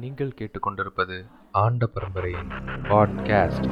நீங்கள் கேட்டுக்கொண்டிருப்பது ஆண்ட பரம்பரையின் பாட்காஸ்ட்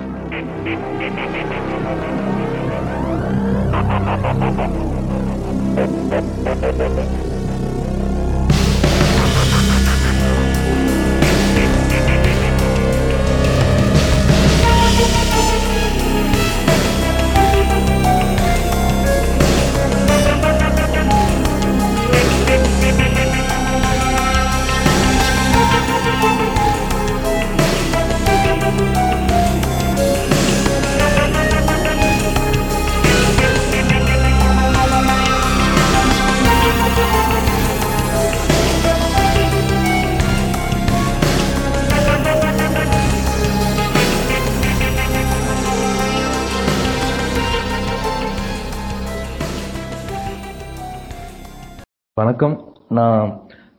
வணக்கம். நான்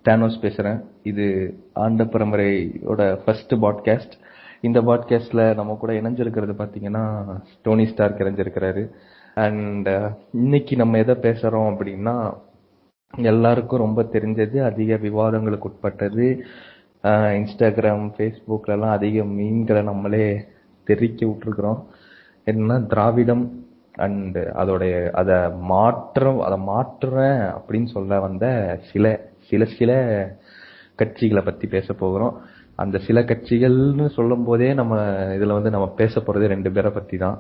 தேனோஸ் பேசுறேன். இது ஆண்ட பரம்பரையோட ஃபர்ஸ்ட் பாட்காஸ்ட் இந்த பாட்காஸ்ட்ல நம்ம கூட இணைஞ்சிருக்கிறது பாத்தீங்கன்னா டோனி ஸ்டார்க் இணைஞ்சிருக்கிறாரு. அண்ட் uh, இன்னைக்கு நம்ம எதை பேசுறோம் அப்படின்னா எல்லாருக்கும் ரொம்ப தெரிஞ்சது அதிக விவாதங்களுக்கு உட்பட்டது இன்ஸ்டாகிராம் ஃபேஸ்புக்ல எல்லாம் அதிக மீன்களை நம்மளே தெரிக்க விட்டுருக்குறோம். என்னன்னா திராவிடம் அண்டு அதோடைய அதை மாற்றம் அதை மாற்றுறேன் அப்படின்னு சொல்ல வந்த சில சில சில கட்சிகளை பற்றி பேச போகிறோம். அந்த சில கட்சிகள்னு சொல்லும் போதே நம்ம இதுல வந்து நம்ம பேச போறது ரெண்டு பேரை பற்றி தான்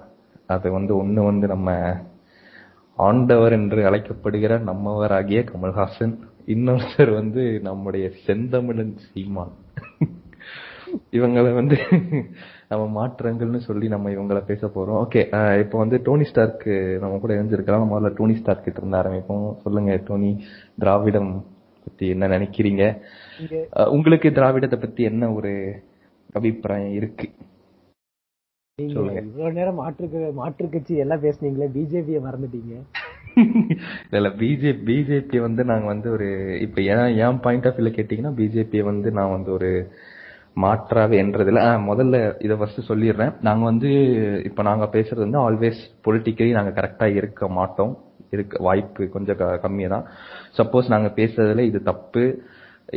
அது வந்து ஒண்ணு வந்து நம்ம ஆண்டவர் என்று அழைக்கப்படுகிற நம்மவராகிய கமல்ஹாசன். இன்னொருத்தர் வந்து நம்முடைய செந்தமிழன் சீமான். இவங்களை வந்து நம்ம மாற்றங்கள்னு சொல்லி நம்ம இவங்கள பேச போறோம். ஓகே இப்போ வந்து டோனி ஸ்டார்க் நம்ம கூட இணைஞ்சிருக்கலாம் முதல்ல டோனி ஸ்டார்க் கிட்ட இருந்து ஆரம்பிப்போம். சொல்லுங்க டோனி திராவிடம் பத்தி என்ன நினைக்கிறீங்க? உங்களுக்கு திராவிடத்தை பத்தி என்ன ஒரு அபிப்பிராயம் இருக்கு. இவ்வளவு நேரம் மாற்று மாற்று கட்சி எல்லாம் பேசுனீங்களே பிஜேபியை மறந்துட்டீங்க. இல்ல பிஜேபி பிஜேபி வந்து நாங்க வந்து ஒரு இப்ப ஏன் என் பாயிண்ட் ஆஃப் வியூல கேட்டீங்கன்னா பிஜேபி வந்து நான் வந்து ஒரு மாற்றாக என்றதுல முதல்ல இதை ஃபஸ்ட்டு சொல்லிடுறேன். நாங்கள் வந்து இப்போ நாங்கள் பேசுகிறது வந்து ஆல்வேஸ் பொலிட்டிக்கலி நாங்கள் கரெக்டாக இருக்க மாட்டோம். இருக்க வாய்ப்பு கொஞ்சம் க கம்மியாக தான் சப்போஸ் நாங்கள் பேசுறதுல இது தப்பு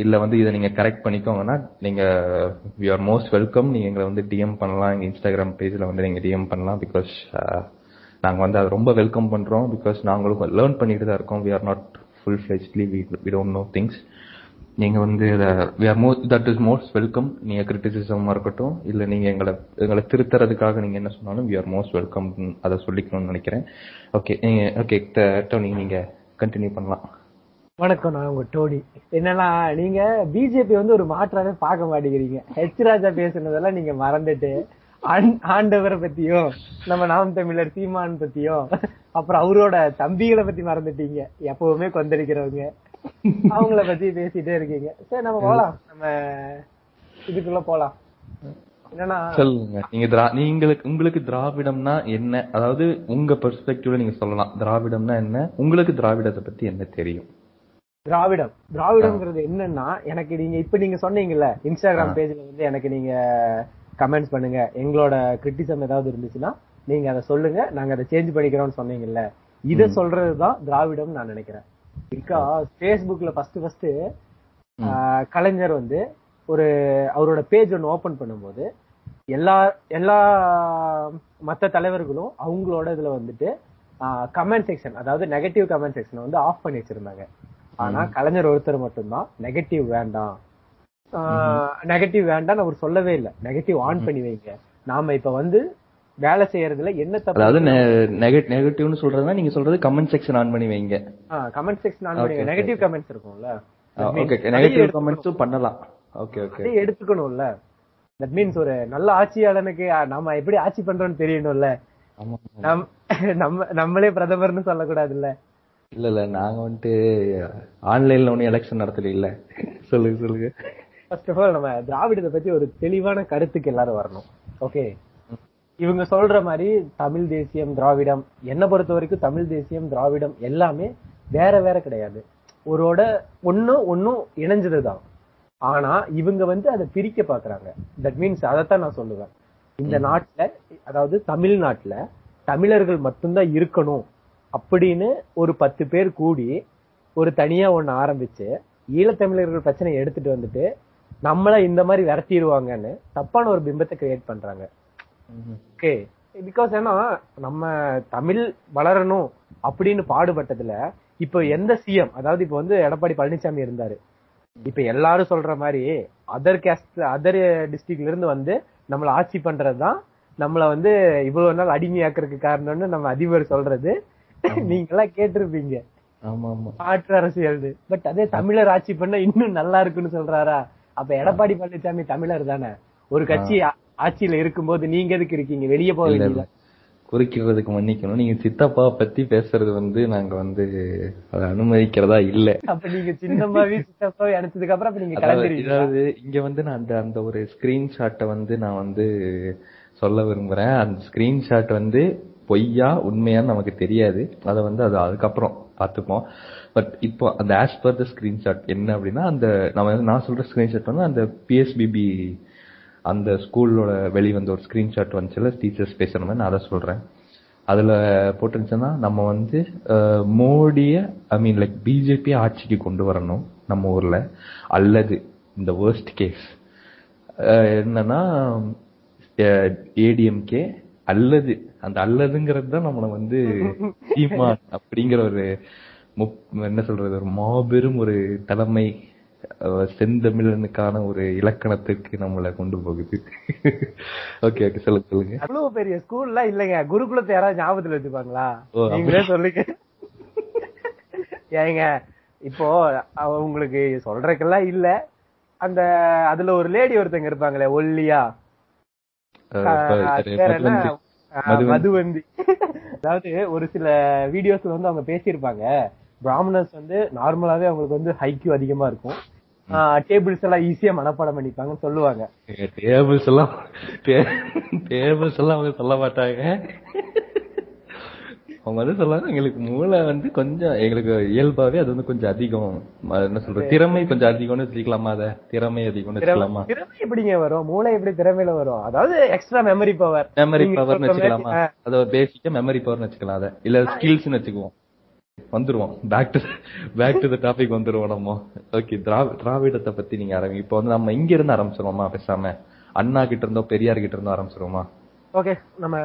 இல்லை வந்து இதை நீங்கள் கரெக்ட் பண்ணிக்கோங்கன்னா நீங்கள் வி ஆர் மோஸ்ட் வெல்கம் நீங்கள் எங்களை வந்து டிஎம் பண்ணலாம். எங்கள் இன்ஸ்டாகிராம் பேஜில் வந்து நீங்கள் டிஎம் பண்ணலாம். பிகாஸ் நாங்கள் வந்து அதை ரொம்ப வெல்கம் பண்ணுறோம் பிகாஸ் நாங்களும் லேர்ன் பண்ணிட்டு தான் இருக்கோம். We are not full fledgedly we don't know things நீங்க வந்து we are most that is most welcome நீங்க கிரிட்டிசிசமா இருக்கட்டும் இல்ல நீங்க எங்களை எங்களை திருத்துறதுக்காக நீங்க என்ன சொன்னாலும் வி ஆர் மோஸ்ட் வெல்கம் அதை சொல்லிக்கணும்னு நினைக்கிறேன். ஓகே நீங்கள் ஓகே டோனி நீங்க கண்டினியூ பண்ணலாம். வணக்கம் நான் உங்க டோனி என்னன்னா நீங்க பிஜேபி வந்து ஒரு மாற்றாவே பார்க்க மாட்டேங்கிறீங்க. ஹெச் ராஜா பேசுனதெல்லாம் நீங்க மறந்துட்டு ஆண்டவரை பத்தியும் நம்ம நாம் தமிழர் சீமான் பத்தியும் அப்புறம் அவரோட தம்பிகளை பத்தி மறந்துட்டீங்க. எப்பவுமே கொந்தளிக்கிறவங்க. அவங்கள பத்தி பேசிட்டே இருக்கீங்க. சரி நம்ம போலாம். நம்ம இதுக்குள்ள போலாம். என்னன்னா சொல்லுங்க. நீங்க நீங்களுக்கு உங்களுக்கு திராவிடம்னா என்ன? அதாவது உங்க பெர்ஸ்பெக்டிவ்ல நீங்க சொல்லலாம். திராவிடம்னா என்ன? உங்களுக்கு திராவிடத்தை பத்தி என்ன தெரியும்? திராவிடம். திராவிடம்ங்கிறது என்னன்னா எனக்கு நீங்க இப்ப நீங்க சொன்னீங்கல்ல இன்ஸ்டாகிராம் பேஜ்ல வந்து எனக்கு நீங்க கமெண்ட்ஸ் பண்ணுங்க. எங்களோட கிரிட்டிசம் ஏதாவது இருந்துச்சுன்னா நீங்க அதை சொல்லுங்க. நாங்க அதை சேஞ்ச் பண்ணிக்கிறோம்னு சொன்னீங்கல்ல இத சொல்றதுதான் திராவிடம் நான் நினைக்கிறேன். இருக்கா Facebookல ஃபர்ஸ்ட் ஃபர்ஸ்ட் கலைஞர் வந்து ஒரு அவரோட பேஜ் ஒன்னு ஓபன் பண்ணும்போது எல்லா எல்லா மத்த தலைவர்களும் அவங்களோட இதுல வந்துட்டு கமெண்ட் செக்ஷன் அதாவது நெகட்டிவ் கமெண்ட் செக்ஷனை வந்து ஆஃப் பண்ணி வச்சிருந்தாங்க. ஆனா கலைஞர் ஒருத்தர் மட்டும்தான் நெகட்டிவ் வேண்டாம். நெகட்டிவ் வேண்டாம் அவர் சொல்லவே இல்ல. நெகட்டிவ் ஆன் பண்ணி வைங்க. நாம இப்ப வந்து வேலை செய்யறதுல என்ன அதாவது தப்பு நெகட்டிவ்னு சொல்றதுன்னா நீங்க சொல்றது கமெண்ட் செக்ஷன் ஆன் பண்ணி வைங்க. கமெண்ட் செக்ஷன் ஆன் பண்ணி நெகட்டிவ் கமெண்ட்ஸ் இருக்கும்ல? Okay negative. கமெண்ட்ஸும் பண்ணலாம். ஓகே ஓகே அதையும் எடுத்துக்கணும்ல? தட் மீன்ஸ் ஒரு நல்ல ஆட்சியாளனுக்கு அஹ், நாம எப்படி ஆட்சி பண்றோம்னு தெரியணும்ல? நம்ம நம்மளே பிரதமர்னு சொல்லக்கூடாதுல்ல? இல்ல இல்ல. நாங்க வந்துட்டு ஆன்லைன்ல ஒன்னும் எலெக்ஷன் நடத்தல இல்ல சொல்லுங்க சொல்லுங்க. ஃபர்ஸ்ட் ஆஃப் ஆல் நம்ம திராவிடத்தை பத்தி ஒரு தெளிவான கருத்துக்கு எல்லாரும் வரணும். ஓகே இவங்க சொல்ற மாதிரி தமிழ் தேசியம் திராவிடம் என்ன பொறுத்த வரைக்கும் தமிழ் தேசியம் திராவிடம் எல்லாமே வேற வேற கிடையாது. ஒரோட ஒன்னும் ஒன்னும் இணைஞ்சதுதான். ஆனா இவங்க வந்து அதை பிரிக்க பாக்குறாங்க. தட் மீன்ஸ் அதைத்தான் நான் சொல்லுவேன். இந்த நாட்டுல அதாவது தமிழ்நாட்டுல தமிழர்கள் மட்டும்தான் இருக்கணும் அப்படின்னு ஒரு பத்து பேர் கூடி ஒரு தனியா ஒண்ணு ஆரம்பிச்சு ஈழத்தமிழர்கள் பிரச்சனையை எடுத்துட்டு வந்துட்டு நம்மள இந்த மாதிரி விரட்டிடுவாங்கன்னு தப்பான ஒரு பிம்பத்தை கிரியேட் பண்றாங்க. ஓகே. பிகாஸ் ஏன்னா நம்ம தமிழ் வளரணும் அப்படின்னு பாடுபட்டதுல இப்ப எந்த சிஎம் அதாவது இப்ப வந்து எடப்பாடி பழனிசாமி இருந்தாரு. இப்ப எல்லாரும் சொல்ற மாதிரி அதர் கேஸ்ட் அதர் டிஸ்ட்ரிக்ட்ல இருந்து வந்து நம்மள ஆட்சி பண்றதுதான் நம்மள வந்து இவ்வளவு நாள் அடிமையாக்குறதுக்கு காரணம்னு நம்ம அதிபர் சொல்றது. நீங்க எல்லாம் கேட்டிருப்பீங்க. மாற்று அரசியல் பட் அதே தமிழர் ஆட்சி பண்ண இன்னும் நல்லா இருக்குன்னு சொல்றாரா? அப்ப எடப்பாடி பழனிசாமி தமிழர் தானே. ஒரு கட்சி ஆட்சியில இருக்கும்போது நீங்க எதுக்கு இருக்கீங்க? வெளியே போக வேண்டியது மன்னிக்கணும். நீங்க சித்தப்பா பத்தி பேசுறது வந்து நாங்க வந்து அதை அனுமதிக்கிறதா இல்ல. அப்ப நீங்க சின்னம்மாவி சித்தப்பாவி அனுப்பிச்சதுக்கு அப்புறம் அப்ப நீங்க அதாவது இங்க வந்து நான் அந்த அந்த ஒரு ஸ்கிரீன்ஷாட்டை வந்து நான் வந்து சொல்ல விரும்புறேன். அந்த ஸ்கிரீன்ஷாட் வந்து பொய்யா உண்மையான்னு நமக்கு தெரியாது. அதை வந்து அது அதுக்கப்புறம் பார்த்துப்போம். பட் இப்போ அந்த ஆஸ் பர் த ஸ்கிரீன்ஷாட் என்ன அப்படின்னா அந்த நம்ம நான் சொல்ற ஸ்கிரீன்ஷாட் வந்து அந்த பிஎஸ்பிபி அந்த ஸ்கூலோட வெளிவந்த ஒரு ஸ்கிரீன்ஷாட் வந்துச்சுல டீச்சர்ஸ் மாதிரி நான் அதை சொல்றேன். அதுல போட்டுருந்துச்சுன்னா நம்ம வந்து மோடிய ஐ மீன் லைக் பிஜேபி ஆட்சிக்கு கொண்டு வரணும் நம்ம ஊர்ல. அல்லது இந்த வேர்ஸ்ட் கேஸ் என்னன்னா ஏடிஎம்கே அல்லது அந்த அல்லதுங்கிறது தான் நம்மள வந்து சீமான் அப்படிங்கிற ஒரு என்ன சொல்றது ஒரு மாபெரும் ஒரு தலைமை செந்தமிழனுக்கான ஒரு இலக்கணத்திற்கு நம்மளை கொண்டு போகுது. ஓகே ஓகே சொல்லுங்க சொல்லுங்க. அவ்வளவு பெரிய ஸ்கூல்ல இல்லைங்க. குருகுலத்தை யாராவது ஞாபகத்துல வச்சுப்பாங்களா. நீங்களே சொல்லுங்க. ஏங்க இப்போ உங்களுக்கு சொல்றதுக்கெல்லாம் இல்ல. அந்த அதுல ஒரு லேடி ஒருத்தங்க இருப்பாங்களே ஒல்லியா. மதுவந்தி. அதாவது ஒரு சில வீடியோஸ்ல வந்து அவங்க பேசியிருப்பாங்க. பிராமணர்ஸ் வந்து நார்மலாவே அவங்களுக்கு வந்து ஹைக்யூ அதிகமா இருக்கும். டேபிள்ஸ் எல்லாம் ஈஸியா மனப்பாடம் பண்ணிப்பாங்கன்னு சொல்லுவாங்க. டேபிள்ஸ் எல்லாம் டேபிள்ஸ் எல்லாம் அவங்க சொல்ல மாட்டாங்க. அவங்க வந்து சொல்லுவாங்க எங்களுக்கு மூளை வந்து கொஞ்சம் எங்களுக்கு இயல்பாவே அது வந்து கொஞ்சம் அதிகம். என்ன சொல்றது திறமை கொஞ்சம் அதிகம்னு வச்சுக்கலாமா அத? திறமை அதிகம்னு வச்சுக்கலாமா? திறமை எப்படிங்க வரும்? மூளை எப்படி திறமையில வரும்? அதாவது எக்ஸ்ட்ரா மெமரி பவர் மெமரி பவர்னு வச்சுக்கலாமா? அத பேசிக்கா மெமரி பவர்னு வச்சுக்கலாம் அத. இல்ல ஸ்கில்ஸ்னு வச்சுக்குவோம். வந்துருவோம். Back to back to the topic வந்துருவோம் நம்ம. ஓகே திராவிடத்தை பத்தி நீங்க ஆரம்பிங்க. இப்போ வந்து நம்ம இங்க இருந்து ஆரம்பிச்சிருவோமா பேசாம? அண்ணா கிட்ட இருந்தோ பெரியார் கிட்ட இருந்தோ ஆரம்பிச்சிருவோமா? ஓகே நம்ம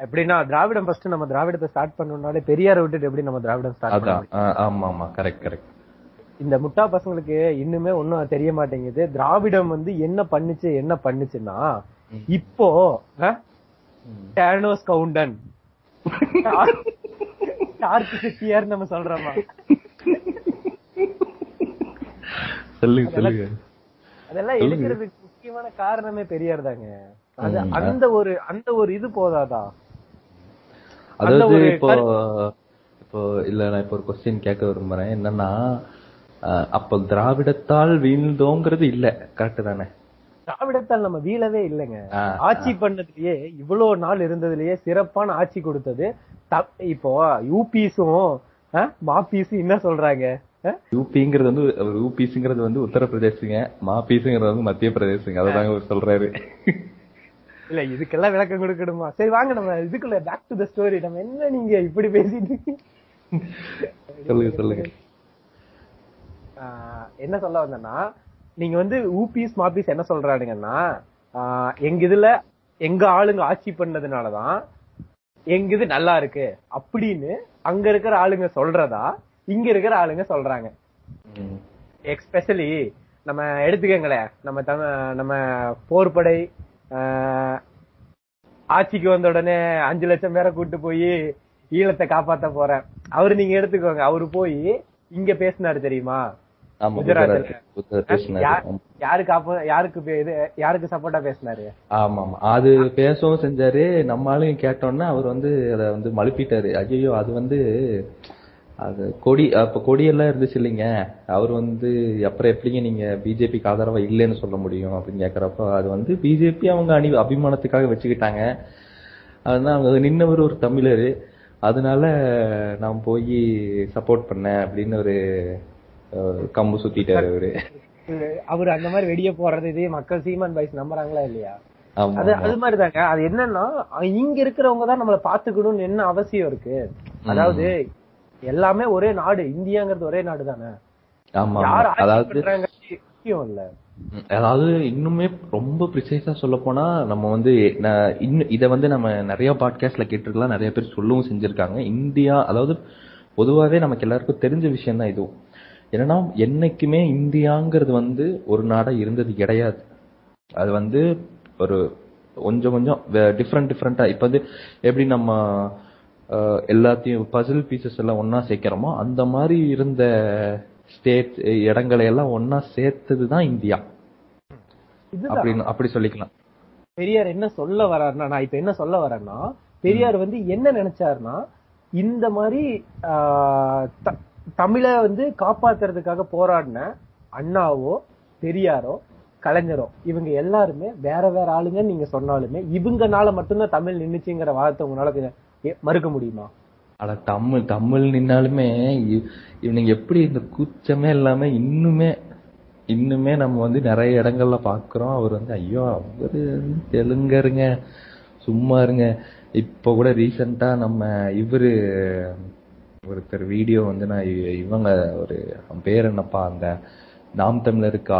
எப்படின்னா திராவிடம் ஃபர்ஸ்ட் நம்ம திராவிடத்தை ஸ்டார்ட் பண்ணணும்னாலே பெரியாரை விட்டுட்டு எப்படி நம்ம திராவிடம் ஸ்டார்ட் ஆ, ஆமா ஆமா கரெக்ட் கரெக்ட் இந்த முட்டா பசங்களுக்கு இன்னுமே ஒண்ணும் தெரிய மாட்டேங்குது. திராவிடம் வந்து என்ன பண்ணுச்சு என்ன பண்ணுச்சுன்னா இப்போ டேனோஸ் கவுண்டன் டார்க் சிட்டியார் நம்ம சொல்றோமா? சொல்லுங்க சொல்லுங்க. அதெல்லாம் எடுக்கிறதுக்கு முக்கியமான காரணமே பெரியார் தாங்க அது அந்த ஒரு அந்த ஒரு இது போதாதா? அதாவது இப்போ இப்போ இல்ல நான் இப்போ ஒரு கொஸ்டின் கேட்க விரும்புறேன். என்னன்னா அப்போ திராவிடத்தால் வீழ்ந்தோங்கிறது இல்ல. கரெக்ட் தானே? திராவிடத்தால் நம்ம வீழவே இல்லைங்க. ஆட்சி பண்ணதுலயே இவ்வளவு நாள் இருந்ததுலயே சிறப்பான ஆட்சி கொடுத்தது. இப்போ யூபிஸும் மாபீஸும் என்ன சொல்றாங்க? யூபிங்கிறது வந்து யூபிஸ்ங்கிறது வந்து உத்தரப்பிரதேசுங்க மாபீஸுங்கிறது வந்து மத்திய பிரதேசுங்க அததாங்க அவர் சொல்றாரு. இல்ல இதுக்கெல்லாம் விளக்கம் கொடுக்கணுமா? சரி வாங்க நம்ம இதுக்குள்ள பேக் டு த ஸ்டோரி நம்ம என்ன நீங்க இப்படி பேசிட்டு? சொல்லுங்க சொல்லுங்க. என்ன சொல்ல வந்தேன்னா நீங்க வந்து ஊபிஸ் மாபிஸ் என்ன சொல்றானுங்கன்னா எங்க இதுல எங்க ஆளுங்க ஆட்சி பண்ணதுனாலதான் எங்க இது நல்லா இருக்கு அப்படின்னு அங்க இருக்கிற ஆளுங்க சொல்றதா இங்க இருக்கிற ஆளுங்க சொல்றாங்க. எக்ஸ்பெஷலி நம்ம எடுத்துக்கங்களேன் நம்ம தமிழ் நம்ம போர்படை ஆட்சிக்கு வந்த உடனே அஞ்சு லட்சம் பேரை கூட்டு போய் ஈழத்தை காப்பாத்த போறேன். அவரு நீங்க எடுத்துக்கோங்க அவரு போய் இங்க பேசினாரு தெரியுமா? யாருக்கு அப்ப யாருக்கு பே- இது யாருக்கு சப்போர்ட்டா பேசினாரு? ஆமா ஆமா அது பேசவும் செஞ்சாரு. நம்ம ஆளுங்க கேட்டோன்னா அவர் வந்து அத வந்து மழுப்பிட்டாரு. ஐயோ அது வந்து அது கொடி அப்ப கொடியெல்லாம் இருந்துச்சு இல்லைங்க. அவர் வந்து அப்புறம் எப்படிங்க நீங்க பிஜேபிக்கு ஆதரவா இல்லைன்னு சொல்ல முடியும்? அப்படின்னு கேக்குறப்ப அது வந்து பிஜேபி அவங்க அணி அபிமானத்துக்காக வச்சுக்கிட்டாங்க. அதனால அவங்க நின்னவர் ஒரு தமிழர். அதனால நான் போய் சப்போர்ட் பண்ணேன் அப்படின்னு ஒரு கம்பு சுத்திட்டாரு அவரு. அவர் அந்த மாதிரி வெளியே போறது இதே மக்கள் சீமான் பாய்ஸ் நம்புறாங்களா இல்லையா? அது. அது மாதிரிதாங்க. அது என்னன்னா இங்க இருக்கிறவங்க தான் நம்மள பாத்துக்கணும்னு என்ன அவசியம் இருக்கு? அதாவது எல்லாமே ஒரே நாடு. இந்தியாங்கிறது ஒரே நாடு தானே அதாவது முக்கியம் இல்ல. அதாவது இன்னுமே ரொம்ப ப்ரிசைஸா சொல்ல போனா நம்ம வந்து இன்னும் இத வந்து நம்ம நிறைய பாட்காஸ்ட்ல கேட்டிருக்கலாம். நிறைய பேர் சொல்லவும் செஞ்சிருக்காங்க. இந்தியா அதாவது பொதுவாவே நமக்கு எல்லாருக்கும் தெரிஞ்ச விஷயம் தான் இதுவும் என்னன்னா என்னைக்குமே இந்தியாங்கிறது வந்து ஒரு நாடா இருந்தது கிடையாது. அது வந்து ஒரு கொஞ்சம் கொஞ்சம் டிஃப்ரெண்ட் டிஃப்ரெண்டா இப்ப வந்து எப்படி நம்ம எல்லாத்தையும் பசில் பீசஸ் எல்லாம் ஒண்ணா சேர்க்கிறோமோ அந்த மாதிரி இருந்த ஸ்டேட் இடங்களை எல்லாம் ஒண்ணா சேர்த்தது தான் இந்தியா அப்படின்னு அப்படி சொல்லிக்கலாம். பெரியார் என்ன சொல்ல வர்றாருன்னா நான் இப்ப என்ன சொல்ல வரேன்னா பெரியார் வந்து என்ன நினைச்சாருன்னா இந்த மாதிரி தமிழை வந்து காப்பாத்துறதுக்காக போராடின அண்ணாவோ பெரியாரோ கலைஞரோ இவங்க எல்லாருமே வேற வேற ஆளுங்கன்னு நீங்க சொன்னாலுமே இவங்கனால மட்டும்தான் தமிழ் நின்னுச்சுங்கிற வார்த்தை உங்களால மறுக்க முடியுமா? ஆனா தமிழ் தமிழ் நின்னாலுமே இவனுங்க எப்படி இந்த கூச்சமே இல்லாம இன்னுமே இன்னுமே நம்ம வந்து நிறைய இடங்கள்ல பாக்குறோம். அவர் வந்து ஐயோ அவரு தெலுங்கருங்க சும்மா இருங்க. இப்ப கூட ரீசெண்டா நம்ம இவரு ஒருத்தர் வீடியோ வந்து நான் இவங்க ஒரு பேர் என்னப்பா அந்த நாம் தமிழருக்கு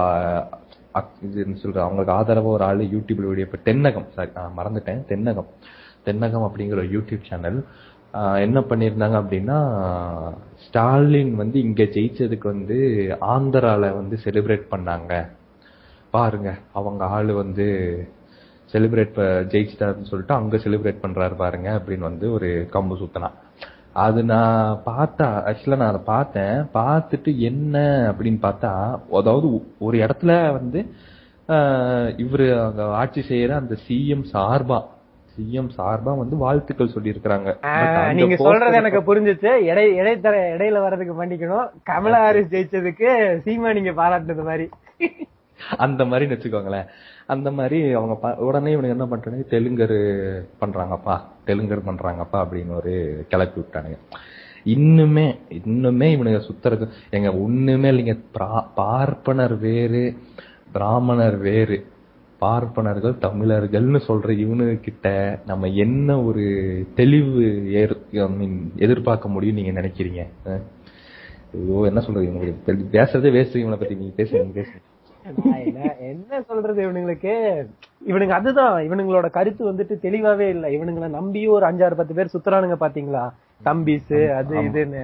அக்- இதுன்னு சொல்ற அவங்களுக்கு ஆதரவா ஒரு ஆள் யூடியூப்ல வீடியோ இப்போ தென்னகம் சாரி நான் மறந்துட்டேன் தென்னகம். தென்னகம் அப்படிங்கிற ஒரு யூடியூப் சேனல் என்ன பண்ணியிருந்தாங்க அப்படின்னா ஸ்டாலின் வந்து இங்க ஜெயிச்சதுக்கு வந்து ஆந்திரால வந்து செலிப்ரேட் பண்ணாங்க. பாருங்க அவங்க ஆள் வந்து செலிப்ரேட் ஜெயிச்சிட்டாருன்னு சொல்லிட்டு அங்க செலிப்ரேட் பண்றாரு பாருங்க அப்படின்னு வந்து ஒரு கம்பு சுத்தனா. அது நான் பார்த்தா ஆக்சுவலா நான் அதை பார்த்தேன். பார்த்துட்டு என்ன அப்படின்னு பார்த்தா அதாவது ஒரு இடத்துல வந்து இவரு அங்க ஆட்சி செய்யற அந்த சிஎம் சார்பா சிஎம் சார்பா வந்து வாழ்த்துக்கள் சொல்லியிருக்கிறாங்க. நீங்க சொல்றது எனக்கு புரிஞ்சுச்சு. இடை இடைத்தர இடையில வர்றதுக்கு மன்னிக்கணும் கமலா ஹாரிஸ் ஜெயிச்சதுக்கு சீமா நீங்க பாராட்டுனது மாதிரி. அந்த மாதிரி வச்சுக்கோங்களேன். அந்த மாதிரி அவங்க ப- உடனே இவனுக்கு என்ன பண்றாங்க? தெலுங்கர் பண்றாங்கப்பா தெலுங்கர் பண்றாங்கப்பா அப்படின்னு ஒரு கிளப்பி விட்டானுங்க. இன்னுமே இன்னுமே இவனுங்க சுத்துறது எங்க ஒண்ணுமே இல்லைங்க. பார்ப்பனர் வேறு பிராமணர் வேறு. பார்ப்பனர்கள் தமிழர்கள்னு சொல்ற இவனுங்க கிட்ட நம்ம என்ன ஒரு தெளிவு எதிர்பார்க்க முடியும் நீங்க நினைக்கிறீங்க? ஐயோ என்ன சொல்றது? இவங்களுக்கு பேசுறதே வேஸ்ட் இவனை பத்தி நீங்க பேசுங்க பேசுங்க. என்ன சொல்றது இவனுங்களுக்கு? இவனுங்க அதுதான் இவனுங்களோட கருத்து வந்துட்டு தெளிவாவே இல்ல. இவனுங்களை நம்பி ஒரு அஞ்சாறு பத்து பேர் சுத்துறானுங்க பாத்தீங்களா? தம்பிஸ் அது. இதுன்னு.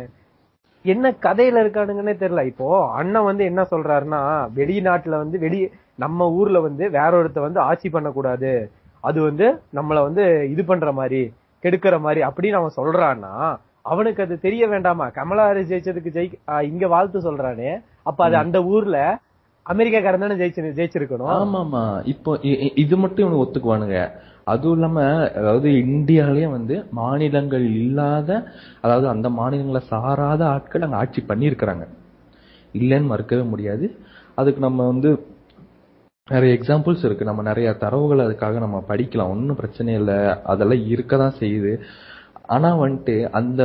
என்ன கதையில இருக்கானுங்கன்னே தெரியல. இப்போ அண்ணன் வந்து என்ன சொல்றாருன்னா வெளிநாட்டுல வந்து வெளி நம்ம ஊர்ல வந்து வேற ஒருத்த வந்து ஆட்சி பண்ணக்கூடாது. அது வந்து நம்மள வந்து இது பண்ற மாதிரி கெடுக்கிற மாதிரி அப்படின்னு அவன் சொல்றான்னா அவனுக்கு அது தெரிய வேண்டாமா? கமலா ஹாரிஸ் ஜெயிச்சதுக்கு ஜெயி இங்க வாழ்த்து சொல்றானே. அப்ப அது அந்த ஊர்ல அமெரிக்காக்காரன் தானே ஜெயிச்சு ஜெயிச்சிருக்கணும். ஆமாமா இப்போ இது மட்டும் இவனுக்கு ஒத்துக்குவானுங்க. அதுவும் இல்லாம அதாவது இந்தியாலயே வந்து மாநிலங்கள் இல்லாத அதாவது அந்த மாநிலங்களை சாராத ஆட்கள் அங்க ஆட்சி பண்ணியிருக்கிறாங்க. இல்லைன்னு மறுக்கவே முடியாது. அதுக்கு நம்ம வந்து நிறைய எக்ஸாம்பிள்ஸ் இருக்கு. நம்ம நிறைய தரவுகள் அதுக்காக நம்ம படிக்கலாம். ஒன்றும் பிரச்சனை இல்லை. அதெல்லாம் இருக்கதான் செய்யுது. ஆனா வந்துட்டு அந்த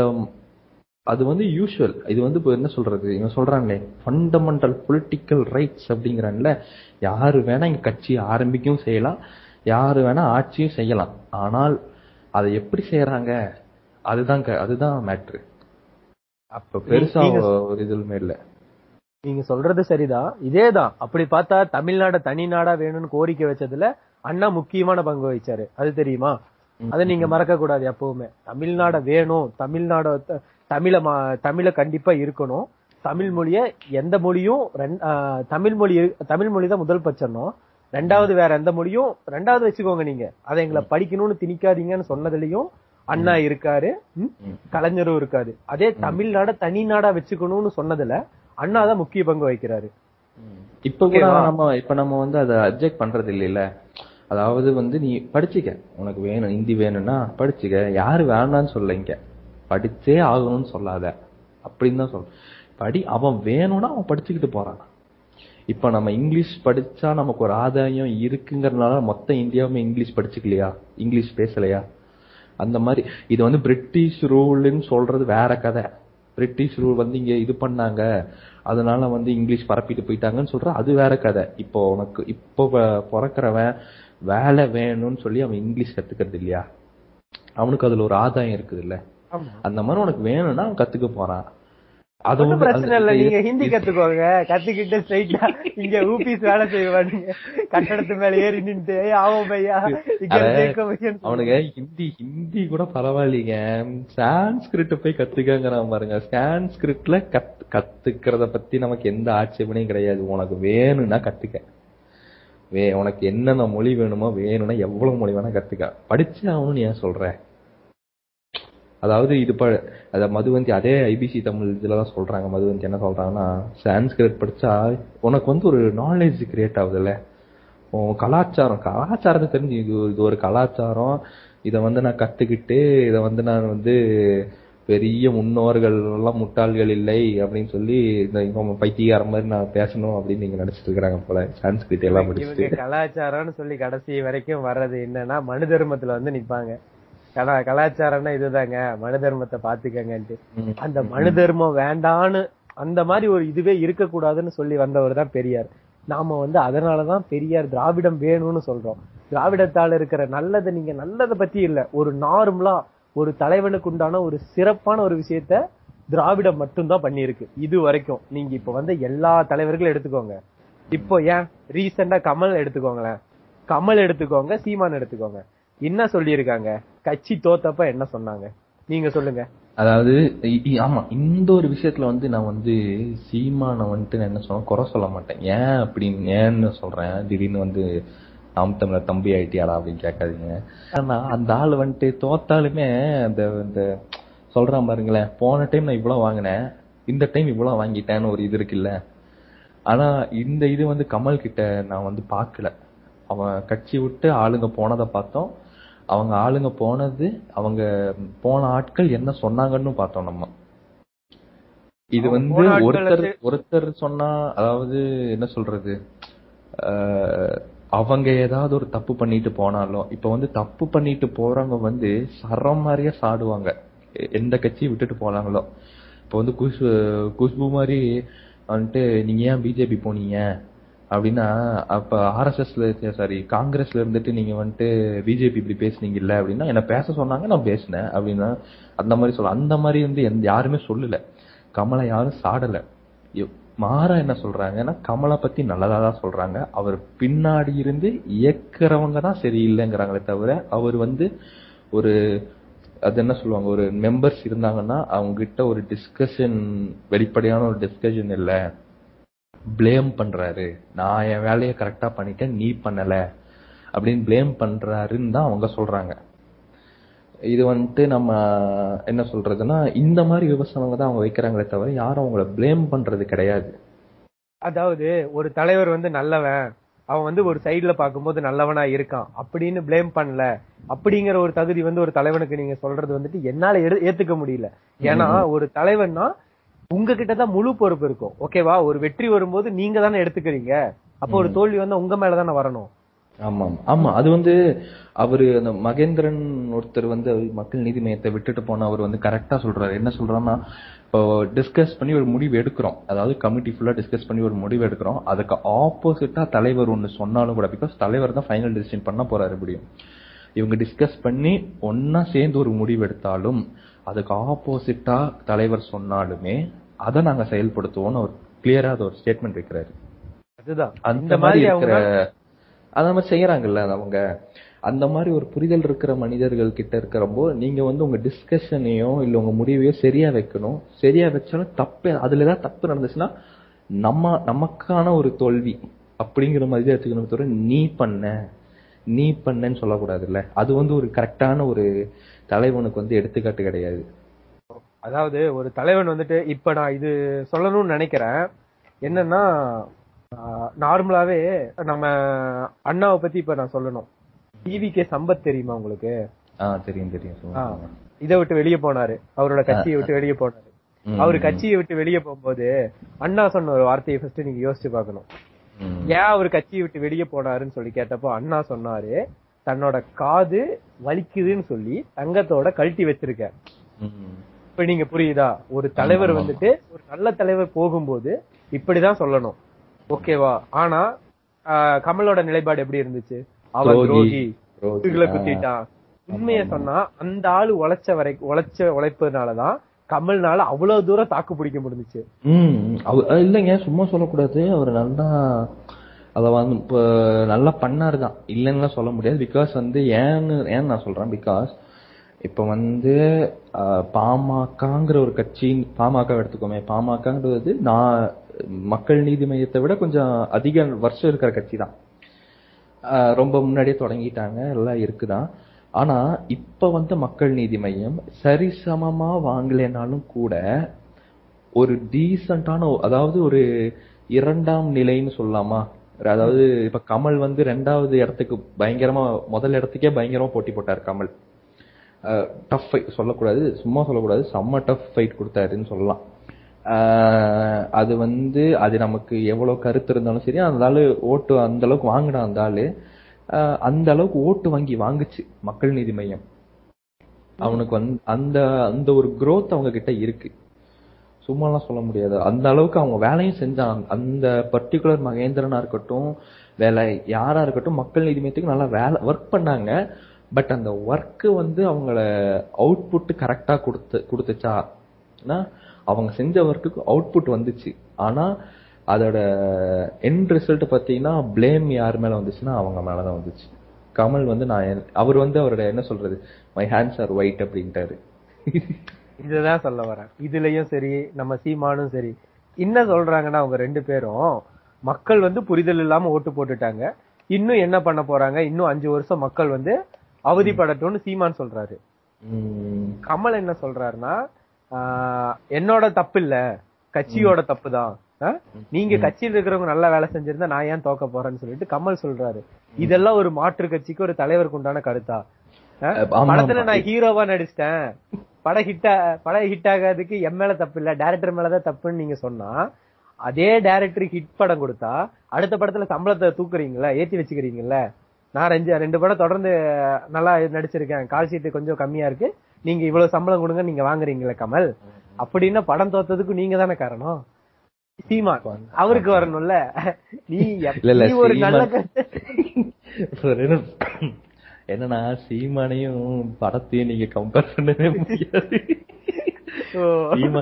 அது வந்து யூஷுவல் இது வந்து இப்போ என்ன சொல்றது? இவன் சொல்றான்லே ஃபண்டமெண்டல் பொலிட்டிக்கல் ரைட்ஸ் அப்படிங்கிறான்ல. யாரு வேணா இங்க கட்சி ஆரம்பிக்கவும் செய்யலாம். யாரு வேணா ஆட்சியும் செய்யலாம். ஆனால் அதை எப்படி செய்யறாங்க? அதுதான் அதுதான் மேட்ரு அப்ப பெருசா நீங்க- ஒரு இதுவுமே இல்ல. நீங்க சொல்றது சரிதான். இதேதான். அப்படி பார்த்தா தமிழ்நாட தனி நாடா வேணும்னு கோரிக்கை வச்சதுல அண்ணா முக்கியமான பங்கு வகிச்சாரு. அது தெரியுமா? அதை நீங்க மறக்க கூடாது எப்பவுமே. தமிழ்நாட வேணும். தமிழ்நாட தமிழ தமிழ கண்டிப்பா இருக்கணும். தமிழ் மொழிய எந்த மொழியும் தமிழ் மொழி தமிழ் மொழி தான் முதல் பட்சணும் ரெண்டாவது வேற எந்த மொழியும் ரெண்டாவது வச்சுக்கோங்க நீங்க. அதை எங்களை படிக்கணும்னு திணிக்காதீங்கன்னு சொன்னதுலயும் அண்ணா இருக்காரு. கலைஞரும் இருக்காரு. அதே தமிழ்நாட தனி நாடா வச்சுக்கணும்னு சொன்னதுல அண்ணா தான் முக்கிய பங்கு வகிக்கிறாரு. இப்ப கூட? நம்ம இப்ப நம்ம வந்து அதை அப்ஜெக்ட் பண்றது இல்லைல்ல? அதாவது வந்து நீ படிச்சுக்க. உனக்கு வேணும் ஹிந்தி வேணும்னா படிச்சுக்க. யாரு வேணாம்னு சொல்ல இங்க? படிச்சே ஆகணும்னு சொல்லாத. அப்படின்னு தான் சொல்ற படி அவன் வேணும்னா அவன் படிச்சுக்கிட்டு போறான். இப்ப நம்ம இங்கிலீஷ் படிச்சா நமக்கு ஒரு ஆதாயம் இருக்குங்கிறதுனால மொத்த இந்தியாவுமே இங்கிலீஷ் படிச்சுக்கலையா? இங்கிலீஷ் பேசலையா? அந்த மாதிரி இது வந்து பிரிட்டிஷ் ரூல்னு சொல்றது வேற கதை. பிரிட்டிஷ் ரூல் வந்து இங்க இது பண்ணாங்க. அதனால வந்து இங்கிலீஷ் பரப்பிட்டு போயிட்டாங்கன்னு சொல்ற அது வேற கதை. இப்போ உனக்கு இப்போ பிறக்கிறவன் வேலை வேணும்னு சொல்லி அவன் இங்கிலீஷ் கத்துக்கிறது இல்லையா? அவனுக்கு அதுல ஒரு ஆதாயம் இருக்குது இல்லை அந்த மாதிரி உனக்கு வேணும்னா அவன் கத்துக்க போறான். அது ஒண்ணும் பிரச்சனை இல்ல. நீங்க ஹிந்தி கத்துக்கோங்க. கத்துக்கிட்டு ஸ்ட்ரைட்டா இங்க ஊபிஸ் வேலை செய்வானுங்க. கட்டடத்து மேல ஏறி நின்று "ஏய், ஆவோ பையா? அவனுங்க ஹிந்தி ஹிந்தி கூட பரவாயில்லைங்க. சான்ஸ்கிரிட் போய் கத்துக்கங்கிறான் பாருங்க. சான்ஸ்கிரிட்ல கத் கத்துக்கிறத பத்தி நமக்கு எந்த ஆட்சேபனையும் கிடையாது. உனக்கு வேணும்னா கத்துக்க. வே உனக்கு என்னென்ன மொழி வேணுமோ வேணும்னா எவ்வளவு மொழி வேணா கத்துக்க. படிச்சு ஆகணும்னு ஏன் சொல்ற? அதாவது இது ப அத மதுவந்தி அதே ஐபிசி தமிழ் இதுலதான் சொல்றாங்க. மதுவந்தி என்ன சொல்றாங்கன்னா சான்ஸ்கிரிட் படிச்சா உனக்கு வந்து ஒரு நாலேஜ் கிரியேட் ஆகுதுல்ல. கலாச்சாரம் கலாச்சாரத்தை தெரிஞ்சு இது ஒரு- இது ஒரு கலாச்சாரம். இத வந்து நான் கத்துக்கிட்டு இத வந்து நான் வந்து பெரிய முன்னோர்கள் எல்லாம் முட்டாள்கள் இல்லை அப்படின்னு சொல்லி இந்த பைத்தியக்கார மாதிரி நான் பேசணும் அப்படின்னு நீங்க நினைச்சிட்டு இருக்கிறாங்க போல. சான்ஸ்கிரிட் எல்லாம் கலாச்சாரம்னு சொல்லி கடைசி வரைக்கும் வர்றது என்னன்னா மனு தர்மத்துல வந்து நிப்பாங்க. கலா கலாச்சாரம்னா இதுதாங்க. மனு தர்மத்தை பாத்துக்கங்கன்ட்டு. அந்த மனு தர்மம் வேண்டான்னு அந்த மாதிரி ஒரு இதுவே இருக்கக்கூடாதுன்னு சொல்லி வந்தவர் தான் பெரியார். நாம வந்து அதனாலதான் பெரியார் திராவிடம் வேணும்னு சொல்றோம். திராவிடத்தால இருக்கிற நல்லதை நீங்க நல்லதை பத்தி இல்ல. ஒரு நார்மலா ஒரு தலைவனுக்கு உண்டான ஒரு சிறப்பான ஒரு விஷயத்த திராவிடம் மட்டும்தான் பண்ணியிருக்கு. இது வரைக்கும். நீங்க இப்ப வந்து எல்லா தலைவர்களும் எடுத்துக்கோங்க. இப்போ ஏன்? ரீசெண்டா கமல் எடுத்துக்கோங்களேன். கமல் எடுத்துக்கோங்க சீமான் எடுத்துக்கோங்க. என்ன சொல்லியிருக்காங்க? கட்சி தோத்தப்ப என்ன சொன்னாங்க? நீங்க சொல்லுங்க. அதாவது ஆமா இந்த ஒரு விஷயத்துல வந்து நான் வந்து சீமான வந்துட்டு நான் என்ன சொல்ல குறை சொல்ல மாட்டேன். ஏன் அப்படின்னு ஏன்னு சொல்றேன். திடீர்னு வந்து நாம் தமிழர் தம்பி ஆயிட்டியாடா? அப்படின்னு கேட்காதீங்க. ஆனா அந்த ஆள் வந்துட்டு தோத்தாலுமே அந்த இந்த சொல்றான் பாருங்களேன் போன டைம் நான் இவ்வளவு வாங்கினேன். இந்த டைம் இவ்வளவு வாங்கிட்டேன்னு ஒரு இது இருக்குல்ல. ஆனா இந்த இது வந்து கமல் கிட்ட நான் வந்து பார்க்கல. அவன் கட்சி விட்டு ஆளுங்க போனதை பார்த்தோம். அவங்க ஆளுங்க போனது அவங்க போன ஆட்கள் என்ன சொன்னாங்கன்னு பார்த்தோம் நம்ம. இது வந்து ஒருத்தர் ஒருத்தர் சொன்னா அதாவது என்ன சொல்றது அவங்க ஏதாவது ஒரு தப்பு பண்ணிட்டு போனாலும் இப்ப வந்து தப்பு பண்ணிட்டு போறவங்க வந்து சரம் மாதிரியே சாடுவாங்க. எந்த கட்சியை விட்டுட்டு போனாங்களோ. இப்ப வந்து குஷ் குஷ்பு மாதிரி வந்துட்டு நீங்க ஏன் பிஜேபி போனீங்க? அப்படின்னா அப்ப ஆர்எஸ்எஸ்ல சாரி காங்கிரஸ்ல இருந்துட்டு நீங்க வந்துட்டு பிஜேபி இப்படி பேசுனீங்கல்ல அப்படின்னா என்ன பேச சொன்னாங்க நான் பேசினேன் அப்படின்னா அந்த மாதிரி சொல்ல அந்த மாதிரி வந்து எந்த யாருமே சொல்லல. கமலை யாரும் சாடல. மாறா என்ன சொல்றாங்கன்னா கமலை பத்தி நல்லதா தான் சொல்றாங்க. அவர் பின்னாடி இருந்து இயக்குறவங்க தான் சரியில்லைங்கிறாங்களே தவிர அவர் வந்து ஒரு அது என்ன சொல்லுவாங்க ஒரு மெம்பர்ஸ் இருந்தாங்கன்னா அவங்க கிட்ட ஒரு டிஸ்கஷன் வெளிப்படையான ஒரு டிஸ்கஷன் இல்லை. ப்ளேம் பண்றாரு. நான் என் வேலையை கரெக்டா பண்ணிட்டேன் நீ பண்ணல. அப்படின்னு ப்ளேம் பண்றாருன்னு தான் அவங்க சொல்றாங்க. இது வந்துட்டு நம்ம என்ன சொல்றதுன்னா இந்த மாதிரி விமர்சனங்க தான் அவங்க வைக்கிறாங்களே தவிர யாரும் அவங்கள ப்ளேம் பண்றது கிடையாது. அதாவது ஒரு தலைவர் வந்து நல்லவன் அவன் வந்து ஒரு சைடுல பாக்கும்போது நல்லவனா இருக்கான். அப்படின்னு ப்ளேம் பண்ணல. அப்படிங்கிற ஒரு தகுதி வந்து ஒரு தலைவனுக்கு நீங்க சொல்றது வந்துட்டு என்னால ஏத்துக்க முடியல. ஏன்னா ஒரு தலைவன்னா உங்ககிட்ட தான் முழு பொறுப்பு இருக்கும். ஓகேவா? ஒரு வெற்றி வரும்போது நீங்க தானே எடுத்துக்கிறீங்க. அப்போ ஒரு தோல்வி வந்து உங்க மேல தானே வரணும். ஆமா ஆமா. அது வந்து அவரு அந்த மகேந்திரன் ஒருத்தர் வந்து மக்கள் நீதி மையத்தை விட்டுட்டு போன அவர் வந்து கரெக்டா சொல்றாரு. என்ன சொல்றாருன்னா இப்போ டிஸ்கஸ் பண்ணி ஒரு முடிவு எடுக்கிறோம். அதாவது கமிட்டி ஃபுல்லா டிஸ்கஸ் பண்ணி ஒரு முடிவு எடுக்கிறோம். அதுக்கு ஆப்போசிட்டா தலைவர் ஒன்னு சொன்னாலும் கூட பிகாஸ் தலைவர் தான் ஃபைனல் டிசிஷன் பண்ண போறாரு எப்படியும். இவங்க டிஸ்கஸ் பண்ணி ஒன்னா சேர்ந்து ஒரு முடிவு எடுத்தாலும் அதுக்கு ஆப்போசிட்டா தலைவர் சொன்னாலுமே அதை நாங்க செயல்படுத்துவோம்னு அவர் கிளியரா அது ஒரு ஸ்டேட்மெண்ட் வைக்கிறாரு. அதுதான். அந்த மாதிரி இருக்கிற அவங்க அந்த மாதிரி செய்யறாங்கல்ல அவங்க. அந்த மாதிரி ஒரு புரிதல் இருக்கிற மனிதர்கள் கிட்ட இருக்கிறப்போ நீங்க வந்து உங்க டிஸ்கஷனையோ இல்ல உங்க முடிவையோ சரியா வைக்கணும். சரியா வச்சாலும் தப்பு அதுல ஏதாவது தப்பு நடந்துச்சுன்னா நம்ம நமக்கான ஒரு தோல்வி அப்படிங்கிற மாதிரி தான் எடுத்துக்கணும் தவிர நீ பண்ண நீ பண்ணன்னு சொல்லக்கூடாதுல்ல. அது வந்து ஒரு கரெக்டான ஒரு தலைவனுக்கு வந்து எடுத்துக்காட்டு கிடையாது. அதாவது ஒரு தலைவன் வந்துட்டு இப்ப நான் இது சொல்லணும்னு நினைக்கிறேன். என்னன்னா நார்மலாவே நம்ம அண்ணாவை பத்தி இப்ப நான் சொல்லணும். டிவி கே சம்பத் தெரியுமா உங்களுக்கு? தெரியும் தெரியும். இதை விட்டு வெளியே போனாரு. அவரோட கட்சியை விட்டு வெளியே போனாரு. அவரு கட்சியை விட்டு வெளியே போகும்போது அண்ணா சொன்ன ஒரு வார்த்தையை ஃபர்ஸ்ட் நீங்க யோசிச்சு பார்க்கணும். ம். ஏன் அவர் கட்சியை விட்டு வெளியே போனாருன்னு சொல்லி கேட்டப்போ அண்ணா சொன்னாரு தன்னோட காது வலிக்குதுன்னு சொல்லி தங்கத்தோட கழட்டி வச்சிருக்க. இப்ப நீங்க புரியுதா? ஒரு தலைவர். வந்துட்டு ஒரு நல்ல தலைவர் போகும்போது இப்படிதான் சொல்லணும். ஓகேவா? ஆனா கமலோட நிலைப்பாடு எப்படி இருந்துச்சு? அவன் துரோகி. குத்திட்டான் உண்மைய சொன்னா அந்த ஆளு உழைச்ச வரை உழைச்ச உழைப்பதுனாலதான் கமல்னால அவ்வளவு தூரம் தாக்கு பிடிக்க முடிஞ்சுச்சு. ம் அவ- அஹ் இல்லைங்க சும்மா சொல்லக்கூடாது. அவர் நல்லா அத வந்து இப்ப நல்லா பண்ணாரு தான் இல்லைன்னு சொல்ல முடியாது. பிகாஸ் வந்து ஏன்னு ஏன் நான் சொல்றேன். பிகாஸ் இப்ப வந்து பாமகங்கிற ஒரு கட்சியின் பாமக எடுத்துக்கோமே பாமகங்கிறது நான் மக்கள் நீதி மையத்தை விட கொஞ்சம் அதிக வருஷம் இருக்கிற கட்சி தான் ரொம்ப முன்னாடியே தொடங்கிட்டாங்க எல்லாம் இருக்குதான். ஆனா இப்ப வந்து மக்கள் நீதி மையம் சரிசமமா வாங்கலைனாலும் கூட ஒரு டீசென்டான அதாவது ஒரு இரண்டாம் நிலைன்னு சொல்லலாமா? அதாவது இப்ப கமல் வந்து ரெண்டாவது இடத்துக்கு பயங்கரமா முதல் இடத்துக்கே பயங்கரமா போட்டி போட்டார் கமல். டஃப் ஃபைட் சொல்லக்கூடாது சும்மா சொல்லக்கூடாது செம்ம டஃப் ஃபைட் கொடுத்தாருன்னு சொல்லலாம். ஆஹ் அது வந்து அது நமக்கு எவ்வளவு கருத்து இருந்தாலும் சரி அந்த ஆள் ஓட்டு அந்த அளவுக்கு வாங்கின அந்த ஆள் அந்த அளவுக்கு ஓட்டு வாங்கி வாங்குச்சு மக்கள் நீதி மையம். அவனுக்கு வந்து அந்த அந்த ஒரு குரோத் அவங்க கிட்ட இருக்கு. சும்மாலாம் சொல்ல முடியாது. அந்த அளவுக்கு அவங்க வேலையும் செஞ்சாங்க. அந்த பர்டிகுலர் மகேந்திரனா இருக்கட்டும் வேலை யாரா இருக்கட்டும் மக்கள் நீதி மையத்துக்கு நல்லா வேலை ஒர்க் பண்ணாங்க. பட் அந்த ஒர்க்கு வந்து அவங்கள அவுட்புட் கரெக்டாக கொடுத்து கொடுத்துச்சா? அவங்க செஞ்ச ஒர்க்குக்கு அவுட்புட் வந்துச்சு. ஆனால் அதோட எண்ட் ரிசல்ட் பார்த்தீங்கன்னா ப்ளேம் யார் மேலே வந்துச்சுன்னா அவங்க மேலே தான் வந்துச்சு. கமல் வந்து நான் என்- அவர் வந்து அவரோட என்ன சொல்றது? மை ஹேண்ட்ஸ் ஆர் ஒயிட் அப்படின்ட்டாரு. இதுதான் சொல்ல வரேன். இதுலயும் சரி நம்ம சீமானும் சரி. என்ன சொல்றாங்கன்னா அவங்க ரெண்டு பேரும் மக்கள் வந்து புரிதல் இல்லாம ஓட்டு போட்டுட்டாங்க. இன்னும் என்ன பண்ண போறாங்க? இன்னும் அஞ்சு வருஷம் மக்கள் வந்து அவதிப்படட்டும்னு சீமான் சொல்றாரு. கமல் என்ன சொல்றாருன்னா என்னோட தப்பு இல்ல கட்சியோட தப்பு தான் நீங்க கட்சியில் இருக்கிறவங்க நல்லா வேலை செஞ்சிருந்தா நான் ஏன் தோக்க போறேன்னு சொல்லிட்டு கமல் சொல்றாரு. இதெல்லாம் ஒரு மாற்று கட்சிக்கு ஒரு தலைவருக்கு உண்டான கருத்தா? படத்துல. நான் ஹீரோவா நடிச்சிட்டேன். படம் ஹிட் படம் ஹிட் ஆகாததுக்கு என் மேல தப்பு இல்ல டைரக்டர் மேலதான் தப்புன்னு நீங்க சொன்னா அதே டைரக்டருக்கு ஹிட் படம் கொடுத்தா அடுத்த படத்துல சம்பளத்தை தூக்குறீங்கல்ல ஏத்தி வச்சுக்கிறீங்கல்ல நான் ரெண்டு ரெண்டு படம் தொடர்ந்து நல்லா நடிச்சிருக்கேன். கால் ஷீட் கொஞ்சம் கம்மியா இருக்கு. நீங்க இவ்வளவு சம்பளம் கொடுங்க நீங்க வாங்குறீங்களே கமல். அப்படின்னா படம் தோத்ததுக்கு நீங்க தானே காரணம். சீமான் அவருக்கு வரணும்ல. நீ ஒரு நல்ல என்னன்னா சீமானையும் படத்தையும் நீங்க கம்பேர் பண்ணவே முடியாது. சீமா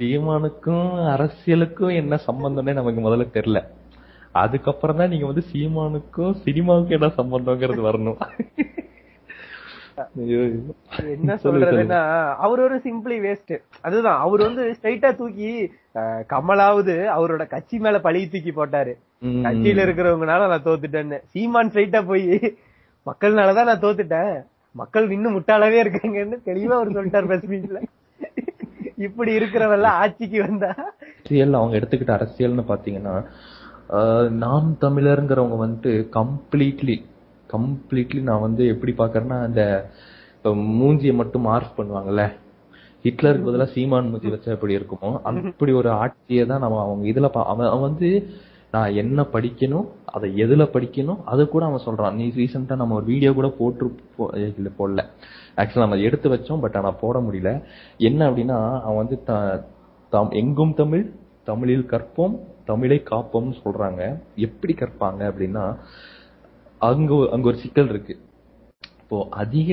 சீமானுக்கும் அரசியலுக்கும் என்ன சம்பந்தம்னே நமக்கு முதல்ல தெரியல. அதுக்கப்புறம் தான் நீங்க வந்து சீமானுக்கும் சினிமாவுக்கும் என்ன சம்பந்தங்கிறது வரணும் ஐயோ. என்ன. சொல்றதுன்னா அவர் ஒரு சிம்பிளி வேஸ்ட் அதுதான் அவர் வந்து ஸ்ட்ரைட்டா தூக்கி கமலாவது அவரோட கட்சி மேல பழி தூக்கி போட்டாரு. கட்சியில இருக்கிறவங்கனால நான் தோத்துட்டேன்னு சீமான் ஸ்ட்ரைட்டா போய் மக்கள்னாலதான் நான் தோத்துட்டேன் மக்கள் இன்னும் முட்டாளாவே இருக்காங்கன்னு தெளிவா அவர் சொல்லிட்டார் பிரஸ் மீட்ல இப்படி இருக்கிறவெல்லாம் ஆட்சிக்கு வந்தா அரசியல் அவங்க எடுத்துக்கிட்ட அரசியல்னு பாத்தீங்கன்னா நாம் தமிழருங்கிறவங்க வந்துட்டு கம்ப்ளீட்லி கம்ப்ளீட்லி நான் வந்து எப்படி பாக்குறேன்னா அந்த இப்ப மூஞ்சியை மட்டும் மார்க் பண்ணுவாங்கல்ல? ஹிட்லருக்கு பதிலா சீமான் மூஞ்சி வச்சா எப்படி இருக்குமோ அப்படி ஒரு ஆட்சியை தான் நம்ம அவங்க இதுல பா- அவன் அவன் வந்து நான் என்ன படிக்கணும் அதை எதுல படிக்கணும் அது கூட அவன் சொல்றான். நீ ரீசெண்டா நம்ம ஒரு வீடியோ கூட போட்டு இல்ல போடல. ஆக்சுவலா நம்ம எடுத்து வச்சோம் பட் ஆனா போட முடியல. என்ன அப்படின்னா அவன் வந்து த- தாம் எங்கும் தமிழ் தமிழில் கற்போம் தமிழை காப்போம்னு சொல்றாங்க. எப்படி கற்பாங்க அப்படின்னா அங்க அங்க ஒரு சிக்கல் இருக்கு. இப்போ அதிக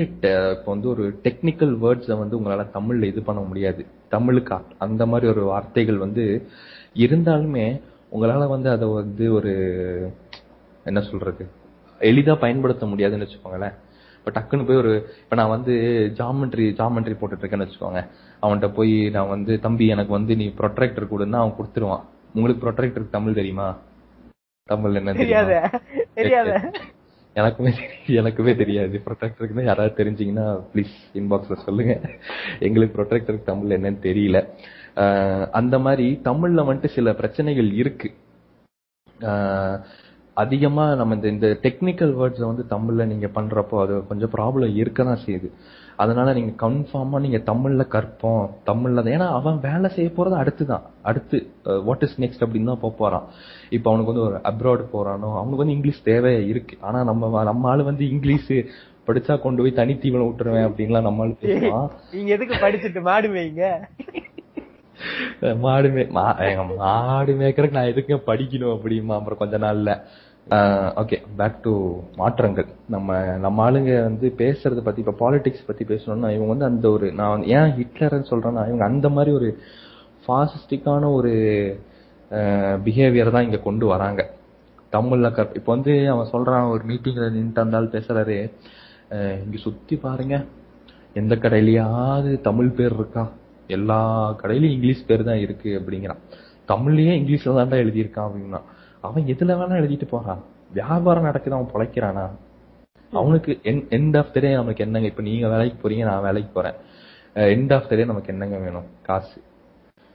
இப்போ வந்து ஒரு டெக்னிக்கல் வேர்ட்ஸை வந்து உங்களால தமிழ்ல இது பண்ண முடியாது. தமிழுக்கு அந்த மாதிரி ஒரு வார்த்தைகள் வந்து இருந்தாலுமே உங்களால வந்து அதை வந்து ஒரு என்ன சொல்றது எளிதா பயன்படுத்த முடியாதுன்னு வச்சுக்கோங்களேன். இப்ப டக்குன்னு போய் ஒரு இப்ப நான் வந்து ஜாமெண்ட்ரி ஜாமெண்ட்ரி போட்டுட்டு இருக்கேன்னு வச்சுக்கோங்க. அவன்கிட்ட போய் நான் வந்து தம்பி எனக்கு வந்து நீ ப்ரொட்ராக்டர் கொடுன்னா அவன் கொடுத்துருவான். உங்களுக்கு ப்ரொட்ராக்டருக்கு தமிழ் தெரியுமா? தமிழ் என்ன தெரியாத. எனக்குமே எனக்குமே தெரியாது. ப்ரொடெக்டருக்கு யாராவது தெரிஞ்சீங்கன்னா ப்ளீஸ் இன்பாக்ஸ்ல சொல்லுங்க. எங்களுக்கு ப்ரொடெக்டருக்கு தமிழ்ல என்னன்னு தெரியல. அந்த மாதிரி தமிழ்ல வந்துட்டு சில பிரச்சனைகள் இருக்கு. ஆஹ் அதிகமா நம்ம இந்த இந்த டெக்னிக்கல் வேர்ட்ஸை வந்து தமிழ்ல நீங்க பண்றப்போ அது கொஞ்சம் ப்ராப்ளம் இருக்க தான் செய்யுது. அதனால நீங்க கன்ஃபார்மா நீங்க தமிழ்ல கற்போம். தமிழ்ல தான். ஏன்னா அவன் வேலை செய்ய போறது அடுத்துதான். அடுத்து வாட் இஸ் நெக்ஸ்ட் அப்படின்னு தான் போக போறான். இப்போ அவனுக்கு வந்து ஒரு அப்ராட் போறானோ அவனுக்கு வந்து இங்கிலீஷ் தேவையா இருக்கு. ஆனா நம்ம நம்ம ஆளு வந்து இங்கிலீஷ் படிச்சா கொண்டு போய் தனித்தீவனம் விட்டுருவேன் அப்படின்லாம் நம்ம ஆளு பேசுவான். நீங்க எதுக்கு படிச்சுட்டு மாடு மேய்ங்க மாடு மே மாடு மேய்க்கறதுக்கு நான் எதுக்கு படிக்கணும் அப்படிமா அப்புறம் கொஞ்ச நாள்ல. ஓகே பேக் டு மாற்றங்கள். நம்ம நம்ம ஆளுங்க வந்து பேசுறத பத்தி இப்ப பாலிடிக்ஸ் பத்தி பேசணும்னா இவங்க வந்து அந்த ஒரு நான் வந்து ஏன் ஹிட்லர்னு சொல்றேன்னா இவங்க அந்த மாதிரி ஒரு ஃபாசிஸ்டிக்கான ஒரு பிஹேவியர் தான் இங்க கொண்டு வராங்க. தமிழ்ல கற் இப்ப வந்து அவன் சொல்றான் ஒரு மீட்டிங்ல நின்று இருந்தாலும் பேசுறாரு இங்க சுத்தி பாருங்க. எந்த கடையிலயாவது தமிழ் பேர் இருக்கா? எல்லா கடையிலயும் இங்கிலீஷ் பேர் தான் இருக்கு அப்படிங்கிறான். தமிழ்லயே இங்கிலீஷ்ல தான்டா எழுதியிருக்கான் அப்படின்னா. அவன் எதுல வேணா எழுதிட்டு போறான். வியாபாரம் நடக்குது அவன் பொழைக்கிறானா? அவனுக்கு எண்ட் ஆஃப் த டே நமக்கு என்னங்க? இப்ப நீங்க வேலைக்கு போறீங்க நான் வேலைக்கு போறேன். எண்ட் ஆஃப் த டே நமக்கு என்னங்க வேணும்? காசு.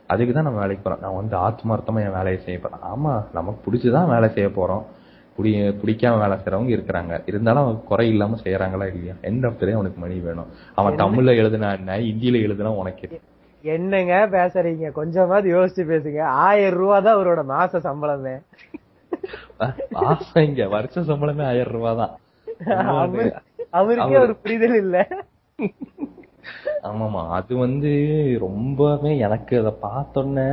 அதுக்கு தான் நம்ம வேலைக்கு போறோம். நான் வந்து ஆத்மார்த்தமா என் வேலையை செய்ய போறேன். ஆமா நமக்கு பிடிச்சுதான் வேலை செய்ய போறோம். பிடி பிடிக்காம வேலை செய்யறவங்க இருக்கிறாங்க. இருந்தாலும் அவங்க குறை இல்லாம செய்யறாங்களா இல்லையா? எண்ட் ஆஃப் த டே அவனுக்கு மணி வேணும். அவன் தமிழ்ல எழுதுனா என்ன? ஹிந்தியில எழுதுனா உனக்கு என்ன? என்னங்க பேசுறீங்க? கொஞ்சமாவது யோசிச்சு பேசுங்க. ஆயிரம் ரூபா தான் அவரோட மாச சம்பளமே. மாசம் இங்க வருஷ சம்பளமே ஆயிரம் ரூபாய் தான் அவரு- அவருக்கே ஒரு புரிதல் இல்ல. ஆமாமா அது வந்து ரொம்பவே எனக்கு அத பார்த்தோன்னே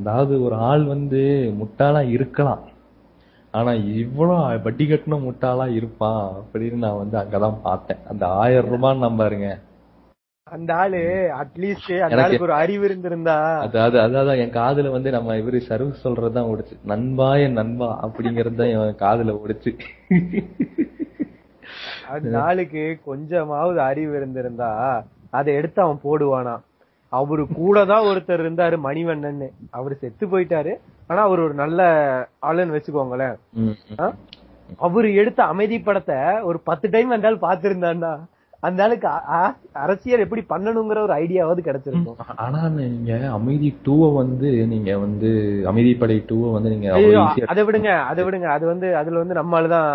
அதாவது ஒரு ஆள் வந்து முட்டாளா இருக்கலாம். ஆனா இவ்வளவு வட்டி கட்டின முட்டாளா இருப்பான் அப்படின்னு நான் வந்து அங்கதான் பார்த்தேன். அந்த ஆயிரம் ரூபான்னு நம்பாருங்க அந்த ஆளு அட்லீஸ்ட் அந்த ஆளுக்கு ஒரு அறிவு இருந்திருந்தா. அதாவது அதாவது என் காதுல வந்து நம்ம இவரு சர்வ் சொல்றதுதான் ஓடுச்சு. நண்பா என் நண்பா அப்படிங்கறது தான் என் காதுல ஓடுச்சு. அந்த ஆளுக்கு கொஞ்சமாவது அறிவு இருந்திருந்தா அதை எடுத்து அவன் போடுவானா. அவரு கூட தான் ஒருத்தர் இருந்தாரு மணிவண்ணன் அவரு செத்து போயிட்டாரு. ஆனா அவர் ஒரு நல்ல ஆளுன்னு வச்சுக்கோங்களேன்? அவரு எடுத்த அமைதி படத்தை ஒரு பத்து டைம் ஆள் பாத்துருந்தாண்டா அந்த ஆளுக்கு அரசியல் எப்படி பண்ணணுங்கிற ஒரு ஐடியாவது கிடைச்சிருக்கும். ஆனா நீங்க அமைதி டூவை வந்து நீங்க வந்து அமைதிப்படை டூவை வந்து நீங்க அதை விடுங்க அதை விடுங்க. அது வந்து அதுல வந்து நம்மளுதான்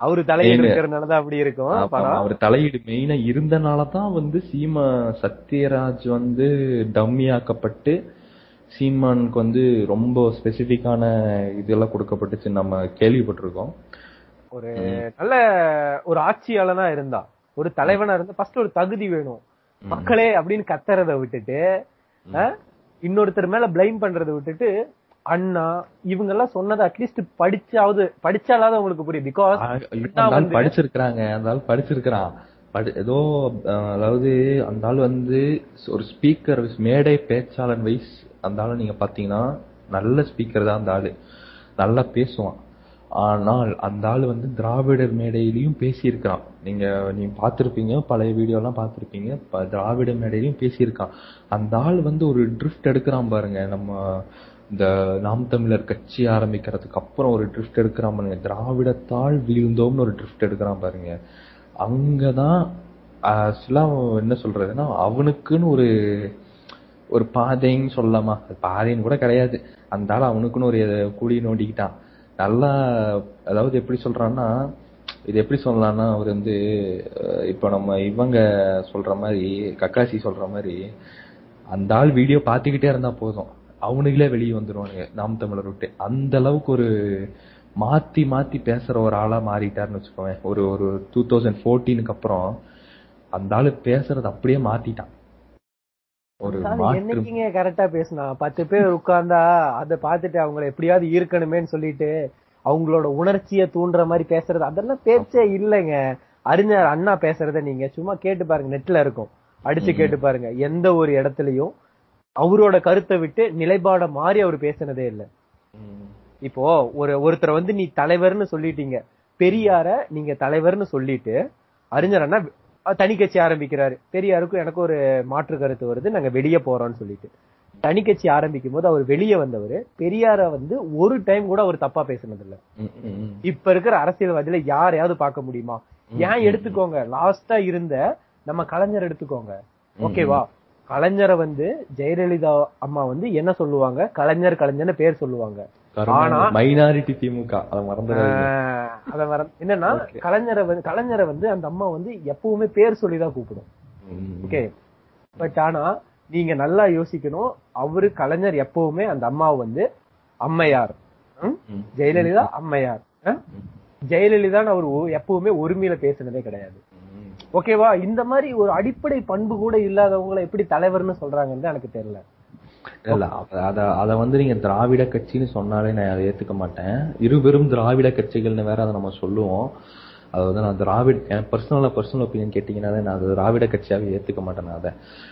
அவரு தலையீடு. இருக்கிறதுனாலதான் அப்படி இருக்கும் அவர் தலையீடு மெயினா இருந்தனாலதான் வந்து சீமா சத்யராஜ் வந்து டம்மியாக்கப்பட்டு சீமானுக்கு வந்து ரொம்ப ஸ்பெசிபிக்கான இதெல்லாம் கொடுக்கப்பட்டுச்சு நம்ம கேள்விப்பட்டிருக்கோம். ஒரு நல்ல ஒரு ஆட்சியாளனா இருந்தா ஒரு தலைவனா இருந்தா ஃபர்ஸ்ட் ஒரு தகுதி வேணும். மக்களே அப்படின்னு கத்துறத விட்டுட்டு இன்னொருத்தர் மேல பிளைம் பண்றதை விட்டுட்டு அண்ணா இவங்க எல்லாம் சொன்னதை அட்லீஸ்ட் படிச்சாவது படிச்சாலாவது அவங்களுக்கு புரியும். பிகாஸ் படிச்சிருக்கிறாங்க. அந்த ஆள் படிச்சிருக்கிறான். படி- ஏதோ அதாவது அந்த ஆள் வந்து ஒரு ஸ்பீக்கர் மேடை பேச்சாளன் வைஸ் அந்த ஆளை நீங்க பாத்தீங்கன்னா நல்ல ஸ்பீக்கர் தான் அந்த ஆளு. நல்லா பேசுவான். ஆனால் அந்த ஆள் வந்து திராவிடர் மேடையிலையும் பேசியிருக்கான் நீங்க நீங்க பார்த்துருப்பீங்க பழைய வீடியோலாம் பார்த்துருப்பீங்க இப்போ திராவிட மேடையிலையும் பேசியிருக்கான். அந்த ஆள் வந்து ஒரு ட்ரிஃப்ட் எடுக்கிறான் பாருங்க. நம்ம இந்த நாம் தமிழர் கட்சி ஆரம்பிக்கிறதுக்கு அப்புறம் ஒரு ட்ரிஃப்ட் எடுக்கிறான் பாருங்க. திராவிடத்தால் வீழ்ந்தோம்னு ஒரு ட்ரிஃப்ட் எடுக்கிறான் பாருங்க. அங்கதான் ஆக்சுவலா என்ன சொல்றதுன்னா அவனுக்குன்னு ஒரு ஒரு பாதைன்னு சொல்லலாமா? பாதைன்னு கூட கிடையாது. அந்த ஆள் அவனுக்குன்னு ஒரு கூடி நோண்டிக்கிட்டான். நல்லா அதாவது எப்படி சொல்றான்னா இது எப்படி சொல்லலாம்னா அவர் வந்து இப்ப நம்ம இவங்க சொல்ற மாதிரி கக்காசி சொல்ற மாதிரி அந்த ஆள் வீடியோ பார்த்துக்கிட்டே இருந்தா போதும். அவனுங்களே வெளியே வந்துருவானுங்க நாம் தமிழர் விட்டு. அந்த அளவுக்கு ஒரு மாத்தி மாத்தி பேசுற ஒரு ஆளா மாறிட்டாருன்னு வச்சுக்கோங்க ஒரு ஒரு டூ தௌசண்ட் ஃபோர்டீனுக்கு அப்புறம் அந்த ஆளு பேசுறது அப்படியே மாத்திட்டான். ஒரு என்னைக்குங்க கரெக்டா பேசினா? பத்து பேர் உட்கார்ந்தா அதை பார்த்துட்டு அவங்கள எப்படியாவது ஈர்க்கணுமேன்னு சொல்லிட்டு அவங்களோட உணர்ச்சியை தூண்டுற மாதிரி பேசுறது அதெல்லாம் பேச்சே இல்லைங்க. அறிஞர் அண்ணா பேசுறத நீங்க சும்மா கேட்டு பாருங்க நெட்ல இருக்கும். அடிச்சு கேட்டு பாருங்க. எந்த ஒரு இடத்துலயும் அவரோட கருத்தை விட்டு நிலைப்பாட மாறி அவர் பேசினதே இல்ல. இப்போ ஒரு ஒருத்தரை வந்து நீ தலைவர்னு சொல்லிட்டீங்க. பெரியார நீங்க தலைவர்னு சொல்லிட்டு அறிஞர் அண்ணா தனி கட்சி ஆரம்பிக்கிறாரு. பெரியாருக்கும் எனக்கு ஒரு மாற்று கருத்து வருது. நாங்க வெளியே போறோம்னு சொல்லிட்டு. தனி கட்சி ஆரம்பிக்கும் போது அவர் வெளியே வந்தவர். பெரியார வந்து ஒரு டைம் கூட அவர் தப்பா பேசினது இல்ல. இப்ப இருக்கிற அரசியல்வாதியில யாரையாவது பார்க்க முடியுமா? ஏன் எடுத்துக்கோங்க. லாஸ்டா இருந்த நம்ம கலைஞர் எடுத்துக்கோங்க. ஓகேவா கலைஞரை வந்து ஜெயலலிதா அம்மா வந்து என்ன சொல்லுவாங்க? கலைஞர் கலைஞர்னு பேர் சொல்லுவாங்க. மைனாரிட்டி திமுக. அதை ஆஹ் அத வர என்னன்னா கலைஞரை வந்து கலைஞரை வந்து அந்த அம்மா வந்து எப்பவுமே பேர் சொல்லிதான் கூப்பிடும். ஓகே? பட் ஆனா நீங்க நல்லா யோசிக்கணும். அவரு கலைஞர் எப்பவுமே அந்த அம்மாவை வந்து அம்மையார். ஜெயலலிதா அம்மையார்? ஜெயலலிதான்னு அவர் எப்பவுமே ஒருமையில பேசினதே கிடையாது. ஓகேவா? இந்த மாதிரி ஒரு அடிப்படை பண்பு கூட இல்லாதவங்களை எப்படி தலைவர்னு சொல்றாங்கன்னு எனக்கு தெரியல. இல்ல அத- அத வந்து நீங்க திராவிட கட்சின்னு சொன்னாலே நான் அதை ஏத்துக்க மாட்டேன். இருபெரும் திராவிட கட்சிகள்னு வேற அதை நம்ம சொல்லுவோம். அது வந்து நான் திராவிட என் பர்சனலா பர்சனல் ஒப்பீனியன் கேட்டீங்கன்னா நான் அது திராவிட கட்சியாக ஏத்துக்க மாட்டேன் நான் அதை.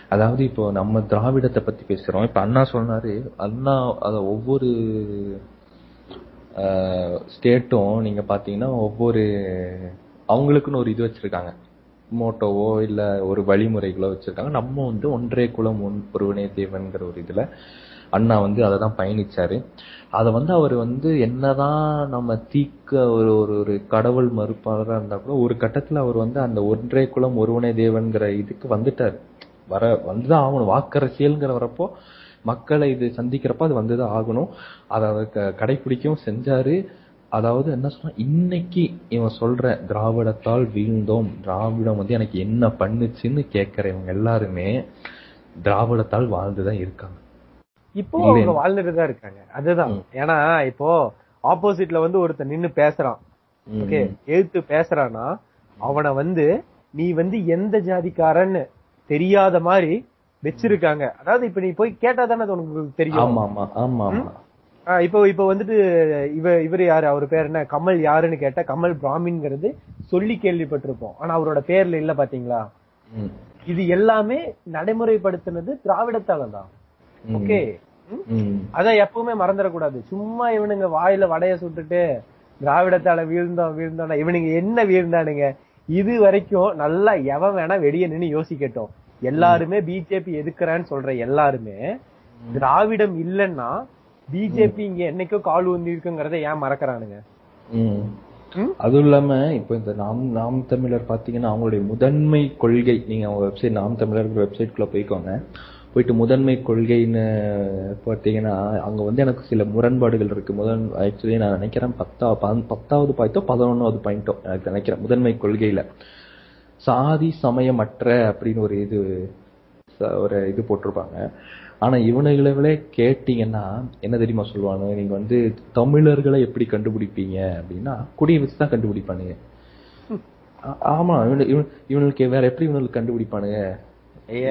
அதாவது இப்போ நம்ம திராவிடத்தை பத்தி பேசுறோம். இப்ப அண்ணா சொன்னாரு அண்ணா அத ஒவ்வொரு ஸ்டேட்டும் நீங்க பாத்தீங்கன்னா ஒவ்வொரு அவங்களுக்குன்னு ஒரு இது வச்சிருக்காங்க. மோட்டோவோ இல்ல ஒரு வழிமுறைகளோ வச்சிருக்காங்க. நம்ம வந்து ஒன்றே குலம் ஒன் ஒருவனே தேவன்கிற ஒரு இதுல அண்ணா வந்து அதை தான் பயணிச்சாரு. அதை வந்து அவர் வந்து என்னதான் நம்ம தீக்க ஒரு ஒரு ஒரு கடவுள் மறுப்பாளராக இருந்தால் கூட ஒரு கட்டத்தில் அவர் வந்து அந்த ஒன்றே குலம் ஒருவனே தேவன்கிற இதுக்கு வந்துட்டார். வர வந்துதான் ஆகணும். வாக்கரசியல்ங்கிற வரப்போ மக்களை இது சந்திக்கிறப்ப அது வந்துதான் ஆகணும். அதை அவர் க- கடைப்பிடிக்கவும் செஞ்சாரு. அதாவது என்ன சொன்னா இன்னைக்கு இவன் சொல்ற திராவிடத்தால் வீழ்ந்தோம் திராவிடம் வந்து எனக்கு என்ன பண்ணுச்சுன்னு கேட்கறவங்க எல்லாருமே திராவிடத்தால் வாழ்ந்துதான் இருக்காங்க. இப்போ? அவங்க வாழ்ந்துட்டு தான் இருக்காங்க. அதுதான். ஏன்னா இப்போ ஆப்போசிட்ல வந்து ஒருத்தன் நின்னு பேசுறான். ஓகே? எழுத்து பேசுறானா அவனை வந்து நீ வந்து எந்த ஜாதிக்காரன்னு தெரியாத மாதிரி வச்சிருக்காங்க. அதாவது இப்ப நீ போய் கேட்டா தானே உனக்கு தெரியும். ஆமா ஆமா ஆமா ஆமா இப்போ இப்போ வந்துட்டு இவ இவர் யாரு? அவர் பேர் என்ன? கமல் யாருன்னு கேட்டா கமல் பிராமின்ங்கிறது சொல்லி கேள்விப்பட்டிருப்போம். ஆனா அவரோட பேர்ல இல்ல பாத்தீங்களா. இது எல்லாமே நடைமுறைப்படுத்தினது திராவிடத்தால தான். ஓகே. அதான் எப்பவுமே மறந்துடக்கூடாது. சும்மா இவனுங்க வாயில வடைய சுட்டுட்டு திராவிடத்தால வீழ்ந்தோம் வீழ்ந்தோம்னா இவனுங்க என்ன வீழ்ந்தானுங்க? இது வரைக்கும் நல்லா எவன் வேணா வெளிய நின்னு யோசிக்கட்டும். எல்லாருமே பிஜேபி எதுக்குறான்னு சொல்ற எல்லாருமே திராவிடம் இல்லைன்னா பிஜேபி இங்க என்னைக்கோ கால் ஊந்தி இருக்குங்கிறத ஏன் மறக்கறானுங்க? அதுவும் இல்லாம இப்போ இந்த நாம் நாம் தமிழர் பாத்தீங்கன்னா அவங்களுடைய முதன்மை கொள்கை நீங்க அவங்க வெப்சைட் நாம் தமிழர் வெப்சைட்குள்ள போய்க்கோங்க. போயிட்டு முதன்மை கொள்கைன்னு பார்த்தீங்கன்னா அங்க வந்து எனக்கு சில முரண்பாடுகள் இருக்கு. முதன் ஆக்சுவலி நான் நினைக்கிறேன் பத்தா பத்தாவது பாயிண்டோ பதினொன்னாவது பாயிண்டோ எனக்கு நினைக்கிறேன் முதன்மை கொள்கையில. சாதி சமயமற்ற அப்படின்னு ஒரு இது ஒரு இது போட்டிருப்பாங்க. ஆனா இவனுங்களே கேட்டீங்கன்னா என்ன தெரியுமா சொல்லுவாங்க? நீங்க வந்து தமிழர்களை எப்படி கண்டுபிடிப்பீங்க அப்படின்னா குடியை வச்சு தான் கண்டுபிடிப்பானுங்க. ஆமா இவனு- இவனு- இவனுக்கு வேற எப்படி இவனுக்கு கண்டுபிடிப்பானுங்க?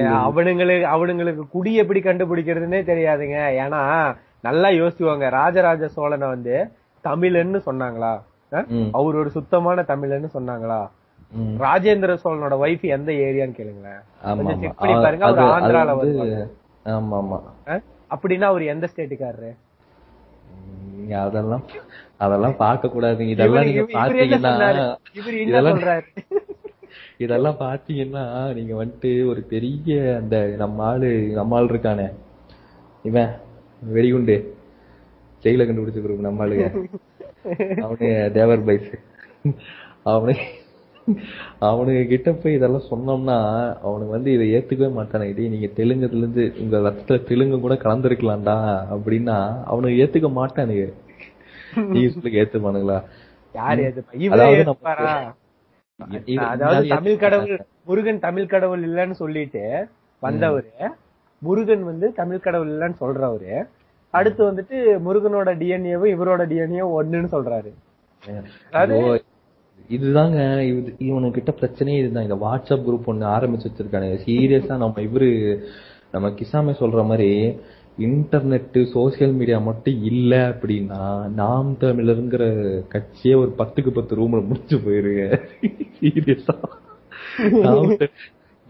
அவனுங்களுக்கு அவனுங்களுக்கு குடி எப்படி கண்டுபிடிக்கிறதுனே தெரியாதுங்க. ஏன்னா நல்லா யோசிச்சுவாங்க ராஜராஜ சோழனை வந்து தமிழன்னு சொன்னாங்களா? அவர் ஒரு சுத்தமான தமிழன்னு சொன்னாங்களா. ராஜேந்திர சோழனோட ஒய்ஃப் எந்த ஏரியான்னு கேளுங்களேன். check பண்ணி பாருங்க, அவர் ஆந்திரால வந்து. ஆமா ஆமா? அப்படின்னா அவர் எந்த ஸ்டேட்டுக்காரரு? அதெல்லாம் அதெல்லாம் பார்க்க கூடாதுங்க இதெல்லாம் நீங்க பாத்தீங்கன்னா இதெல்லாம் இதெல்லாம் பாத்தீங்கன்னா நீங்க வந்துட்டு ஒரு பெரிய அந்த நம்ம ஆளு நம்ம ஆள் இருக்கானே. இவன் வெடிகுண்டு. ஜெயில கண்டுபிடிச்சு கொடுக்கும் நம்ம ஆளுங்க. அவனு தேவர் பைஸ். அவனு அவனுங்க கிட்ட போய் இதெல்லாம் சொன்னோம்னா அவனுக்கு வந்து இதை ஏத்துக்கவே மாட்டானுங்க டேய் நீங்க தெலுங்குல இருந்து உங்க ரத்தத்துல தெலுங்கு கூட கலந்துருக்கலாம்டா அப்படின்னா அவனுக்கு ஏத்துக்க மாட்டானுங்க நீங்க சொல்லுங்க ஏத்துப்பானுங்களா? யாரு ஏத்துப்பா? இவரே அதாவது தமிழ் கடவுள். முருகன் தமிழ் கடவுள் இல்லன்னு சொல்லிட்டு வந்தவரு முருகன் வந்து தமிழ் கடவுள் இல்லன்னு சொல்றவரு அடுத்து வந்துட்டு முருகனோட டிஎன்ஏவும் இவரோட டிஎன்ஏவும் ஒண்ணுன்னு சொல்றாரு. இதுதாங்க இது இவனுக்கிட்ட பிரச்சனையே இதுதான். இந்த வாட்ஸ்அப் குரூப் ஒண்ணு ஆரம்பிச்சு வச்சிருக்கானுங்க சீரியஸா நம்ம இவரு நம்ம கிசாமே சொல்ற மாதிரி இன்டர்நெட் சோசியல் மீடியா மட்டும் இல்ல அப்படின்னா நாம் தமிழருங்கிற கட்சியே ஒரு பத்துக்கு பத்து ரூம்ல முடிச்சு போயிருங்க. சீரியஸா நாம்